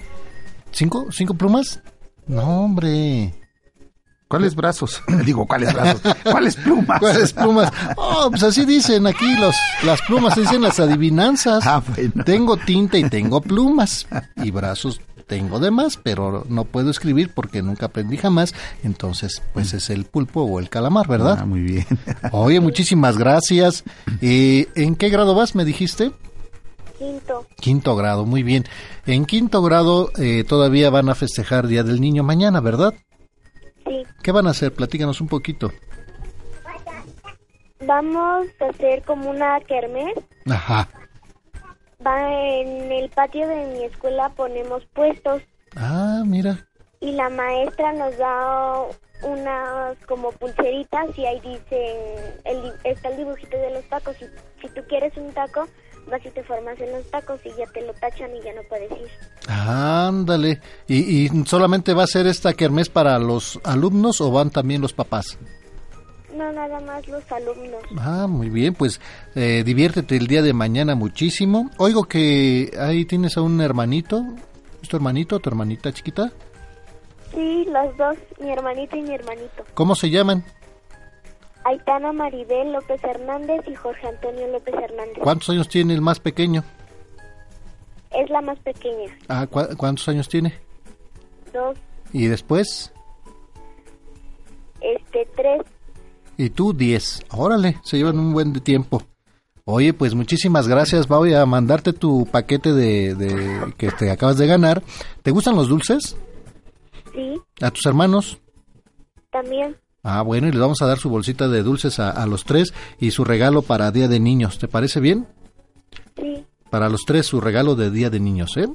¿Cinco? ¿Cinco plumas? No, hombre. ¿Cuáles brazos? Digo, ¿cuáles brazos? ¿Cuáles plumas? ¿Cuáles plumas? Oh, pues así dicen aquí los, las plumas, dicen las adivinanzas. Ah, bueno. Tengo tinta y tengo plumas. Y brazos tengo de más, pero no puedo escribir porque nunca aprendí jamás. Entonces, pues es el pulpo o el calamar, ¿verdad? Ah, muy bien. Oye, muchísimas gracias. Eh, ¿En qué grado vas, me dijiste? Quinto. Quinto grado, muy bien. En quinto grado eh, todavía van a festejar Día del Niño mañana, ¿verdad? Sí. ¿Qué van a hacer? Platícanos un poquito. Vamos a hacer como una kermés. Ajá. Va en el patio de mi escuela ponemos puestos Ah, mira. y la maestra nos da unas como pulseritas y ahí dicen el, está el dibujito de los tacos y si tú quieres un taco vas y te formas en los tacos y ya te lo tachan y ya no puedes ir. Ándale. ¿Y, y solamente va a ser esta kermés para los alumnos o van también los papás? No, nada más los alumnos. Ah, muy bien, pues eh, diviértete el día de mañana muchísimo. Oigo que ahí tienes a un hermanito. ¿Es tu hermanito o tu hermanita chiquita? Sí, los dos, mi hermanito y mi hermanito. ¿Cómo se llaman? Aitana Maribel López Hernández y Jorge Antonio López Hernández. ¿Cuántos años tiene el más pequeño? Es la más pequeña. Ah, ¿cu- ¿Cuántos años tiene? Dos, Y después, este, tres. y tú 10. Órale, se llevan un buen tiempo. Oye, pues muchísimas gracias. Voy a mandarte tu paquete de, de que te acabas de ganar. ¿Te gustan los dulces? Sí, ¿A tus hermanos? también. Ah, bueno, y les vamos a dar su bolsita de dulces a, a los tres y su regalo para Día de Niños. ¿Te parece bien? Sí. Para los tres su regalo de Día de Niños, ¿eh?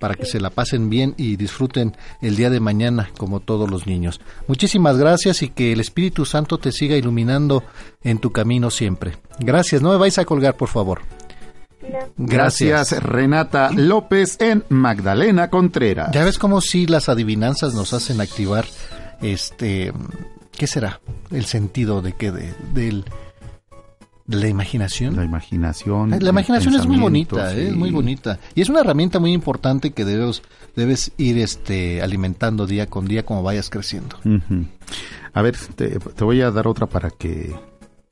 Para que se la pasen bien y disfruten el día de mañana como todos los niños. Muchísimas gracias y que el Espíritu Santo te siga iluminando en tu camino siempre. Gracias, no me vais a colgar, por favor. Gracias, Renata López en Magdalena Contreras. Ya ves cómo si las adivinanzas nos hacen activar este ¿qué será? El sentido de que de, del de la imaginación. La imaginación. La imaginación es muy bonita, ¿eh? sí. es muy bonita. Y es una herramienta muy importante que debes, debes ir este, alimentando día con día como vayas creciendo. A ver, te, te voy a dar otra para que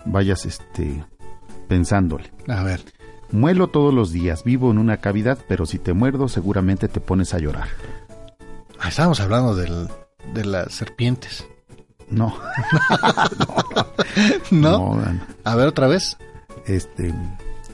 vayas este pensándole. A ver. Muelo todos los días, vivo en una cavidad, pero si te muerdo seguramente te pones a llorar. Ah, estábamos hablando del, de las serpientes. No. ¿No? No, A ver otra vez. Este,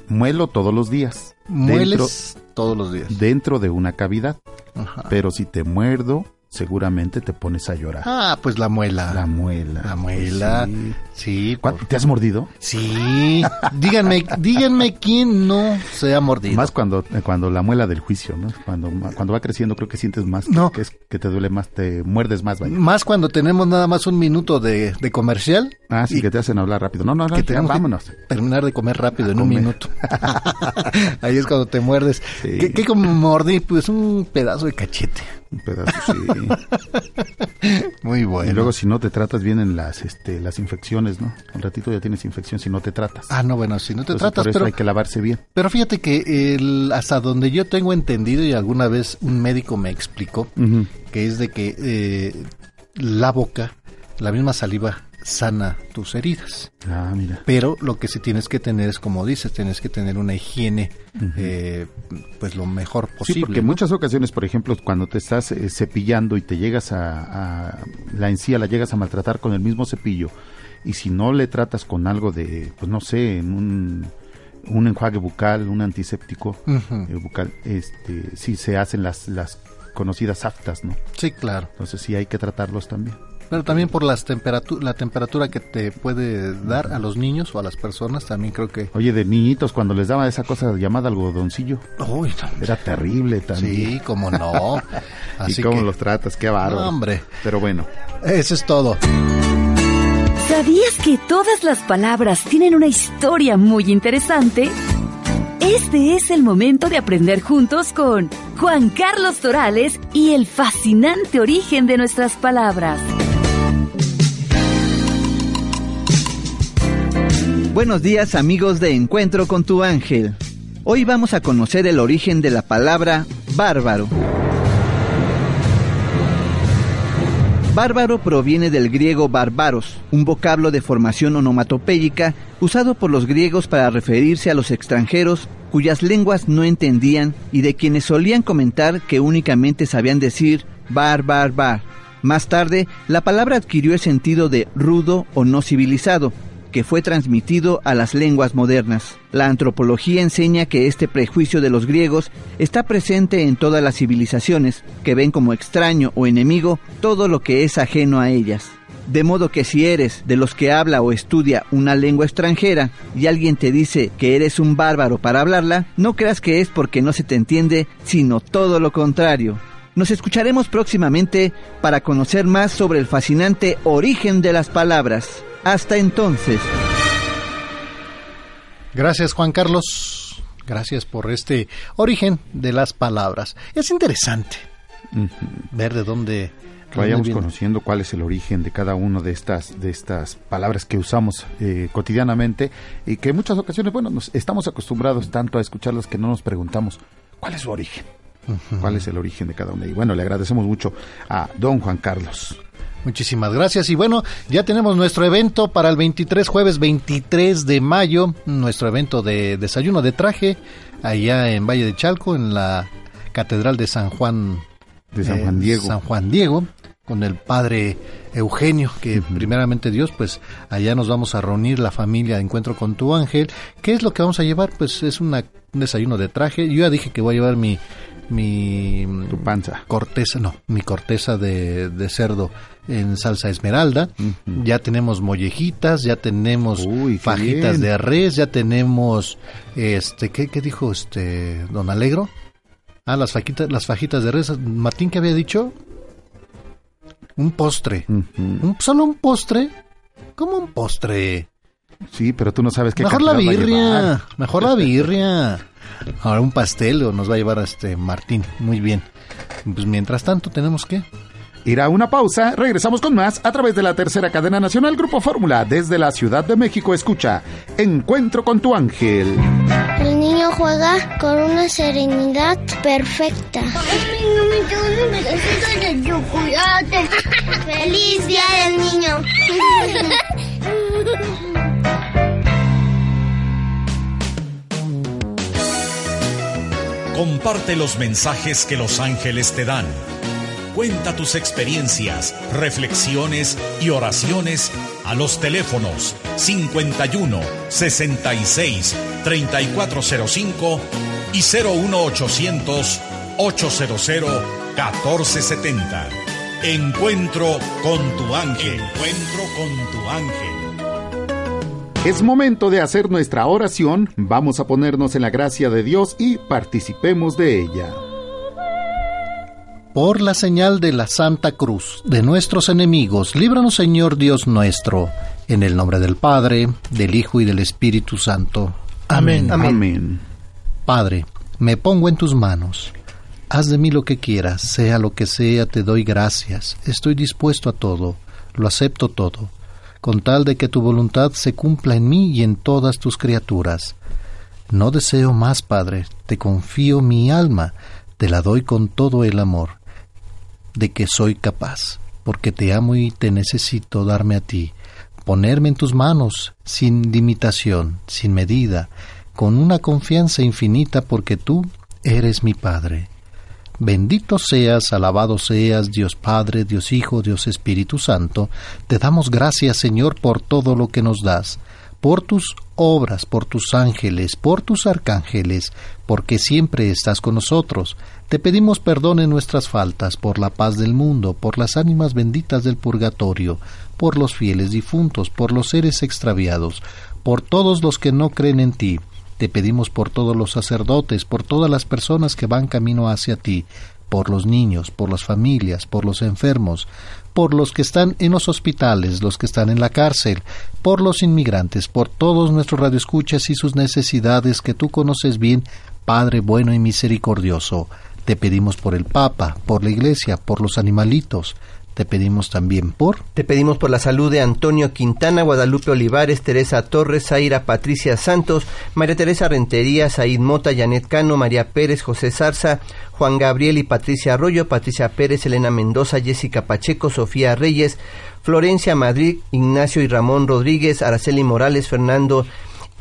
muelo todos los días. Mueles todos los días. Dentro de una cavidad. Ajá. Pero si te muerdo, seguramente te pones a llorar. Ah, pues la muela. La muela. La muela. Pues sí. ¿Cuánto- ¿Te has mordido? Sí. díganme, díganme quién no se ha mordido. Más cuando, eh, cuando la muela del juicio, ¿no? Cuando, cuando va creciendo creo que sientes más, No. que, es, que te duele más, te muerdes más, vaya. Más cuando tenemos nada más un minuto de, de comercial. Ah, sí, que te hacen hablar rápido. No, no, no, que ya, tenemos que vámonos. terminar de comer rápido en un minuto. Ahí es cuando te muerdes. Sí. ¿Qué, qué como mordí? Pues un pedazo de cachete. Un pedazo, sí. Muy bueno. Y luego si no te tratas vienen las, este, las infecciones, ¿no? Un ratito ya tienes infección si no te tratas. Ah, no, bueno, si no te Entonces, tratas, por eso pero, hay que lavarse bien. pero fíjate que el, hasta donde yo tengo entendido y alguna vez un médico me explicó que es de que eh, la boca, la misma saliva sana tus heridas. Ah, mira. Pero lo que sí tienes que tener es, como dices, tienes que tener una higiene, eh, pues lo mejor Sí, posible. porque en ¿no? muchas ocasiones, por ejemplo, cuando te estás eh, cepillando y te llegas a, a- la encía la llegas a maltratar con el mismo cepillo y si no le tratas con algo de, pues no sé, en un, un enjuague bucal, un antiséptico eh, bucal, este, sí se hacen las, las conocidas aftas, ¿no? Sí, claro. Entonces sí hay que tratarlos también. Pero también por las temperatu la temperatura que te puede dar a los niños o a las personas, también creo que... Oye, de niñitos, cuando les daba esa cosa llamada algodoncillo. Uy, Era terrible también. Sí, cómo no. y Así cómo que- los tratas, qué bárbaro. No, hombre. Pero bueno. Eso es todo. ¿Sabías que todas las palabras tienen una historia muy interesante? Este es el momento de aprender juntos con Juan Carlos Torales y el fascinante origen de nuestras palabras. Buenos días amigos de Encuentro con tu ángel. Hoy vamos a conocer el origen de la palabra bárbaro. Bárbaro proviene del griego barbaros, un vocablo de formación onomatopéyica usado por los griegos para referirse a los extranjeros cuyas lenguas no entendían y de quienes solían comentar que únicamente sabían decir bar, bar, bar. Más tarde, la palabra adquirió el sentido de rudo o no civilizado, que fue transmitido a las lenguas modernas. La antropología enseña que este prejuicio de los griegos está presente en todas las civilizaciones, que ven como extraño o enemigo todo lo que es ajeno a ellas. De modo que si eres de los que habla o estudia una lengua extranjera y alguien te dice que eres un bárbaro para hablarla, no creas que es porque no se te entiende, sino todo lo contrario. Nos escucharemos próximamente para conocer más sobre el fascinante origen de las palabras. Hasta entonces. Gracias Juan Carlos. Gracias por este origen de las palabras. Es interesante ver de dónde Vayamos viene. conociendo cuál es el origen de cada una de estas de estas palabras que usamos eh, cotidianamente y que en muchas ocasiones, bueno, nos estamos acostumbrados tanto a escucharlas que no nos preguntamos cuál es su origen, cuál es el origen de cada una. Y bueno, le agradecemos mucho a don Juan Carlos. Muchísimas gracias. Y bueno, ya tenemos nuestro evento para el 23, jueves 23 de mayo, nuestro evento de desayuno de traje, allá en Valle de Chalco, en la Catedral de San Juan. De San Juan Diego. San Juan Diego, con el padre Eugenio, que primeramente Dios, pues allá nos vamos a reunir la familia de Encuentro con tu Ángel. ¿Qué es lo que vamos a llevar? Pues es una, un desayuno de traje. Yo ya dije que voy a llevar mi... Mi tu panza. Corteza, no, mi corteza de, de cerdo en salsa esmeralda. Ya tenemos mollejitas, ya tenemos fajitas bien. de res, ya tenemos este ¿qué, qué dijo este Don Alegro? Ah, las fajitas, las fajitas de res. Martín, ¿qué había dicho? Un postre. ¿Un- ¿Solo un postre? ¿Cómo un postre? Sí, pero tú no sabes qué Mejor la birria, mejor la birria. Ahora un pastel o nos va a llevar este Martín. Muy bien. Pues mientras tanto tenemos que Ir a una pausa, regresamos con más a través de la tercera cadena nacional Grupo Fórmula desde la Ciudad de México. Escucha Encuentro con tu ángel. El niño juega con una serenidad perfecta. ¡Feliz Día del Niño! Comparte los mensajes que los ángeles te dan. Cuenta tus experiencias, reflexiones y oraciones a los teléfonos 51 66 3405 y 01800 800 1470. Encuentro con tu ángel. Encuentro con tu ángel. Es momento de hacer nuestra oración. Vamos a ponernos en la gracia de Dios y participemos de ella. Por la señal de la Santa Cruz de nuestros enemigos, líbranos Señor Dios nuestro, en el nombre del Padre, del Hijo y del Espíritu Santo. Amén. Amén. Padre, me pongo en tus manos. Haz de mí lo que quieras, sea lo que sea, te doy gracias. Estoy dispuesto a todo, lo acepto todo, con tal de que tu voluntad se cumpla en mí y en todas tus criaturas. No deseo más, Padre, te confío mi alma, te la doy con todo el amor de que soy capaz, porque te amo y te necesito darme a ti, ponerme en tus manos, sin limitación, sin medida, con una confianza infinita, porque tú eres mi Padre. Bendito seas, alabado seas, Dios Padre, Dios Hijo, Dios Espíritu Santo, te damos gracias, Señor, por todo lo que nos das, por tus obras, por tus ángeles, por tus arcángeles, porque siempre estás con nosotros. Te pedimos perdón en nuestras faltas, por la paz del mundo, por las ánimas benditas del purgatorio, por los fieles difuntos, por los seres extraviados, por todos los que no creen en ti. Te pedimos por todos los sacerdotes, por todas las personas que van camino hacia ti, por los niños, por las familias, por los enfermos, por los que están en los hospitales, los que están en la cárcel, por los inmigrantes, por todos nuestros radioescuchas y sus necesidades que tú conoces bien, Padre bueno y misericordioso. Te pedimos por el Papa, por la Iglesia, por los animalitos, te pedimos también por... Te pedimos por la salud de Antonio Quintana, Guadalupe Olivares, Teresa Torres, Zaira Patricia Santos, María Teresa Rentería, Said Mota, Janet Cano, María Pérez, José Zarza, Juan Gabriel y Patricia Arroyo, Patricia Pérez, Elena Mendoza, Jessica Pacheco, Sofía Reyes, Florencia Madrid, Ignacio y Ramón Rodríguez, Araceli Morales, Fernando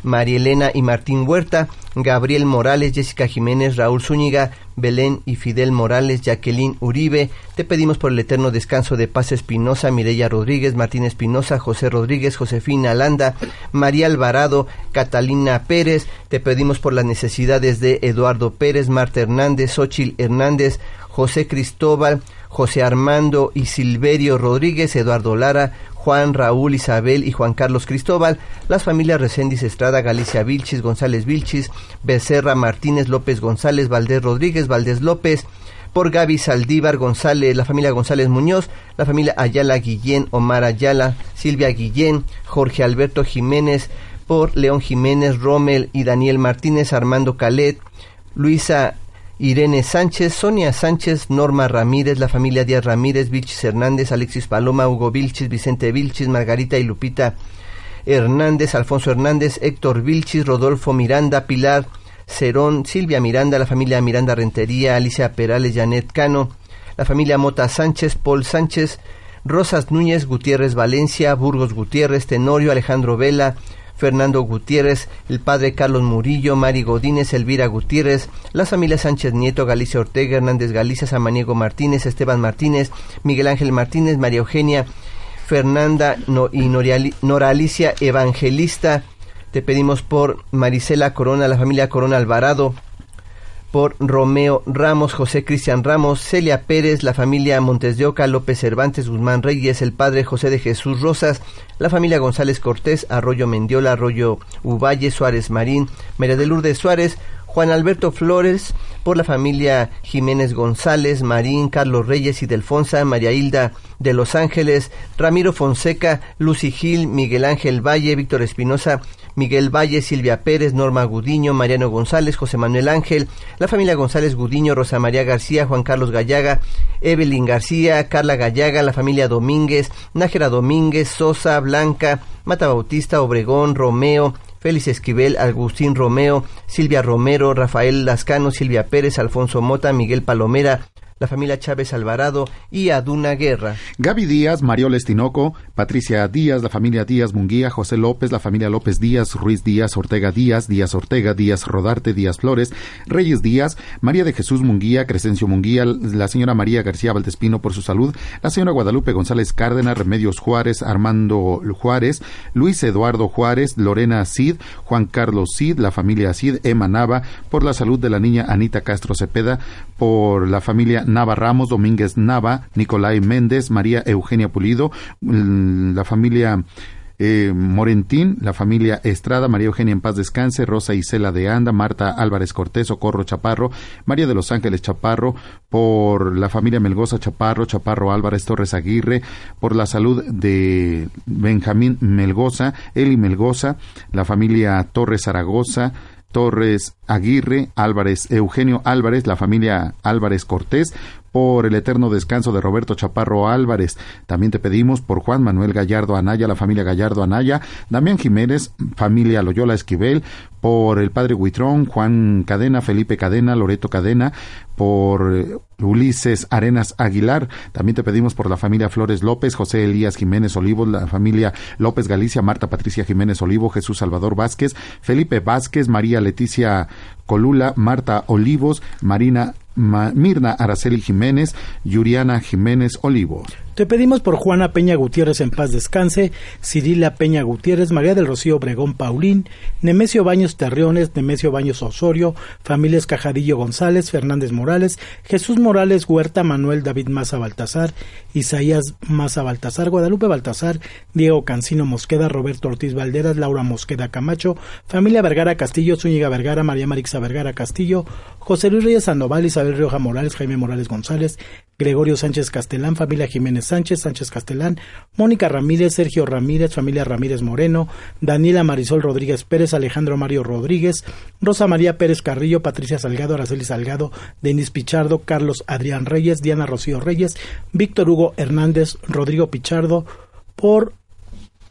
María Elena y Martín Huerta, Gabriel Morales, Jessica Jiménez, Raúl Zúñiga, Belén y Fidel Morales, Jacqueline Uribe. Te pedimos por el eterno descanso de Paz Espinosa, Mireya Rodríguez, Martín Espinosa, José Rodríguez, Josefina Alanda, María Alvarado, Catalina Pérez. Te pedimos por las necesidades de Eduardo Pérez, Marta Hernández, Xochil Hernández, José Cristóbal, José Armando y Silverio Rodríguez, Eduardo Lara, Juan, Raúl, Isabel y Juan Carlos Cristóbal, las familias Reséndiz Estrada, Galicia Vilchis, González Vilchis, Becerra Martínez, López González, Valdés Rodríguez, Valdés López, por Gaby Saldívar González, la familia González Muñoz, la familia Ayala Guillén, Omar Ayala, Silvia Guillén, Jorge Alberto Jiménez, por León Jiménez, Rommel y Daniel Martínez, Armando Calet, Luisa Irene Sánchez, Sonia Sánchez, Norma Ramírez, la familia Díaz Ramírez, Vilchis Hernández, Alexis Paloma, Hugo Vilchis, Vicente Vilchis, Margarita y Lupita Hernández, Alfonso Hernández, Héctor Vilchis, Rodolfo Miranda, Pilar Cerón, Silvia Miranda, la familia Miranda Rentería, Alicia Perales, Janet Cano, la familia Mota Sánchez, Paul Sánchez, Rosas Núñez, Gutiérrez Valencia, Burgos Gutiérrez, Tenorio, Alejandro Vela, Fernando Gutiérrez, el padre Carlos Murillo, Mari Godínez, Elvira Gutiérrez, las familias Sánchez Nieto, Galicia Ortega, Hernández Galicia, Samaniego Martínez, Esteban Martínez, Miguel Ángel Martínez, María Eugenia, Fernanda y Nora Alicia Evangelista. Te pedimos por Marisela Corona, la familia Corona Alvarado, por Romeo Ramos, José Cristian Ramos, Celia Pérez, la familia Montes de Oca, López Cervantes, Guzmán Reyes, el padre José de Jesús Rosas, la familia González Cortés, Arroyo Mendiola, Arroyo Uvalle, Suárez Marín, María de Lourdes Suárez, Juan Alberto Flores, por la familia Jiménez González, Marín, Carlos Reyes y Delfonsa, María Hilda de Los Ángeles, Ramiro Fonseca, Lucy Gil, Miguel Ángel Valle, Víctor Espinosa, Miguel Valle, Silvia Pérez, Norma Gudiño, Mariano González, José Manuel Ángel, la familia González Gudiño, Rosa María García, Juan Carlos Gallaga, Evelyn García, Carla Gallaga, la familia Domínguez, Nájera Domínguez, Sosa, Blanca, Mata Bautista, Obregón, Romeo, Félix Esquivel, Agustín Romeo, Silvia Romero, Rafael Lascano, Silvia Pérez, Alfonso Mota, Miguel Palomera, la familia Chávez Alvarado y Aduna Guerra. Gaby Díaz, Mariola Estinoco, Patricia Díaz, la familia Díaz Munguía, José López, la familia López Díaz, Ruiz Díaz, Ortega Díaz, Díaz Ortega, Díaz Rodarte, Díaz Flores, Reyes Díaz, María de Jesús Munguía, Crescencio Munguía, la señora María García Valdespino por su salud, la señora Guadalupe González Cárdenas, Remedios Juárez, Armando Juárez, Luis Eduardo Juárez, Lorena Cid, Juan Carlos Cid, la familia Cid, Emma Nava, por la salud de la niña Anita Castro Cepeda, por la familia Nava Ramos, Domínguez Nava, Nicolai Méndez, María Eugenia Pulido, mm, la familia eh, Morentín, la familia Estrada, María Eugenia en paz descanse, Rosa Isela de Anda, Marta Álvarez Cortés, Socorro Chaparro, María de los Ángeles Chaparro, por la familia Melgoza Chaparro, Chaparro Álvarez Torres Aguirre, por la salud de Benjamín Melgoza, Eli Melgoza, la familia Torres Zaragoza, Torres Aguirre, Álvarez, Eugenio Álvarez, la familia Álvarez Cortés, por el eterno descanso de Roberto Chaparro Álvarez. También te pedimos por Juan Manuel Gallardo Anaya, la familia Gallardo Anaya, Damián Jiménez, familia Loyola Esquivel, por el padre Huitrón, Juan Cadena, Felipe Cadena, Loreto Cadena, por eh, Ulises Arenas Aguilar. También te pedimos por la familia Flores López, José Elías Jiménez Olivo, la familia López Galicia, Marta Patricia Jiménez Olivo, Jesús Salvador Vázquez, Felipe Vázquez, María Leticia Colula, Marta Olivos, Marina Mirna Araceli Jiménez, Yuriana Jiménez Olivo. Te pedimos por Juana Peña Gutiérrez en paz descanse, Cirila Peña Gutiérrez, María del Rocío Obregón Paulín, Nemesio Baños Terriones, Nemesio Baños Osorio, familias Cajadillo González, Fernández Morales, Jesús Morales Huerta, Manuel David Maza Baltasar, Isaías Maza Baltasar, Guadalupe Baltasar, Diego Cancino Mosqueda, Roberto Ortiz Valderas, Laura Mosqueda Camacho, familia Vergara Castillo, Zúñiga Vergara, María Marixa Vergara Castillo, José Luis Reyes Sandoval, Isabel Rioja Morales, Jaime Morales González, Gregorio Sánchez Castelán, familia Jiménez Sánchez, Sánchez Castelán, Mónica Ramírez, Sergio Ramírez, familia Ramírez Moreno, Daniela Marisol Rodríguez Pérez, Alejandro Mario Rodríguez, Rosa María Pérez Carrillo, Patricia Salgado, Araceli Salgado, Denis Pichardo, Carlos Adrián Reyes, Diana Rocío Reyes, Víctor Hugo Hernández, Rodrigo Pichardo, por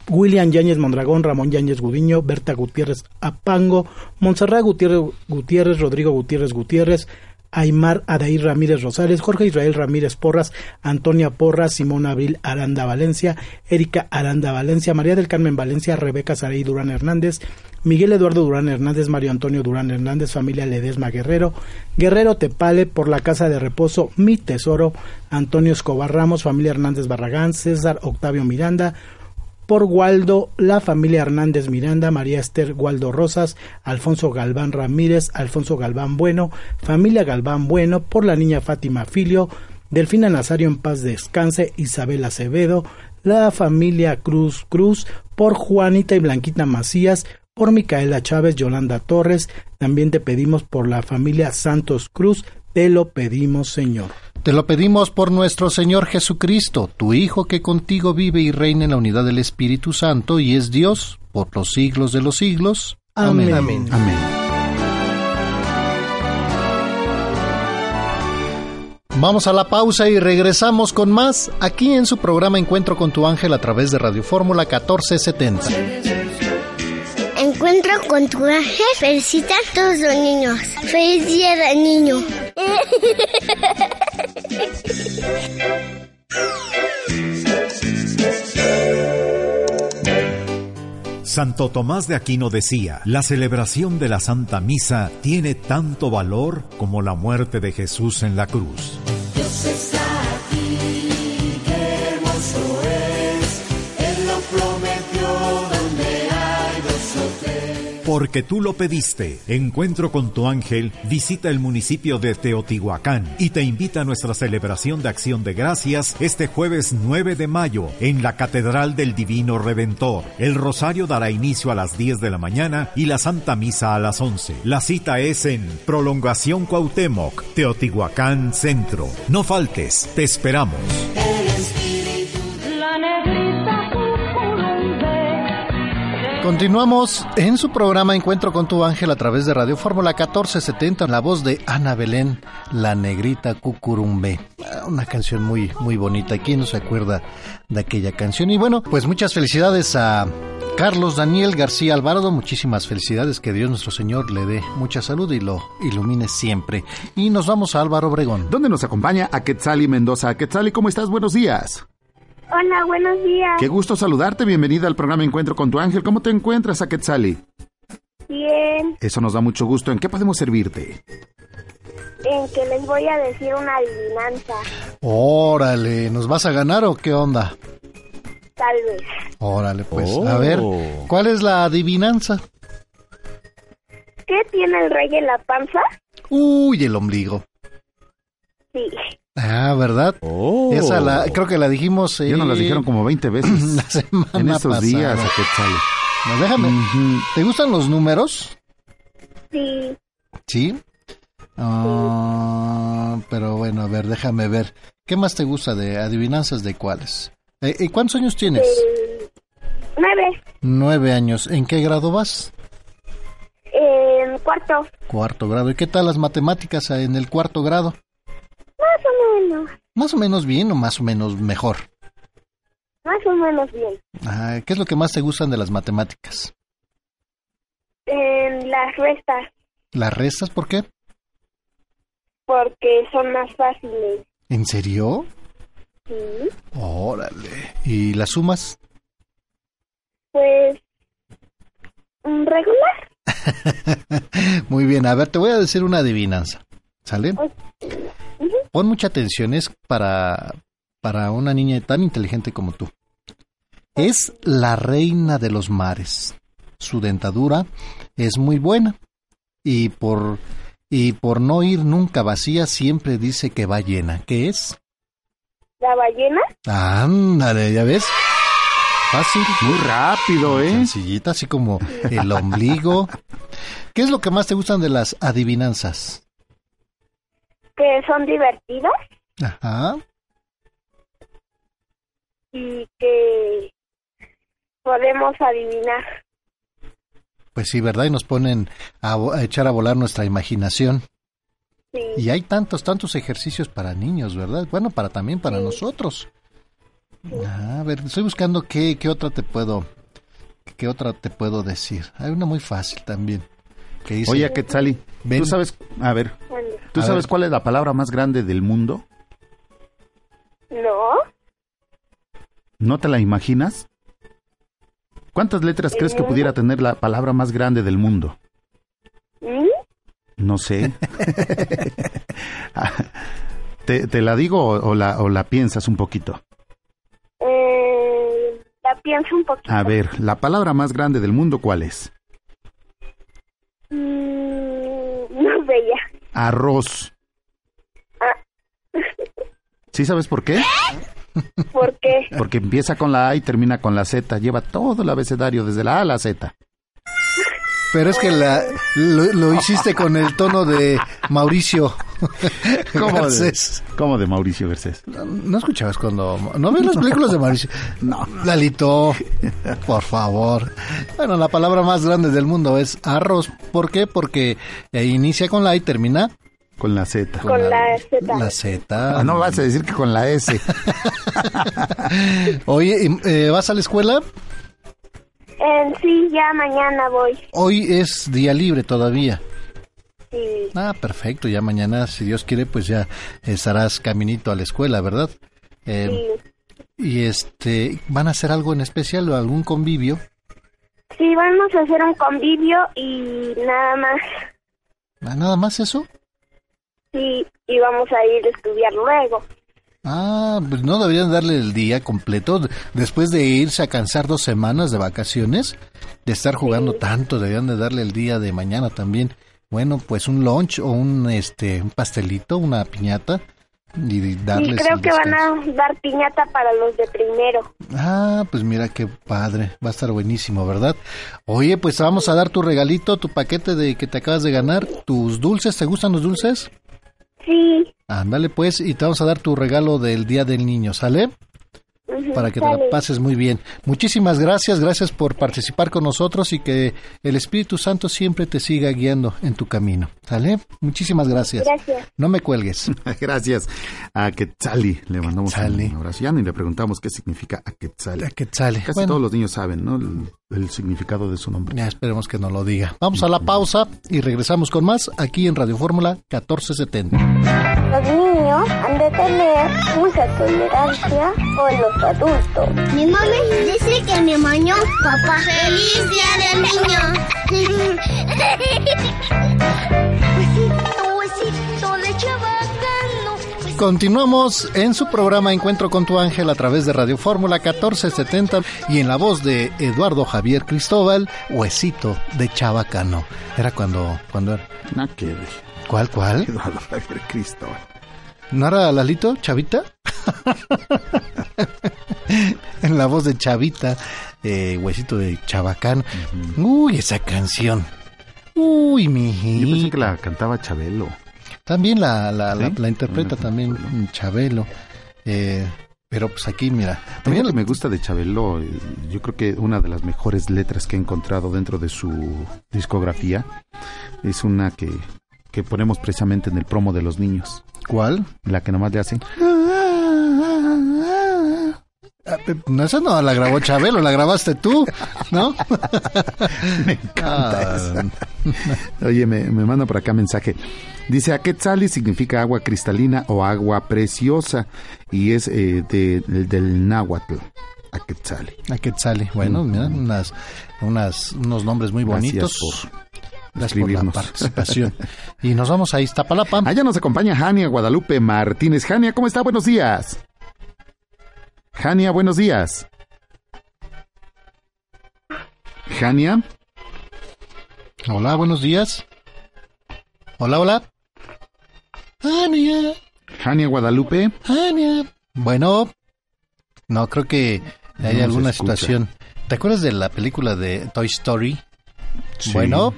William Yáñez Mondragón, Ramón Yáñez Gudiño, Berta Gutiérrez Apango, Montserrat Gutiérrez, Gutiérrez, Rodrigo Gutiérrez Gutiérrez, Aymar Adair Ramírez Rosales, Jorge Israel Ramírez Porras, Antonia Porras, Simón Abril Aranda Valencia, Erika Aranda Valencia, María del Carmen Valencia, Rebeca Saray Durán Hernández, Miguel Eduardo Durán Hernández, Mario Antonio Durán Hernández, familia Ledesma Guerrero, Guerrero Tepale, por la Casa de Reposo, Mi Tesoro, Antonio Escobar Ramos, familia Hernández Barragán, César Octavio Miranda, por Waldo, la familia Hernández Miranda, María Esther Waldo Rosas, Alfonso Galván Ramírez, Alfonso Galván Bueno, familia Galván Bueno, por la niña Fátima Filio, Delfina Nazario en paz descanse, Isabel Acevedo, la familia Cruz Cruz, por Juanita y Blanquita Macías, por Micaela Chávez, Yolanda Torres, también te pedimos por la familia Santos Cruz, te lo pedimos Señor. Te lo pedimos por nuestro Señor Jesucristo, tu Hijo que contigo vive y reina en la unidad del Espíritu Santo y es Dios por los siglos de los siglos. Amén. Amén. Amén. Vamos a la pausa y regresamos con más aquí en su programa Encuentro con tu ángel a través de Radio Fórmula 1470. Encuentro con tu ángel. Felicita a todos los niños. Feliz día del niño. Santo Tomás de Aquino decía, la celebración de la Santa Misa tiene tanto valor como la muerte de Jesús en la cruz. Dios está Porque tú lo pediste. Encuentro con tu ángel, visita el municipio de Teotihuacán y te invita a nuestra celebración de acción de gracias este jueves 9 de mayo en la Catedral del Divino Redentor. El rosario dará inicio a las 10 de la mañana y la Santa Misa a las 11. La cita es en Prolongación Cuauhtémoc, Teotihuacán Centro. No faltes, te esperamos. Continuamos en su programa Encuentro con tu ángel a través de Radio Fórmula 1470 en la voz de Ana Belén, la negrita cucurumbe. Una canción muy muy bonita. ¿Quién no se acuerda de aquella canción? Y bueno, pues muchas felicidades a Carlos Daniel García Alvarado, muchísimas felicidades, que Dios nuestro Señor le dé mucha salud y lo ilumine siempre. Y nos vamos a Álvaro Obregón. ¿Dónde nos acompaña a Quetzali Mendoza? Quetzali, ¿cómo estás? Buenos días. Hola, buenos días. Qué gusto saludarte, bienvenida al programa Encuentro con tu ángel. ¿Cómo te encuentras, a Quetzali? Bien, Eso nos da mucho gusto. ¿En qué podemos servirte? en que les voy a decir una adivinanza, Órale, ¿nos vas a ganar o qué onda? tal vez. Órale, pues Oh. a ver, ¿cuál es la adivinanza? ¿Qué tiene el rey en la panza? Uy, el ombligo. Sí. Ah, ¿verdad? Esa la, creo que la dijimos. Ya nos la eh, dijeron como 20 veces. la semana en estos pasada. días, a Quetzali. No, déjame. ¿Te gustan los números? Sí. Sí. Ah, pero bueno, a ver, déjame ver. ¿Qué más te gusta de adivinanzas de cuáles? Eh, ¿Y cuántos años tienes? Eh, nueve. Nueve años. ¿En qué grado vas? En cuarto. Cuarto grado. ¿Y qué tal las matemáticas en el cuarto grado? Más o menos. ¿Más o menos bien o más o menos mejor? Más o menos bien. Ah, ¿Qué es lo que más te gustan de las matemáticas? En las restas, ¿Las restas por qué? porque son más fáciles. ¿En serio? Sí. Órale. ¿Y las sumas? Pues. mm, regular. Muy bien, a ver, te voy a decir una adivinanza. ¿Sale? Pon mucha atención, es para, para una niña tan inteligente como tú. Es la reina de los mares. Su dentadura es muy buena y por y por no ir nunca vacía siempre dice que va llena. ¿Qué es? ¿La ballena? Ándale, ¿ya ves? Fácil. Muy rápido, ¿eh? Sencillita, así como el ombligo. ¿Qué es lo que más te gustan de las adivinanzas? Que son divertidas Ajá. y que podemos adivinar. Pues sí, ¿verdad? Y nos ponen a, echar a volar nuestra imaginación. Sí. Y hay tantos, tantos ejercicios para niños, ¿verdad? Bueno, para también para nosotros. Ah, a ver, estoy buscando qué, qué otra te puedo, qué otra te puedo decir. Hay una muy fácil también. Que dice, Oye, Quetzali, Ven. ¿tú sabes, a ver, ¿tú A sabes ver. cuál es la palabra más grande del mundo? No, ¿No te la imaginas? ¿Cuántas letras crees que pudiera tener la palabra más grande del mundo? ¿Mm? No sé. ¿Te, te la digo o, o la, o la piensas un poquito? eh, la pienso un poquito. A ver, la palabra más grande del mundo, ¿cuál es? Mm, no veía. Arroz. ¿Sí sabes por qué? ¿Por qué? Porque empieza con la A y termina con la Z. Lleva todo el abecedario desde la A a la Z. Pero es que la, lo, lo hiciste con el tono de Mauricio. ¿Cómo de, Garcés. ¿Cómo de Mauricio Garcés? ¿No escuchabas cuando... ¿No ves las películas de Mauricio? No. Lalito, por favor. Bueno, la palabra más grande del mundo es arroz. ¿Por qué? Porque eh, inicia con la y termina... Con la Z. Con la Z. La Z. Ah, no vas a decir que con la S. Oye, ¿y, eh, ¿vas a la escuela? Eh, sí, ya mañana voy. Hoy es día libre todavía. Sí. Ah, perfecto. Ya mañana, si Dios quiere, pues ya estarás caminito a la escuela, ¿verdad? Eh, Y este, ¿van a hacer algo en especial o algún convivio? Sí, vamos a hacer un convivio y nada más. Ah, ¿Nada más eso? Sí, y vamos a ir a estudiar luego. Ah, pues no deberían darle el día completo después de irse a cansar dos semanas de vacaciones, de estar jugando tanto, deberían de darle el día de mañana también. Bueno, pues un lunch o un este un pastelito, una piñata y Y darles creo el que van a dar piñata para los de primero. Ah, pues mira qué padre, va a estar buenísimo, ¿verdad? Oye, pues vamos a dar tu regalito, tu paquete de que te acabas de ganar, tus dulces, ¿te gustan los dulces? Sí. Ándale pues, y te vamos a dar tu regalo del Día del Niño, ¿sale? Para que te la pases muy bien. Muchísimas gracias, gracias por participar con nosotros y que el Espíritu Santo siempre te siga guiando en tu camino, ¿sale? Muchísimas gracias. Gracias. No me cuelgues. Gracias a Quetzali. Le mandamos un abrazo. Ya ni le preguntamos qué significa a Quetzali. Quetzali. Casi Bueno. todos los niños saben, ¿no? El, el significado de su nombre. Ya esperemos que no lo diga. Vamos a la pausa y regresamos con más aquí en Radio Fórmula 1470. Los niños han de tener mucha tolerancia con los adultos. Mi mami dice que me mañó, papá. ¡Feliz Día del Niño! Huesito de chabacano. Continuamos en su programa Encuentro con tu ángel a través de Radio Fórmula 1470 y en la voz de Eduardo Javier Cristóbal, Huesito de Chabacano. Era cuando, cuando era. No, que ¿Cuál, cuál? Eduardo Javier Cristóbal. ¿No era Lalito, Chavita? en la voz de Chavita, eh, Huesito de Chabacano. Uy, esa canción. Uy, mi Yo pensé que la cantaba Chabelo. También la, la, la- ¿Sí? la interpreta también Chabelo. Eh, pero pues aquí, mira. También lo que me gusta de Chabelo, eh, yo creo que una de las mejores letras que he encontrado dentro de su discografía es una que, que ponemos precisamente en el promo de los niños. ¿Cuál? La que nomás le hacen. Ah, No, esa no la grabó Chabelo, la grabaste tú, ¿no? Me encanta esa. Oye, me, me manda por acá mensaje. Dice, Aquetzali significa agua cristalina o agua preciosa y es eh, de- del- del náhuatl. Aquetzali. Aquetzali. Bueno, mira, unas, unas, unos nombres muy Gracias bonitos. por Gracias por la participación. y nos vamos a Iztapalapa. Allá nos acompaña Jania Guadalupe Martínez. Jania, ¿cómo está? Buenos días. Jania, buenos días. Jania. Hola, buenos días. Hola, hola. Jania. Jania Guadalupe. Jania. Bueno, no creo que hay No se alguna situación. ¿Te acuerdas de la película de Toy Story? Sí. Bueno.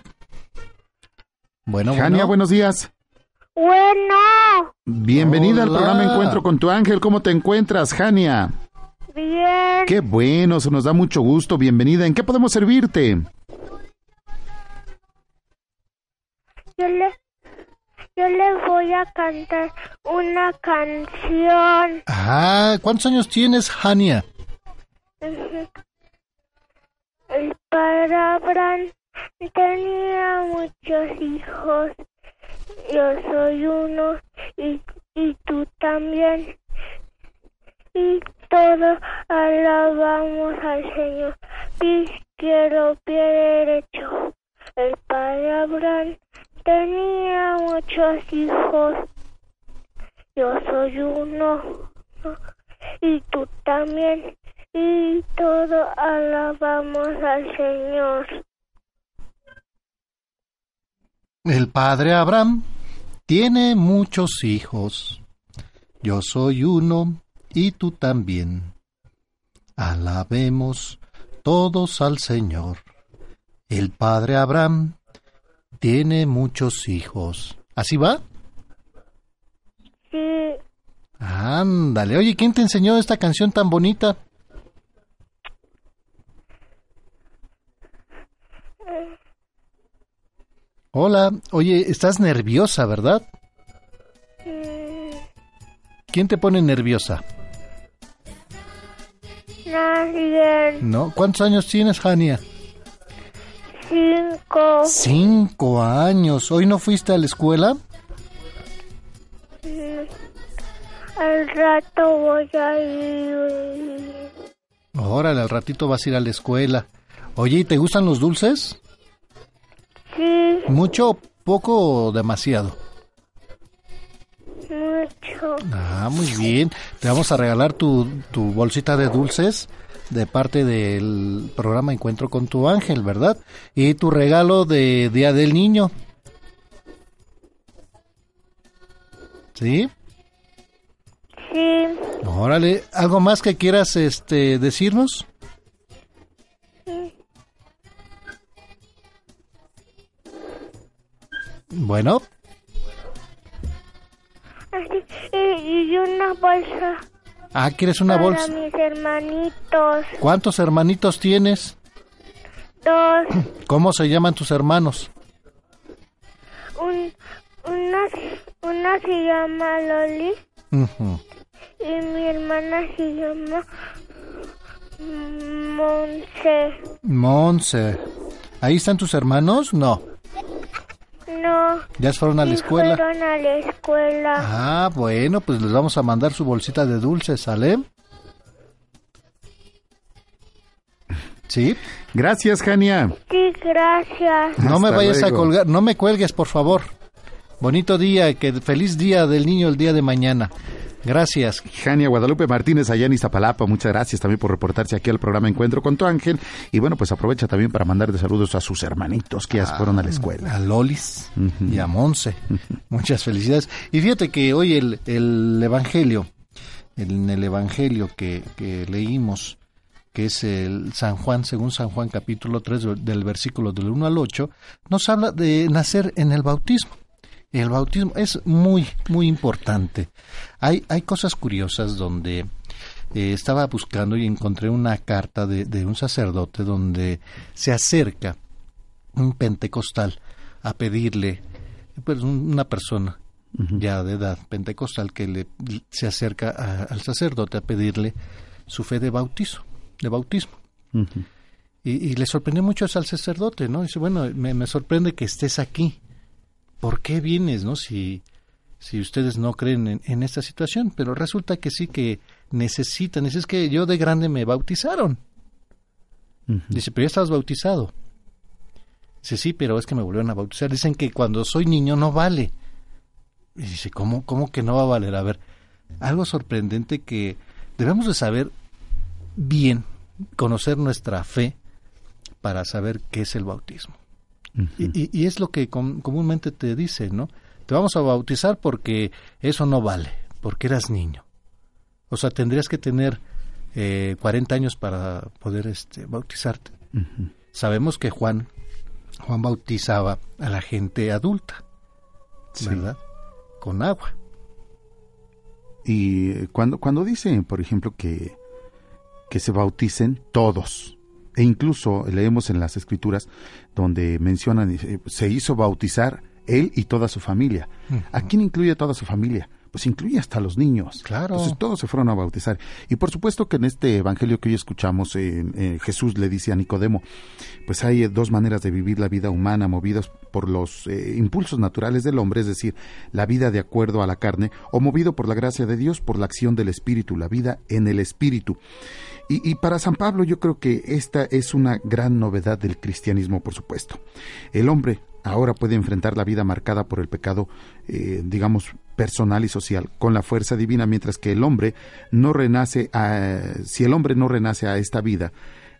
Bueno, Jania, bueno. buenos días. Bueno, Bienvenida al programa Encuentro con tu ángel. ¿Cómo te encuentras, Jania? bien. Qué bueno, se nos da mucho gusto. Bienvenida. ¿En qué podemos servirte? Yo le, yo le voy a cantar una canción. Ah, ¿cuántos años tienes, Jania? El padre Abraham tenía muchos hijos. Yo soy uno y, y tú también. Y todos alabamos al Señor. Izquierdo, pie derecho. El padre Abraham tenía muchos hijos. Yo soy uno y tú también. Y todos alabamos al Señor. El padre Abraham tiene muchos hijos. Yo soy uno y tú también. Alabemos todos al Señor. El padre Abraham tiene muchos hijos. ¿Así va? Sí, Ándale. Oye, ¿quién te enseñó esta canción tan bonita? Hola. Oye, estás nerviosa, ¿verdad? mm, ¿Quién te pone nerviosa? nadie. ¿No? ¿Cuántos años tienes, Jania? Cinco. Cinco años. ¿Hoy no fuiste a la escuela? Mm, Al rato voy a ir. Órale, al ratito vas a ir a la escuela. Oye, ¿y te gustan los dulces? Sí, ¿Mucho, poco o demasiado? mucho. Ah, muy bien. Te vamos a regalar tu, tu bolsita de dulces de parte del programa Encuentro con tu ángel, ¿verdad? Y tu regalo de Día del Niño. ¿Sí? Sí, Órale, ¿algo más que quieras este decirnos? Bueno, y, una bolsa ah, ¿quieres una para bolsa? mis hermanitos. ¿Cuántos hermanitos tienes? Dos. ¿Cómo se llaman tus hermanos? Un, una, una se llama Loli y mi hermana se llama Monse. Monse. ¿Ahí están tus hermanos? No. No. ¿Ya fueron a la sí escuela? Fueron a la escuela. Ah, bueno, pues les vamos a mandar su bolsita de dulces, ¿sale? ¿Sí? Gracias, Jania. Sí, gracias. No me vayas a colgar, no me cuelgues, por favor. Bonito día, que feliz día del niño el día de mañana. Gracias. Jania Guadalupe Martínez allá en Iztapalapa, muchas gracias también por reportarse aquí al programa Encuentro con tu ángel. Y bueno, pues aprovecha también para mandarle saludos a sus hermanitos que ya fueron a la escuela. A Lolis y a Monse. Muchas felicidades. Y fíjate que hoy el, el Evangelio, en el Evangelio que, que leímos, que es el San Juan, según San Juan capítulo 3 del versículo del 1 al 8, nos habla de nacer en el bautismo. El bautismo es muy, muy importante. Hay, hay cosas curiosas donde eh, estaba buscando y encontré una carta de, de un sacerdote donde se acerca un pentecostal a pedirle, pues un- una persona ya de edad pentecostal que le se acerca a- al sacerdote a pedirle su fe de bautizo, de bautismo. Y, y le sorprendió mucho eso al sacerdote, ¿no? Dice, bueno, me, me sorprende que estés aquí. ¿Por qué vienes, no? Si, si ustedes no creen en, en esta situación. Pero resulta que sí que necesitan. Dice, es que yo de grande me bautizaron. Dice, pero ya estabas bautizado. Dice, sí, pero es que me volvieron a bautizar. Dicen que cuando soy niño no vale. Y dice, ¿cómo, cómo que no va a valer? A ver, algo sorprendente que debemos de saber bien conocer nuestra fe para saber qué es el bautismo. Y, y- y es lo que com- comúnmente te dice, ¿no? Te vamos a bautizar porque eso no vale, porque eras niño. O sea, tendrías que tener eh, 40 años para poder este, bautizarte. Sabemos que Juan, Juan bautizaba a la gente adulta, ¿verdad? Con agua. Y cuando, cuando dice, por ejemplo, que, que se bauticen todos, e incluso leemos en las escrituras donde mencionan, eh, se hizo bautizar él y toda su familia. ¿A quién incluye toda su familia? Pues incluye hasta los niños. Claro. Entonces todos se fueron a bautizar. Y por supuesto que en este evangelio que hoy escuchamos, eh, eh, Jesús le dice a Nicodemo, pues hay eh, dos maneras de vivir la vida humana movidos por los eh, impulsos naturales del hombre, es decir, la vida de acuerdo a la carne, o movido por la gracia de Dios, por la acción del Espíritu, la vida en el Espíritu. Y, y para San Pablo yo creo que esta es una gran novedad del cristianismo, por supuesto. El hombre ahora puede enfrentar la vida marcada por el pecado, eh, digamos, personal y social, con la fuerza divina, mientras que el hombre no renace, a, si el hombre no renace a esta vida,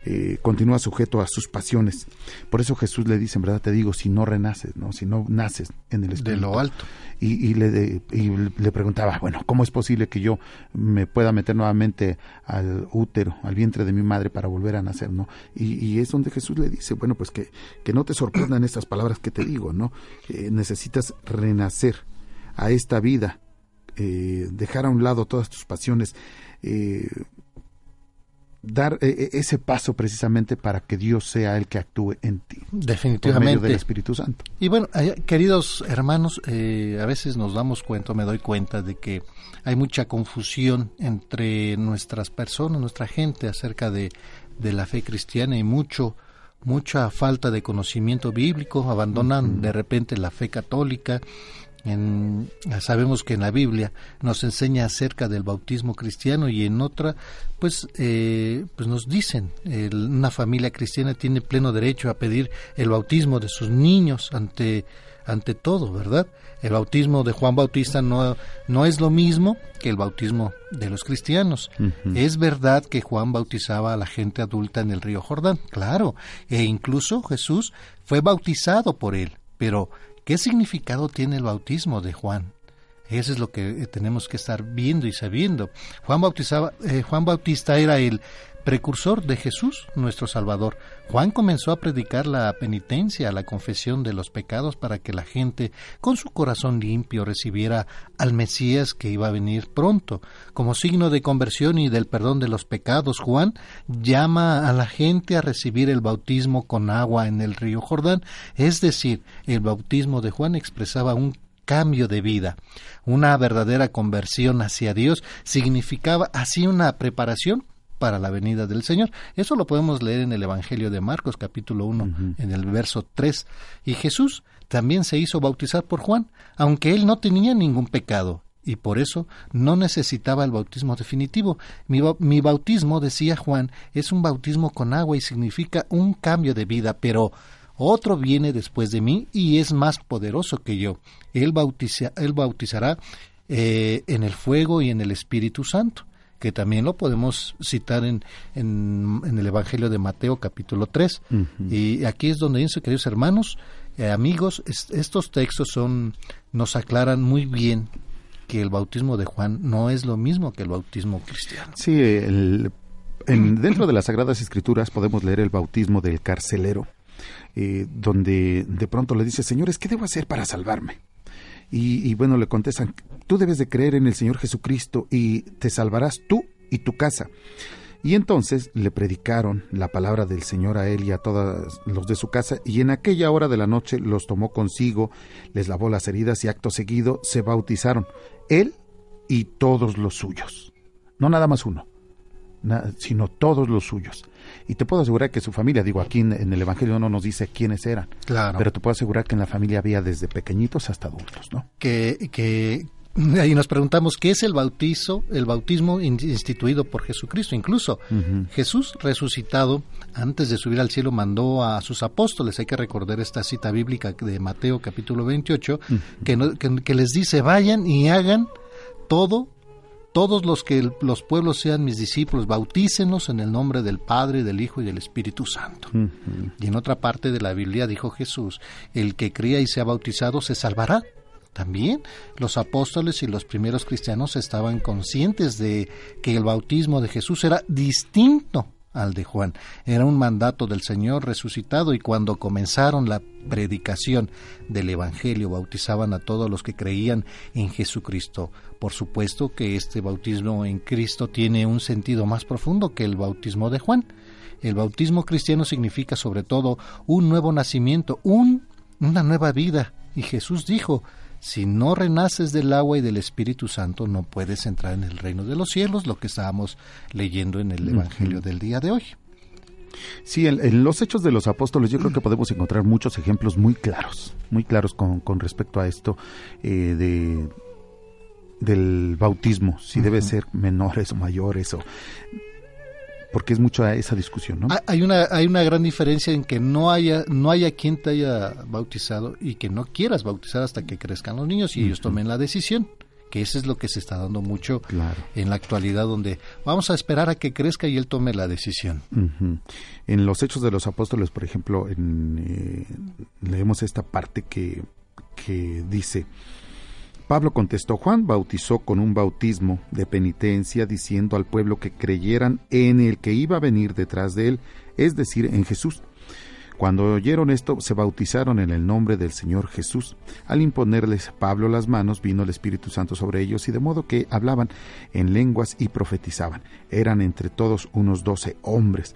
eh, continúa sujeto a sus pasiones. Por eso Jesús le dice, en verdad te digo, si no renaces, ¿no? si no naces en el Espíritu. lo alto. Y, y le, de- y le preguntaba, bueno, ¿cómo es posible que yo me pueda meter nuevamente al útero, al vientre de mi madre para volver a nacer, ¿no? Y, y es donde Jesús le dice, bueno, pues que, que no te sorprendan estas palabras que te digo, ¿no? Eh, necesitas renacer a esta vida, eh, dejar a un lado todas tus pasiones, eh, dar eh, ese paso precisamente para que Dios sea el que actúe en ti. Por medio Definitivamente. del Espíritu Santo. Y bueno, eh, queridos hermanos, eh, a veces nos damos cuenta, me doy cuenta de que hay mucha confusión entre nuestras personas, nuestra gente acerca de, de la fe cristiana y mucho mucha falta de conocimiento bíblico, abandonan de repente la fe católica. En- sabemos que en la Biblia nos enseña acerca del bautismo cristiano y en otra, pues, eh, pues nos dicen, una familia cristiana tiene pleno derecho a pedir el bautismo de sus niños ante, ante todo, ¿verdad? El bautismo de Juan Bautista no, no es lo mismo que el bautismo de los cristianos. Es verdad que Juan bautizaba a la gente adulta en el río Jordán, claro, e incluso Jesús fue bautizado por él, pero ¿qué significado tiene el bautismo de Juan? Eso es lo que eh, tenemos que estar viendo y sabiendo. Juan, bautizaba, eh, Juan Bautista era el precursor de Jesús, nuestro Salvador. Juan comenzó a predicar la penitencia, la confesión de los pecados para que la gente, con su corazón limpio, recibiera al Mesías que iba a venir pronto. Como signo de conversión y del perdón de los pecados, Juan llama a la gente a recibir el bautismo con agua en el río Jordán, es decir, el bautismo de Juan expresaba un cambio de vida. Una verdadera conversión hacia Dios significaba así una preparación para la venida del Señor. Eso lo podemos leer en el Evangelio de Marcos capítulo 1 en el verso 3. Y Jesús también se hizo bautizar por Juan, aunque él no tenía ningún pecado y por eso no necesitaba el bautismo definitivo. Mi, bau- mi bautismo, decía Juan, es un bautismo con agua y significa un cambio de vida, pero otro viene después de mí y es más poderoso que yo. Él, bautiza- él bautizará eh, en el fuego y en el Espíritu Santo, que también lo podemos citar en, en, en el Evangelio de Mateo capítulo 3. Y aquí es donde dice, queridos hermanos, eh, amigos, es- estos textos son, nos aclaran muy bien que el bautismo de Juan no es lo mismo que el bautismo cristiano. Sí, el- en- dentro de las Sagradas Escrituras podemos leer el bautismo del carcelero, eh, donde de pronto le dice, señores, ¿qué debo hacer para salvarme? Y, y bueno, le contestan, tú debes de creer en el Señor Jesucristo y te salvarás tú y tu casa. Y entonces le predicaron la palabra del Señor a él y a todos los de su casa, y en aquella hora de la noche los tomó consigo, les lavó las heridas y acto seguido se bautizaron, él y todos los suyos. No nada más uno, sino todos los suyos. Y te puedo asegurar que su familia, digo, aquí en, en el Evangelio no nos dice quiénes eran, Claro. pero te puedo asegurar que en la familia había desde pequeñitos hasta adultos, ¿no? que, que ahí nos preguntamos qué es el bautizo, el bautismo in- instituido por Jesucristo. Incluso Jesús resucitado antes de subir al cielo mandó a sus apóstoles. Hay que recordar esta cita bíblica de Mateo capítulo 28 que, no- que, que les dice vayan y hagan todo todos los que los pueblos sean mis discípulos, bautícenlos en el nombre del Padre, del Hijo y del Espíritu Santo. Y en otra parte de la Biblia dijo Jesús, el que cría y sea bautizado se salvará. También los apóstoles y los primeros cristianos estaban conscientes de que el bautismo de Jesús era distinto al de Juan. Era un mandato del Señor resucitado y cuando comenzaron la predicación del Evangelio bautizaban a todos los que creían en Jesucristo. Por supuesto que este bautismo en Cristo tiene un sentido más profundo que el bautismo de Juan. El bautismo cristiano significa sobre todo un nuevo nacimiento, un, una nueva vida. Y Jesús dijo, si no renaces del agua y del Espíritu Santo, no puedes entrar en el reino de los cielos, lo que estábamos leyendo en el Evangelio del día de hoy. Sí, en, en los hechos de los apóstoles yo creo que podemos encontrar muchos ejemplos muy claros, muy claros con, con respecto a esto eh, de del bautismo, si debe ser menores o mayores o porque es mucha esa discusión, ¿no? Hay- una, hay una gran diferencia en que no haya, no haya quien te haya bautizado y que no quieras bautizar hasta que crezcan los niños y ellos tomen la decisión. Que eso es lo que se está dando mucho en la actualidad, donde vamos a esperar a que crezca y él tome la decisión. Ujú. En los Hechos de los Apóstoles, por ejemplo, en, eh, leemos esta parte que, que dice, Pablo contestó, Juan bautizó con un bautismo de penitencia, diciendo al pueblo que creyeran en el que iba a venir detrás de él, es decir, en Jesús. Cuando oyeron esto, se bautizaron en el nombre del Señor Jesús. Al imponerles Pablo las manos, vino el Espíritu Santo sobre ellos, y de modo que hablaban en lenguas y profetizaban. Eran entre todos unos doce hombres.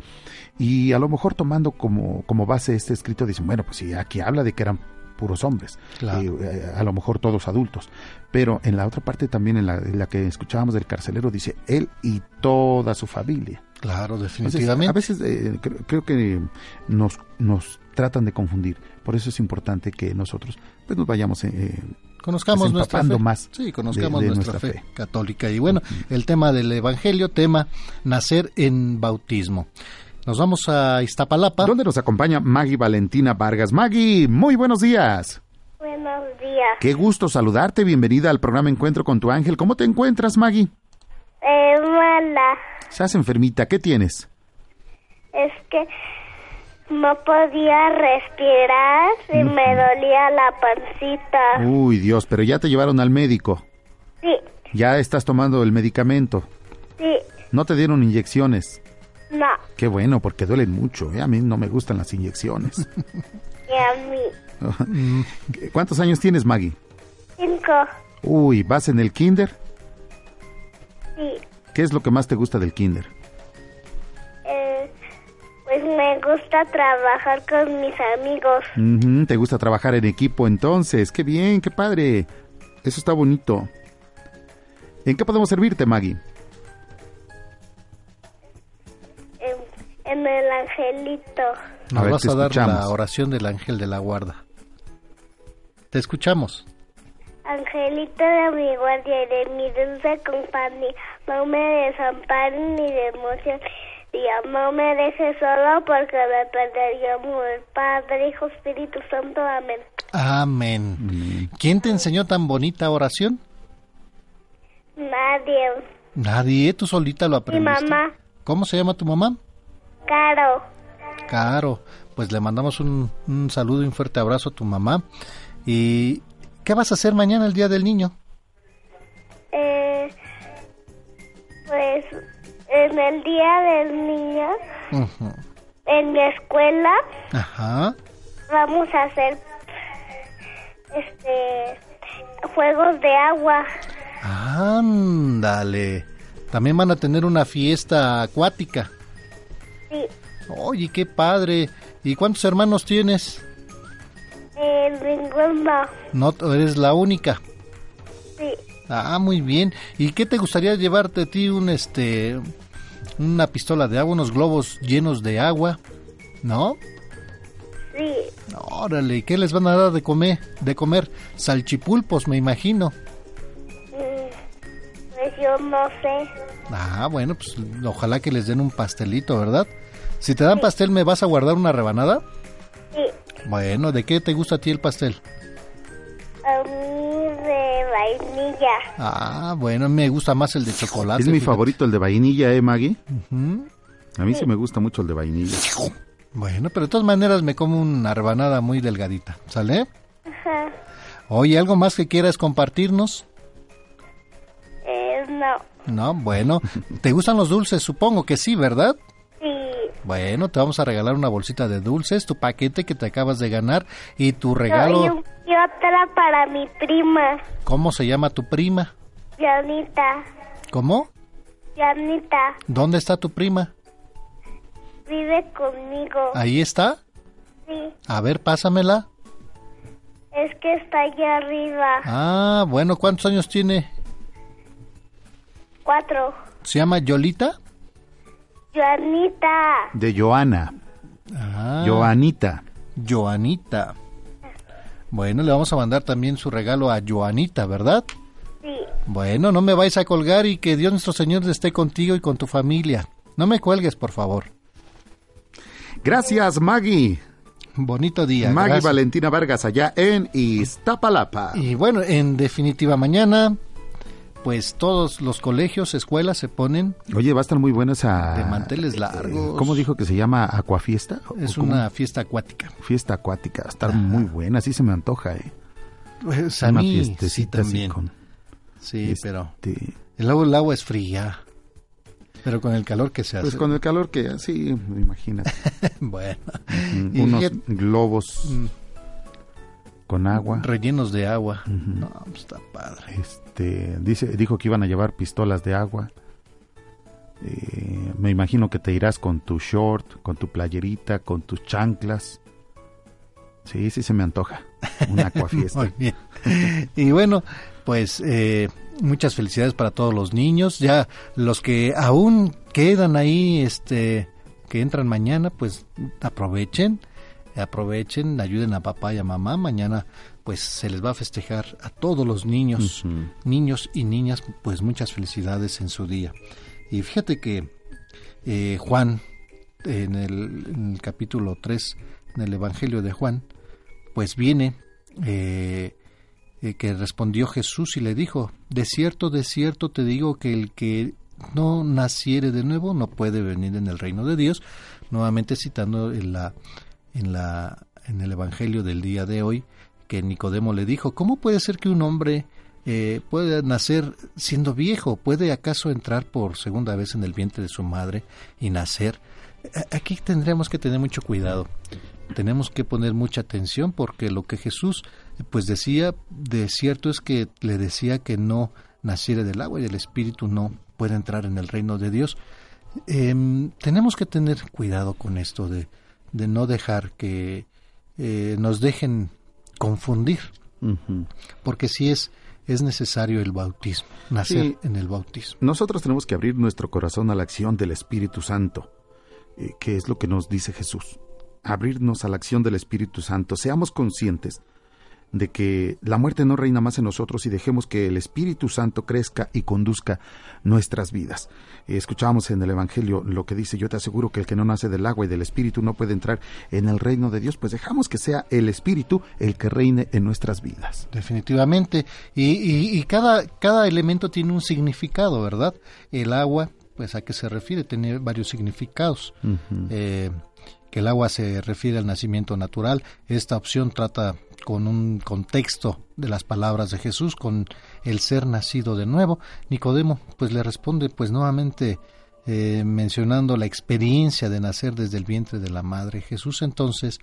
Y a lo mejor tomando como, como base este escrito, dicen, bueno, pues sí, aquí habla de que eran puros hombres, Claro. eh, a lo mejor todos adultos. Pero en la otra parte también, en la, en la que escuchábamos del carcelero, dice, él y toda su familia. Claro, Entonces, definitivamente. a veces eh, creo, creo que nos, nos tratan de confundir. Por eso es importante que nosotros pues nos vayamos eh, conozcamos pues, nuestra fe. más Sí, conozcamos de- de nuestra, fe, católica. Y bueno, el tema del Evangelio, tema nacer en bautismo. Nos vamos a Iztapalapa. ¿Dónde nos acompaña Maggie Valentina Vargas? Maggie, muy buenos días. Buenos días. Qué gusto saludarte. Bienvenida al programa Encuentro con tu ángel. ¿Cómo te encuentras, Maggie? Eh, mala. Estás enfermita. ¿Qué tienes? Es que no podía respirar y me dolía la pancita. Uy, Dios, pero ya te llevaron al médico. Sí, Ya estás tomando el medicamento. sí, No te dieron inyecciones. No. Qué bueno, porque duelen mucho. ¿eh? A mí no me gustan las inyecciones. Y a mí. ¿Cuántos años tienes, Maggie? Cinco. Uy, ¿vas en el kinder? Sí. ¿Qué es lo que más te gusta del kinder? Eh, pues me gusta trabajar con mis amigos. ¿Te gusta trabajar en equipo entonces? Qué bien, qué padre. Eso está bonito. ¿En qué podemos servirte, Maggie? En, el angelito. Nos A ver, vas te a dar la escuchamos. oración del ángel de la guarda. Te escuchamos. Angelito de mi guardia y de mi dulce compañía, no me desampares ni de emoción. Dios, no me dejes solo porque me perdería el Padre, Hijo, Espíritu Santo. Amén. Amén. ¿Quién te enseñó tan bonita oración? Nadie. Nadie, tú solita lo Mi aprendiste. mamá, ¿Cómo se llama tu mamá? Caro. Caro. Pues le mandamos un, un saludo y un fuerte abrazo a tu mamá. ¿Y qué vas a hacer mañana el Día del Niño? Eh, pues en el Día del Niño, en mi escuela, Ajá. vamos a hacer este juegos de agua. Ándale. También van a tener una fiesta acuática. Sí, Oye, qué padre. ¿Y cuántos hermanos tienes? el ninguno. No, eres la única. Sí, Ah, muy bien. ¿Y qué te gustaría llevarte a ti un este una pistola de agua, unos globos llenos de agua? ¿No? sí. Órale, ¿y qué les van a dar de comer? De comer salchipulpos, me imagino. Mm, Pues yo no sé. Ah, bueno, pues ojalá que les den un pastelito, ¿verdad? Si te dan pastel, ¿me vas a guardar una rebanada? Sí, Bueno, ¿de qué te gusta a ti el pastel? a mí de vainilla. Ah, bueno, me gusta más el de chocolate. Es mi fíjate. favorito el de vainilla, ¿eh, Maggie? A mí sí me gusta mucho el de vainilla. Bueno, pero de todas maneras me como una rebanada muy delgadita, ¿sale? Ajá. Oye, ¿algo más que quieras compartirnos? Eh, no. No, bueno, ¿te gustan los dulces? Supongo que sí, ¿verdad? Bueno, te vamos a regalar una bolsita de dulces, tu paquete que te acabas de ganar y tu No, regalo. un- y otra para mi prima, ¿Cómo se llama tu prima? Janita. ¿Cómo? Janita ¿Dónde está tu prima? vive conmigo. Ahí está. Sí. A ver, pásamela. Es que está allá arriba. Ah, bueno, ¿cuántos años tiene? Cuatro. ¿Se llama Yolita? Janita. De Joana. Ah. Joanita. Joanita. Bueno, le vamos a mandar también su regalo a Joanita, ¿verdad? Sí. Bueno, no me vais a colgar y que Dios nuestro Señor esté contigo y con tu familia. No me cuelgues, por favor. Gracias, Maggie. Bonito día. Maggie gracias. Valentina Vargas allá en Iztapalapa. Y bueno, en definitiva, mañana, pues todos los colegios, escuelas se ponen Oye, va a estar muy buena esa... de manteles largos. ¿Cómo dijo que se llama? ¿Acuafiesta? Es una fiesta acuática. Fiesta acuática. Va a estar muy buena, así se me antoja, ¿eh? Pues a Una mí sí también. con- Sí, este, pero el agua, el agua es fría. Pero con el calor que se hace. Pues con el calor que así, imagínate. bueno. Mm, Y Unos fíjate- globos Mm. con agua. rellenos de agua. No, pues está padre. Este, dice, dijo que iban a llevar pistolas de agua. Eh, me imagino que te irás con tu short, con tu playerita, con tus chanclas. Sí, sí se me antoja. Una acuafiesta. Muy bien. Y bueno, pues eh, muchas felicidades para todos los niños. Ya los que aún quedan ahí, este, que entran mañana, pues aprovechen, aprovechen, ayuden a papá y a mamá. Mañana, pues se les va a festejar a todos los niños, niños y niñas, pues muchas felicidades en su día. Y fíjate que eh, Juan, en el, en el capítulo 3, en el Evangelio de Juan, pues viene eh, eh, que respondió Jesús y le dijo, de cierto, de cierto te digo que el que no naciere de nuevo no puede venir en el reino de Dios, nuevamente citando en la en la en el evangelio del día de hoy que Nicodemo le dijo, ¿cómo puede ser que un hombre eh, pueda nacer siendo viejo? ¿Puede acaso entrar por segunda vez en el vientre de su madre y nacer? Aquí tendremos que tener mucho cuidado. Tenemos que poner mucha atención porque lo que Jesús pues decía de cierto es que le decía que no naciera del agua y del espíritu no puede entrar en el reino de Dios. Em, tenemos que tener cuidado con esto de, de no dejar que eh, nos dejen confundir, porque sí es, es necesario el bautismo, nacer Sí. en el bautismo. Nosotros tenemos que abrir nuestro corazón a la acción del Espíritu Santo, eh, que es lo que nos dice Jesús. Abrirnos a la acción del Espíritu Santo. Seamos conscientes de que la muerte no reina más en nosotros y dejemos que el Espíritu Santo crezca y conduzca nuestras vidas. Escuchábamos en el Evangelio lo que dice, yo te aseguro que el que no nace del agua y del Espíritu no puede entrar en el reino de Dios, pues dejamos que sea el Espíritu el que reine en nuestras vidas. Definitivamente. Y, y- y cada, cada elemento tiene un significado, ¿verdad? El agua, pues a qué se refiere, tiene varios significados. Eh, que el agua se refiere al nacimiento natural. Esta opción trata con un contexto de las palabras de Jesús, con el ser nacido de nuevo. Nicodemo, pues le responde, pues nuevamente eh, mencionando la experiencia de nacer desde el vientre de la madre. Jesús entonces,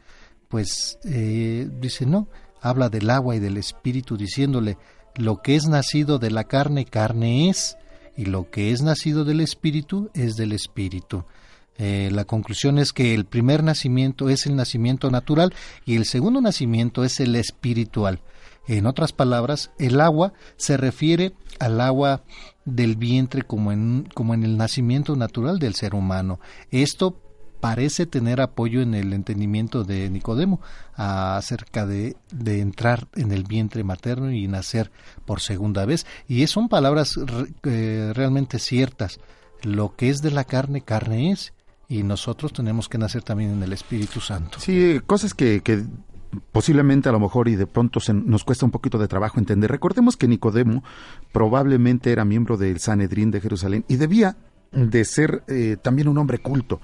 pues eh, dice, no, habla del agua y del espíritu, diciéndole, lo que es nacido de la carne, carne es, y lo que es nacido del espíritu es del espíritu. Eh, la conclusión es que el primer nacimiento es el nacimiento natural y el segundo nacimiento es el espiritual. En otras palabras, el agua se refiere al agua del vientre como en, como en el nacimiento natural del ser humano. Esto parece tener apoyo en el entendimiento de Nicodemo acerca de, de entrar en el vientre materno y nacer por segunda vez. Y son palabras eh, realmente ciertas. Lo que es de la carne, carne es. Y nosotros tenemos que nacer también en el Espíritu Santo. Sí, cosas que, que posiblemente a lo mejor y de pronto se nos cuesta un poquito de trabajo entender. Recordemos que Nicodemo probablemente era miembro del Sanedrín de Jerusalén y debía de ser eh, también un hombre culto,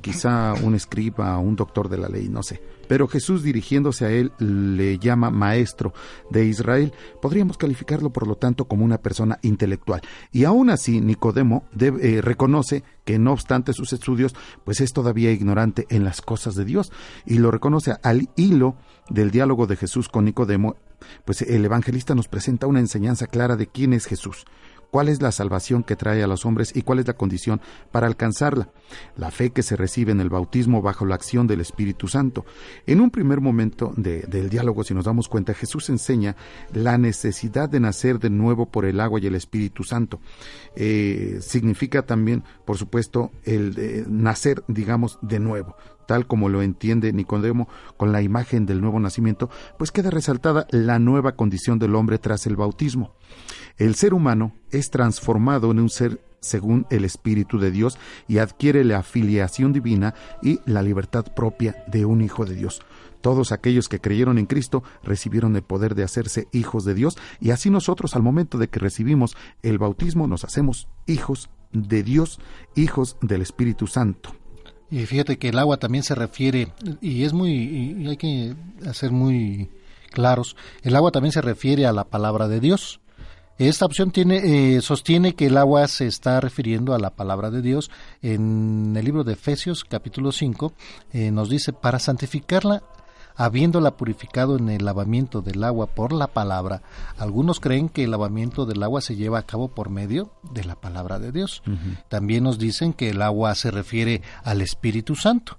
quizá un escriba, un doctor de la ley, no sé. Pero Jesús dirigiéndose a él le llama maestro de Israel. Podríamos calificarlo por lo tanto como una persona intelectual. Y aún así Nicodemo debe- eh, reconoce que no obstante sus estudios, pues es todavía ignorante en las cosas de Dios. Y lo reconoce al hilo del diálogo de Jesús con Nicodemo, pues el evangelista nos presenta una enseñanza clara de quién es Jesús cuál es la salvación que trae a los hombres y cuál es la condición para alcanzarla. La fe que se recibe en el bautismo bajo la acción del Espíritu Santo. En un primer momento de- del diálogo, si nos damos cuenta, Jesús enseña la necesidad de nacer de nuevo por el agua y el Espíritu Santo. Eh, significa también, por supuesto, el de nacer, digamos, de nuevo tal como lo entiende Nicodemo con la imagen del nuevo nacimiento, pues queda resaltada la nueva condición del hombre tras el bautismo. El ser humano es transformado en un ser según el Espíritu de Dios y adquiere la afiliación divina y la libertad propia de un hijo de Dios. Todos aquellos que creyeron en Cristo recibieron el poder de hacerse hijos de Dios y así nosotros al momento de que recibimos el bautismo nos hacemos hijos de Dios, hijos del Espíritu Santo. Y fíjate que el agua también se refiere, y es muy, y hay que hacer muy claros, el agua también se refiere a la palabra de Dios. Esta opción tiene, eh, sostiene que el agua se está refiriendo a la palabra de Dios. En el libro de Efesios, capítulo 5, eh, nos dice, para santificarla, habiéndola purificado en el lavamiento del agua por la palabra, algunos creen que el lavamiento del agua se lleva a cabo por medio de la palabra de Dios. También nos dicen que el agua se refiere al Espíritu Santo.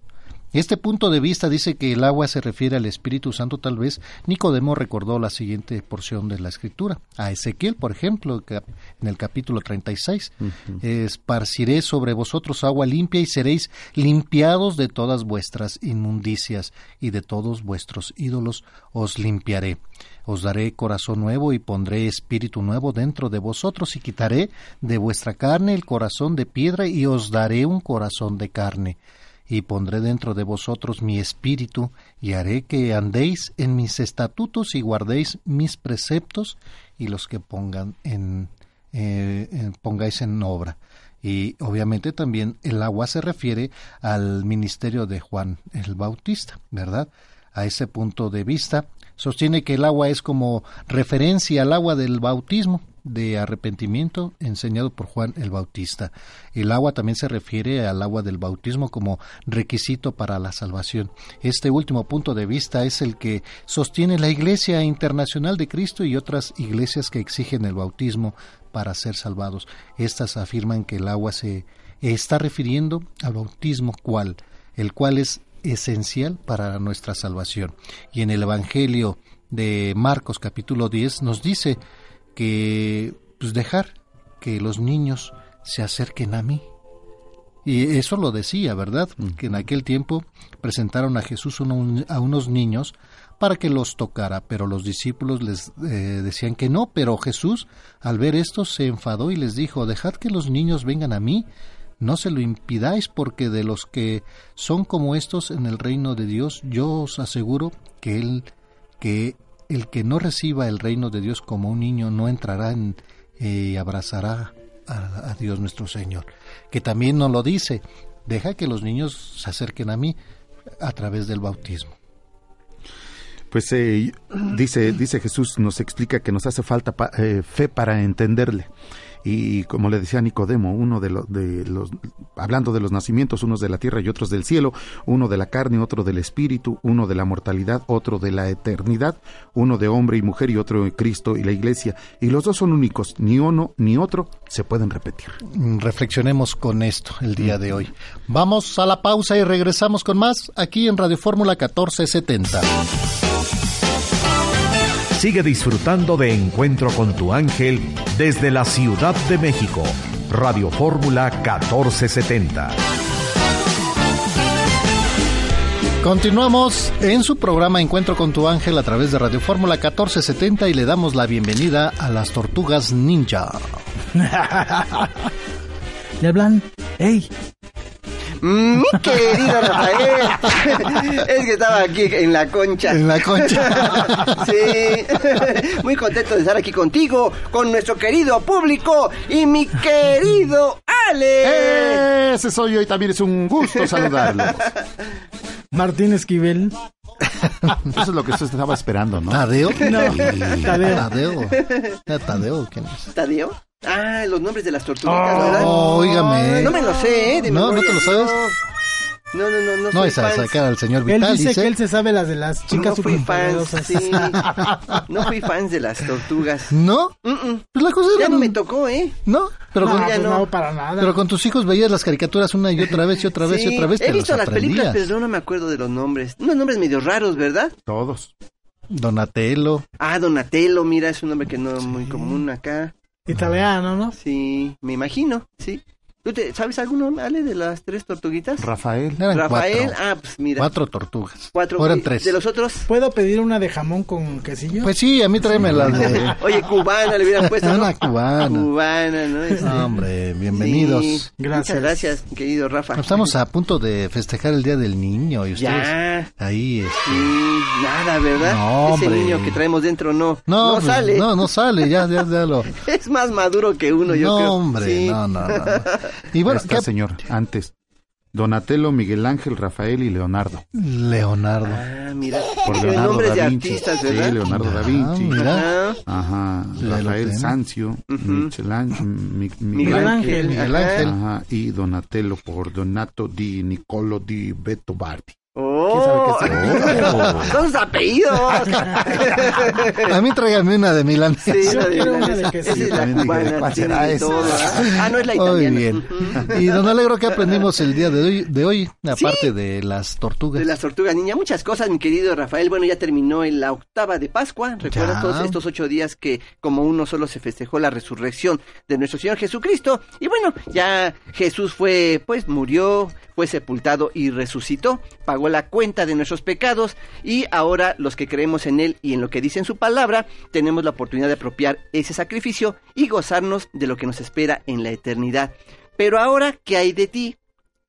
Este punto de vista dice que el agua se refiere al Espíritu Santo, tal vez Nicodemo recordó la siguiente porción de la Escritura. A Ezequiel, por ejemplo, en el capítulo 36, esparciré sobre vosotros agua limpia y seréis limpiados de todas vuestras inmundicias y de todos vuestros ídolos os limpiaré. Os daré corazón nuevo y pondré espíritu nuevo dentro de vosotros y quitaré de vuestra carne el corazón de piedra y os daré un corazón de carne y pondré dentro de vosotros mi espíritu, y haré que andéis en mis estatutos y guardéis mis preceptos, y los que pongan en, eh, pongáis en obra. Y obviamente también el agua se refiere al ministerio de Juan el Bautista, ¿verdad? A ese punto de vista, sostiene que el agua es como referencia al agua del bautismo de arrepentimiento enseñado por Juan el Bautista. El agua también se refiere al agua del bautismo como requisito para la salvación. Este último punto de vista es el que sostiene la Iglesia Internacional de Cristo y otras iglesias que exigen el bautismo para ser salvados. Estas afirman que el agua se está refiriendo al bautismo cual, el cual es esencial para nuestra salvación. Y en el Evangelio de Marcos capítulo 10 nos dice que pues dejar que los niños se acerquen a mí. Y eso lo decía, ¿verdad? Que en aquel tiempo presentaron a Jesús uno- a unos niños para que los tocara, pero los discípulos les eh, decían que no, pero Jesús al ver esto se enfadó y les dijo, dejad que los niños vengan a mí, no se lo impidáis, porque de los que son como estos en el reino de Dios, yo os aseguro que él, que el que no reciba el reino de Dios como un niño no entrará en, eh, y abrazará a, a Dios nuestro Señor. Que también nos lo dice, deja que los niños se acerquen a mí a través del bautismo. Pues eh, dice, dice Jesús, nos explica que nos hace falta pa- eh, fe para entenderle. Y como le decía Nicodemo, uno de, lo- de los, hablando de los nacimientos, unos de la tierra y otros del cielo, uno de la carne, otro del espíritu, uno de la mortalidad, otro de la eternidad, uno de hombre y mujer y otro de Cristo y la iglesia. Y los dos son únicos, ni uno ni otro se pueden repetir. Mm, Reflexionemos con esto el día de hoy. Vamos a la pausa y regresamos con más aquí en Radio Fórmula 1470. Sigue disfrutando de Encuentro con tu ángel desde la Ciudad de México. Radio Fórmula 1470. Continuamos en su programa Encuentro con tu ángel a través de Radio Fórmula 1470 y le damos la bienvenida a las tortugas ninja. ¿Le hablan? ¡Ey! Mi querido Rafael. Es que estaba aquí en la concha. En la concha. Sí. Muy contento de estar aquí contigo, con nuestro querido público y mi querido Ale. Ese soy yo y también es un gusto saludarlos. Martín Esquivel. Eso es lo que usted estaba esperando, ¿no? ¿Tadeo? No, Sí. Tadeo. Tadeo. ¿Era Tadeo? ¿Quién es? ¿Tadeo? Ah, los nombres de las tortuguitas, ¿verdad? Oh, óigame. No me lo sé, ¿eh? De No, ¿no memoria. te lo sabes? No, no, no, no. No, esa fan. sacar al señor Él Vital, dice, dice. que él se sabe las de las chicas No fui fan, superpoderosas. sí. No fui fan de las tortugas. ¿No? Pues la cosa Ya era... no me tocó, ¿eh? ¿No? Pero, No, con, pues ya no. no. para nada. pero con tus hijos veías las caricaturas una y otra vez y otra vez Sí, y otra vez. He te visto las películas, pero no me acuerdo de los nombres. Unos nombres medio raros, ¿verdad? Todos. Donatello. Ah, Donatello, mira, es un nombre que no es muy común acá. Italiano, ¿no? Sí, me imagino, sí. ¿Tú te, sabes alguno, Ale, de las tres tortuguitas? Rafael. Eran Rafael, cuatro. ah, pues mira. Cuatro tortugas. Cuatro. O eran ¿Y tres. ¿De los otros? ¿Puedo pedir una de jamón con quesillo? Pues sí, a mí tráeme las de... Oye, cubana le hubieran puesto. ¿no? Una cubana. Cubana, ¿no? Este, No, hombre, bienvenidos. sí. Gracias. Muchas gracias, querido Rafa. Estamos a punto de festejar el Día del Niño y ustedes Ya. ahí, este... Sí, nada, ¿verdad? No, Ese hombre. niño que traemos dentro no, No, no pues, sale. No, no sale, ya, ya, ya lo... Es más maduro que uno, yo no, creo. hombre, Sí. no, no, no. Y Bueno, está, ¿qué- señor, antes. Donatello, Miguel Ángel, Rafael y Leonardo. Leonardo. Ah, mira. Por Leonardo nombres de da Vinci. artistas, ¿verdad? Sí, Leonardo da Ah, Vinci. mira. Ajá. Rafael Ujú. Michelangelo, Mi- Miguel Miguel Ángel. Miguel. Ángel. Ajá, y Donatello por Donato di Nicolo di Beto Bardi. Oh, ¿Quién sabe qué es? son sus apellidos. A mí tráigame una de Milán. Sí, la de quiero una Milán, de es la cubana. ¿cuál tiene será de esa? Ah, no es la Muy italiana. bien. Ujú. Y don Alegro, ¿qué aprendimos el día de hoy, de hoy aparte de las tortugas? De las tortugas niña, muchas cosas, mi querido Rafael. Bueno, ya terminó en la octava de Pascua. ¿Recuerdas Ya. todos estos ocho días que, como uno solo, se festejó la resurrección de nuestro Señor Jesucristo? Y bueno, ya Jesús fue, pues murió, fue sepultado y resucitó, pagó la cuenta de nuestros pecados y ahora los que creemos en Él y en lo que dice en su palabra, tenemos la oportunidad de apropiar ese sacrificio y gozarnos de lo que nos espera en la eternidad. Pero ahora, ¿qué hay de ti?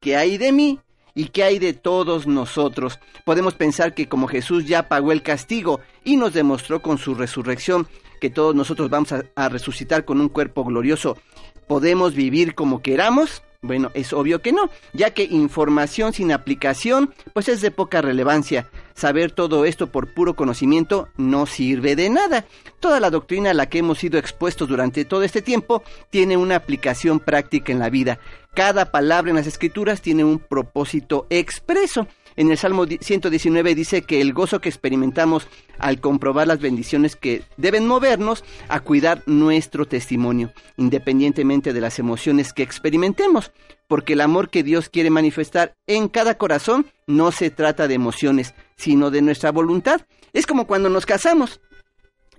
¿Qué hay de mí? ¿Y qué hay de todos nosotros? Podemos pensar que como Jesús ya pagó el castigo y nos demostró con su resurrección que todos nosotros vamos a, a resucitar con un cuerpo glorioso, ¿podemos vivir como queramos? Bueno, es obvio que no, ya que información sin aplicación pues es de poca relevancia. Saber todo esto por puro conocimiento no sirve de nada. Toda la doctrina a la que hemos sido expuestos durante todo este tiempo tiene una aplicación práctica en la vida. Cada palabra en las escrituras tiene un propósito expreso. En el Salmo 119 dice que el gozo que experimentamos al comprobar las bendiciones que deben movernos a cuidar nuestro testimonio, independientemente de las emociones que experimentemos, porque el amor que Dios quiere manifestar en cada corazón no se trata de emociones, sino de nuestra voluntad. Es como cuando nos casamos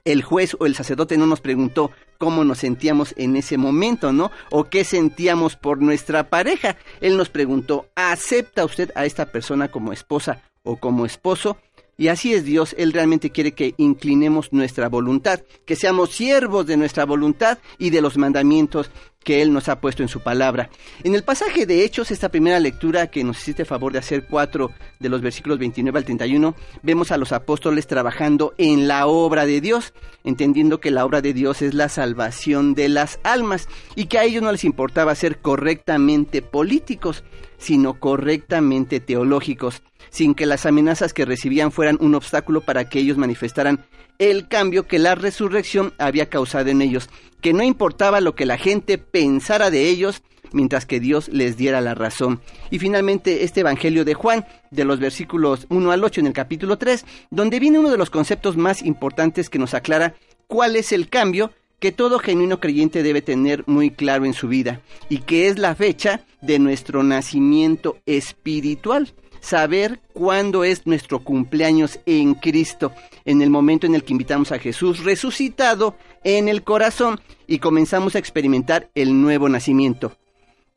el juez o el sacerdote no nos preguntó cómo nos sentíamos en ese momento, ¿no? O qué sentíamos por nuestra pareja. Él nos preguntó, ¿acepta usted a esta persona como esposa o como esposo? Y así es Dios, Él realmente quiere que inclinemos nuestra voluntad, que seamos siervos de nuestra voluntad y de los mandamientos que Él nos ha puesto en su palabra. En el pasaje de Hechos, esta primera lectura que nos hiciste favor de hacer cuatro de los versículos 29 al 31, vemos a los apóstoles trabajando en la obra de Dios, entendiendo que la obra de Dios es la salvación de las almas y que a ellos no les importaba ser correctamente políticos, sino correctamente teológicos, sin que las amenazas que recibían fueran un obstáculo para que ellos manifestaran el cambio que la resurrección había causado en ellos, que no importaba lo que la gente pensara de ellos, mientras que Dios les diera la razón. Y finalmente este Evangelio de Juan, de los versículos 1 al 8 en el capítulo 3, donde viene uno de los conceptos más importantes que nos aclara cuál es el cambio que todo genuino creyente debe tener muy claro en su vida, y que es la fecha de nuestro nacimiento espiritual saber cuándo es nuestro cumpleaños en Cristo, en el momento en el que invitamos a Jesús resucitado en el corazón y comenzamos a experimentar el nuevo nacimiento.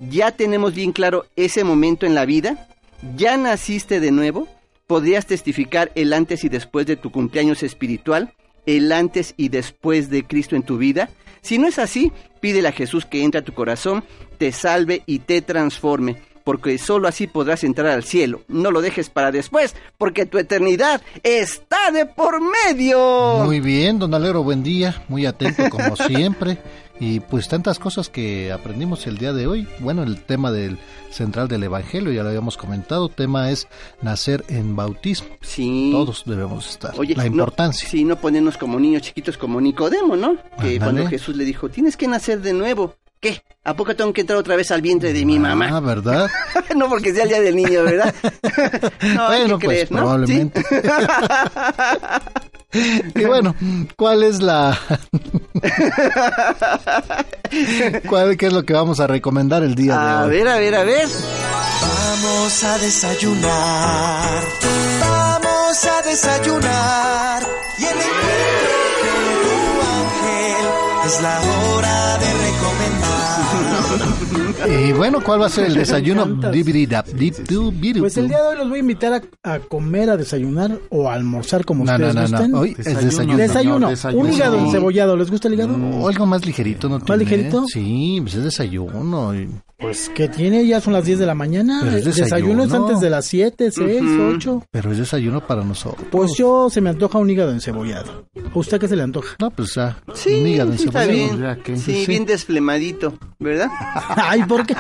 ¿Ya tenemos bien claro ese momento en la vida? ¿Ya naciste de nuevo? ¿Podrías testificar el antes y después de tu cumpleaños espiritual? ¿El antes y después de Cristo en tu vida? Si no es así, pídele a Jesús que entre a tu corazón, te salve y te transforme porque solo así podrás entrar al cielo. No lo dejes para después, porque tu eternidad está de por medio. Muy bien, don Alero, buen día, muy atento como siempre. Y pues tantas cosas que aprendimos el día de hoy. Bueno, el tema del central del Evangelio, ya lo habíamos comentado, tema es nacer en bautismo. Sí. Todos debemos estar. Oye, la no- importancia. sí, no ponernos como niños chiquitos como Nicodemo, ¿no? Que cuando Jesús le dijo, tienes que nacer de nuevo. ¿Qué? ¿A poco tengo que entrar otra vez al vientre de mi mamá? Ah, ¿verdad? no porque sea el día del niño, ¿verdad? no, hay bueno, que pues creer, ¿no? probablemente. y bueno, ¿cuál es la... ¿Cuál qué es lo que vamos a recomendar el día A de hoy? ver, a ver, a ver. Vamos a desayunar, vamos a desayunar. Y el encuentro con tu ángel es la hora de recomendar. Y bueno, ¿cuál va a ser el desayuno? Pues el día de hoy los voy a invitar a, a comer, a desayunar o a almorzar como No, ustedes no, no, no. gusten. Hoy es desayuno. Desayuno. señor, desayuno. Un hígado encebollado. ¿Les gusta el hígado? O algo más ligerito, ¿no? ¿Más tiene? ligerito? Sí, pues es desayuno. Y- Pues que tiene, ya son las 10 de la mañana. Pero es desayuno es antes de las 7, 6, Ujú. 8. Pero es desayuno para nosotros. Pues yo se me antoja un hígado encebollado. ¿A usted qué se le antoja? No, pues ya. Sí, un hígado sí, está encebollado. bien. Ya que- Sí, bien desflemadito, ¿verdad? Ay, ¿por qué?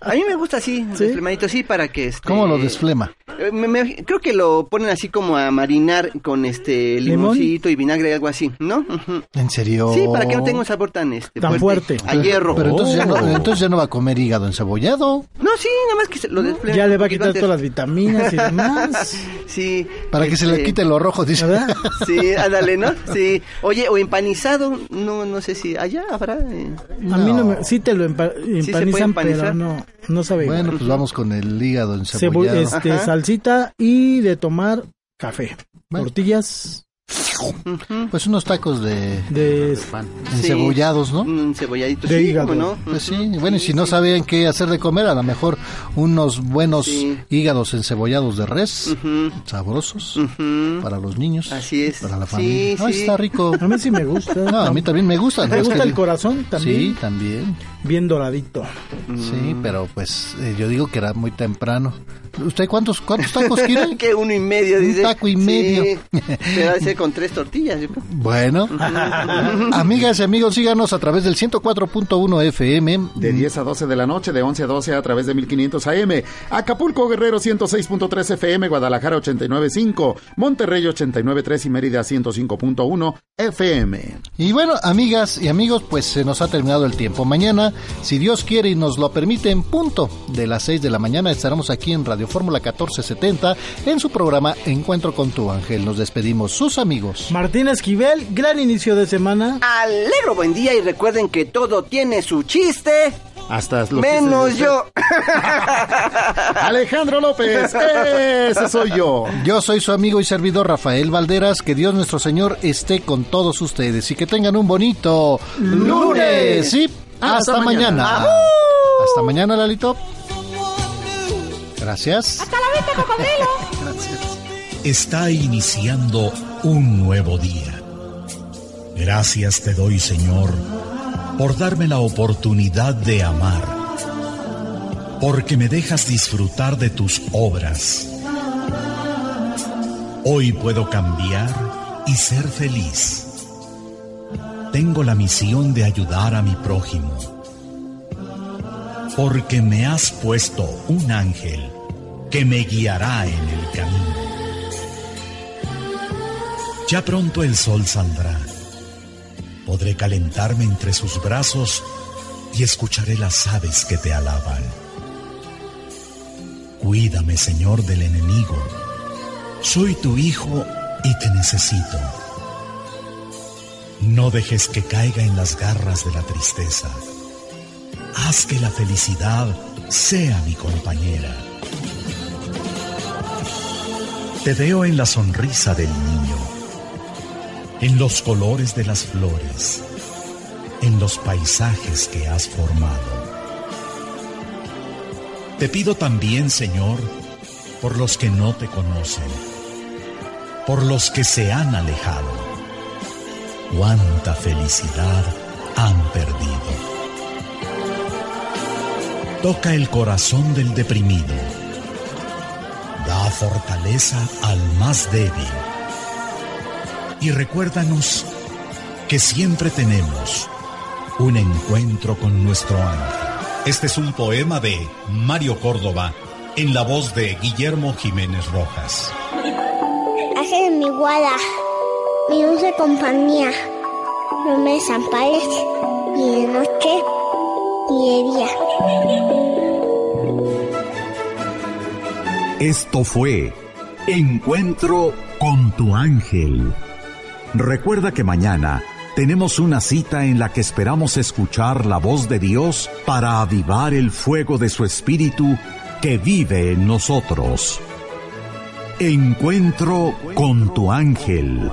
A mí me gusta así, desflemadito, sí, para que... Este, ¿Cómo lo desflema? Eh, me- me- creo que lo ponen así como a marinar con este limoncito y vinagre, algo así, ¿no? ¿En serio? Sí, para que no tenga un sabor tan, este, Tan fuerte. A hierro. Pero entonces, ya no, Oh. entonces ya no a comer hígado encebollado. No, sí, nada más que se lo desflema. Ya le va a quitar antes. todas las vitaminas y demás. Sí. Para que se le este, quite lo rojo, dice. ¿Verdad? Sí, ándale, ¿no? Sí. Oye, o empanizado, no no sé si allá habrá. eh. A mí no me... Sí te lo empa- empanizan, pero no, no sabe igual. Bueno, pues vamos con el hígado Cebo- encebollado. este, salsita y de tomar café. Tortillas Pues unos tacos de, de encebollados, ¿no? Un cebolladito, De sí, hígado. ¿cómo no? Pues sí, bueno, y si no saben qué hacer de comer, a lo mejor unos buenos hígados encebollados de res, sabrosos, para los niños, Así es. para la Sí, familia. No, sí. está rico. A mí sí me gusta. No, a mí también me gusta. ¿Te gusta que- el corazón también? Sí, también. Bien doradito. Sí, pero pues eh, yo digo que era muy temprano. ¿Usted cuántos, cuántos tacos quiere? que uno y medio, Un dice. taco y Sí, medio. pero ha de ser con tres tortillas, yo creo. Bueno, amigas y amigos, síganos a través del 104.1 FM. De 10 a 12 de la noche, de 11 a 12 a través de 1500 AM. Acapulco Guerrero 106.3 FM, Guadalajara 89.5, Monterrey 89.3 y Mérida 105.1 FM. Y bueno, amigas y amigos, pues se nos ha terminado el tiempo. Mañana, si Dios quiere y nos lo permite, en punto de las 6 de la mañana estaremos aquí en Radio Fórmula 1470 en su programa Encuentro con tu ángel. Nos despedimos, sus amigos. Martín Esquivel, gran inicio de semana. Alegro buen día y recuerden que todo tiene su chiste. Hasta los Menos yo. Alejandro López, ese soy yo. Yo soy su amigo y servidor Rafael Valderas. Que Dios nuestro Señor esté con todos ustedes y que tengan un bonito lunes. Sí, hasta, Hasta mañana. mañana. Hasta mañana, Lalito. Gracias. Hasta la vista, cocodrilo. Está iniciando un nuevo día. Gracias te doy, Señor, por darme la oportunidad de amar, porque me dejas disfrutar de tus obras. Hoy puedo cambiar y ser feliz. Tengo la misión de ayudar a mi prójimo, porque me has puesto un ángel que me guiará en el camino. Ya pronto el sol saldrá. Podré calentarme entre sus brazos y escucharé las aves que te alaban. Cuídame, Señor, del enemigo. Soy tu hijo y te necesito. No dejes que caiga en las garras de la tristeza. Haz que la felicidad sea mi compañera. Te veo en la sonrisa del niño, en los colores de las flores, en los paisajes que has formado. Te pido también, Señor, por los que no te conocen, por los que se han alejado. Cuánta felicidad han perdido. toca el corazón del deprimido. Da fortaleza al más débil. Y recuérdanos que siempre tenemos un encuentro con nuestro ángel. Este es un poema de Mario Córdoba en la voz de Guillermo Jiménez Rojas. Ángel mi guarda, mi dulce compañía, no me desampares ni de noche ni de día. Esto fue Encuentro con tu ángel. Recuerda que mañana tenemos una cita en la que esperamos escuchar la voz de Dios para avivar el fuego de su espíritu que vive en nosotros. Encuentro con tu ángel.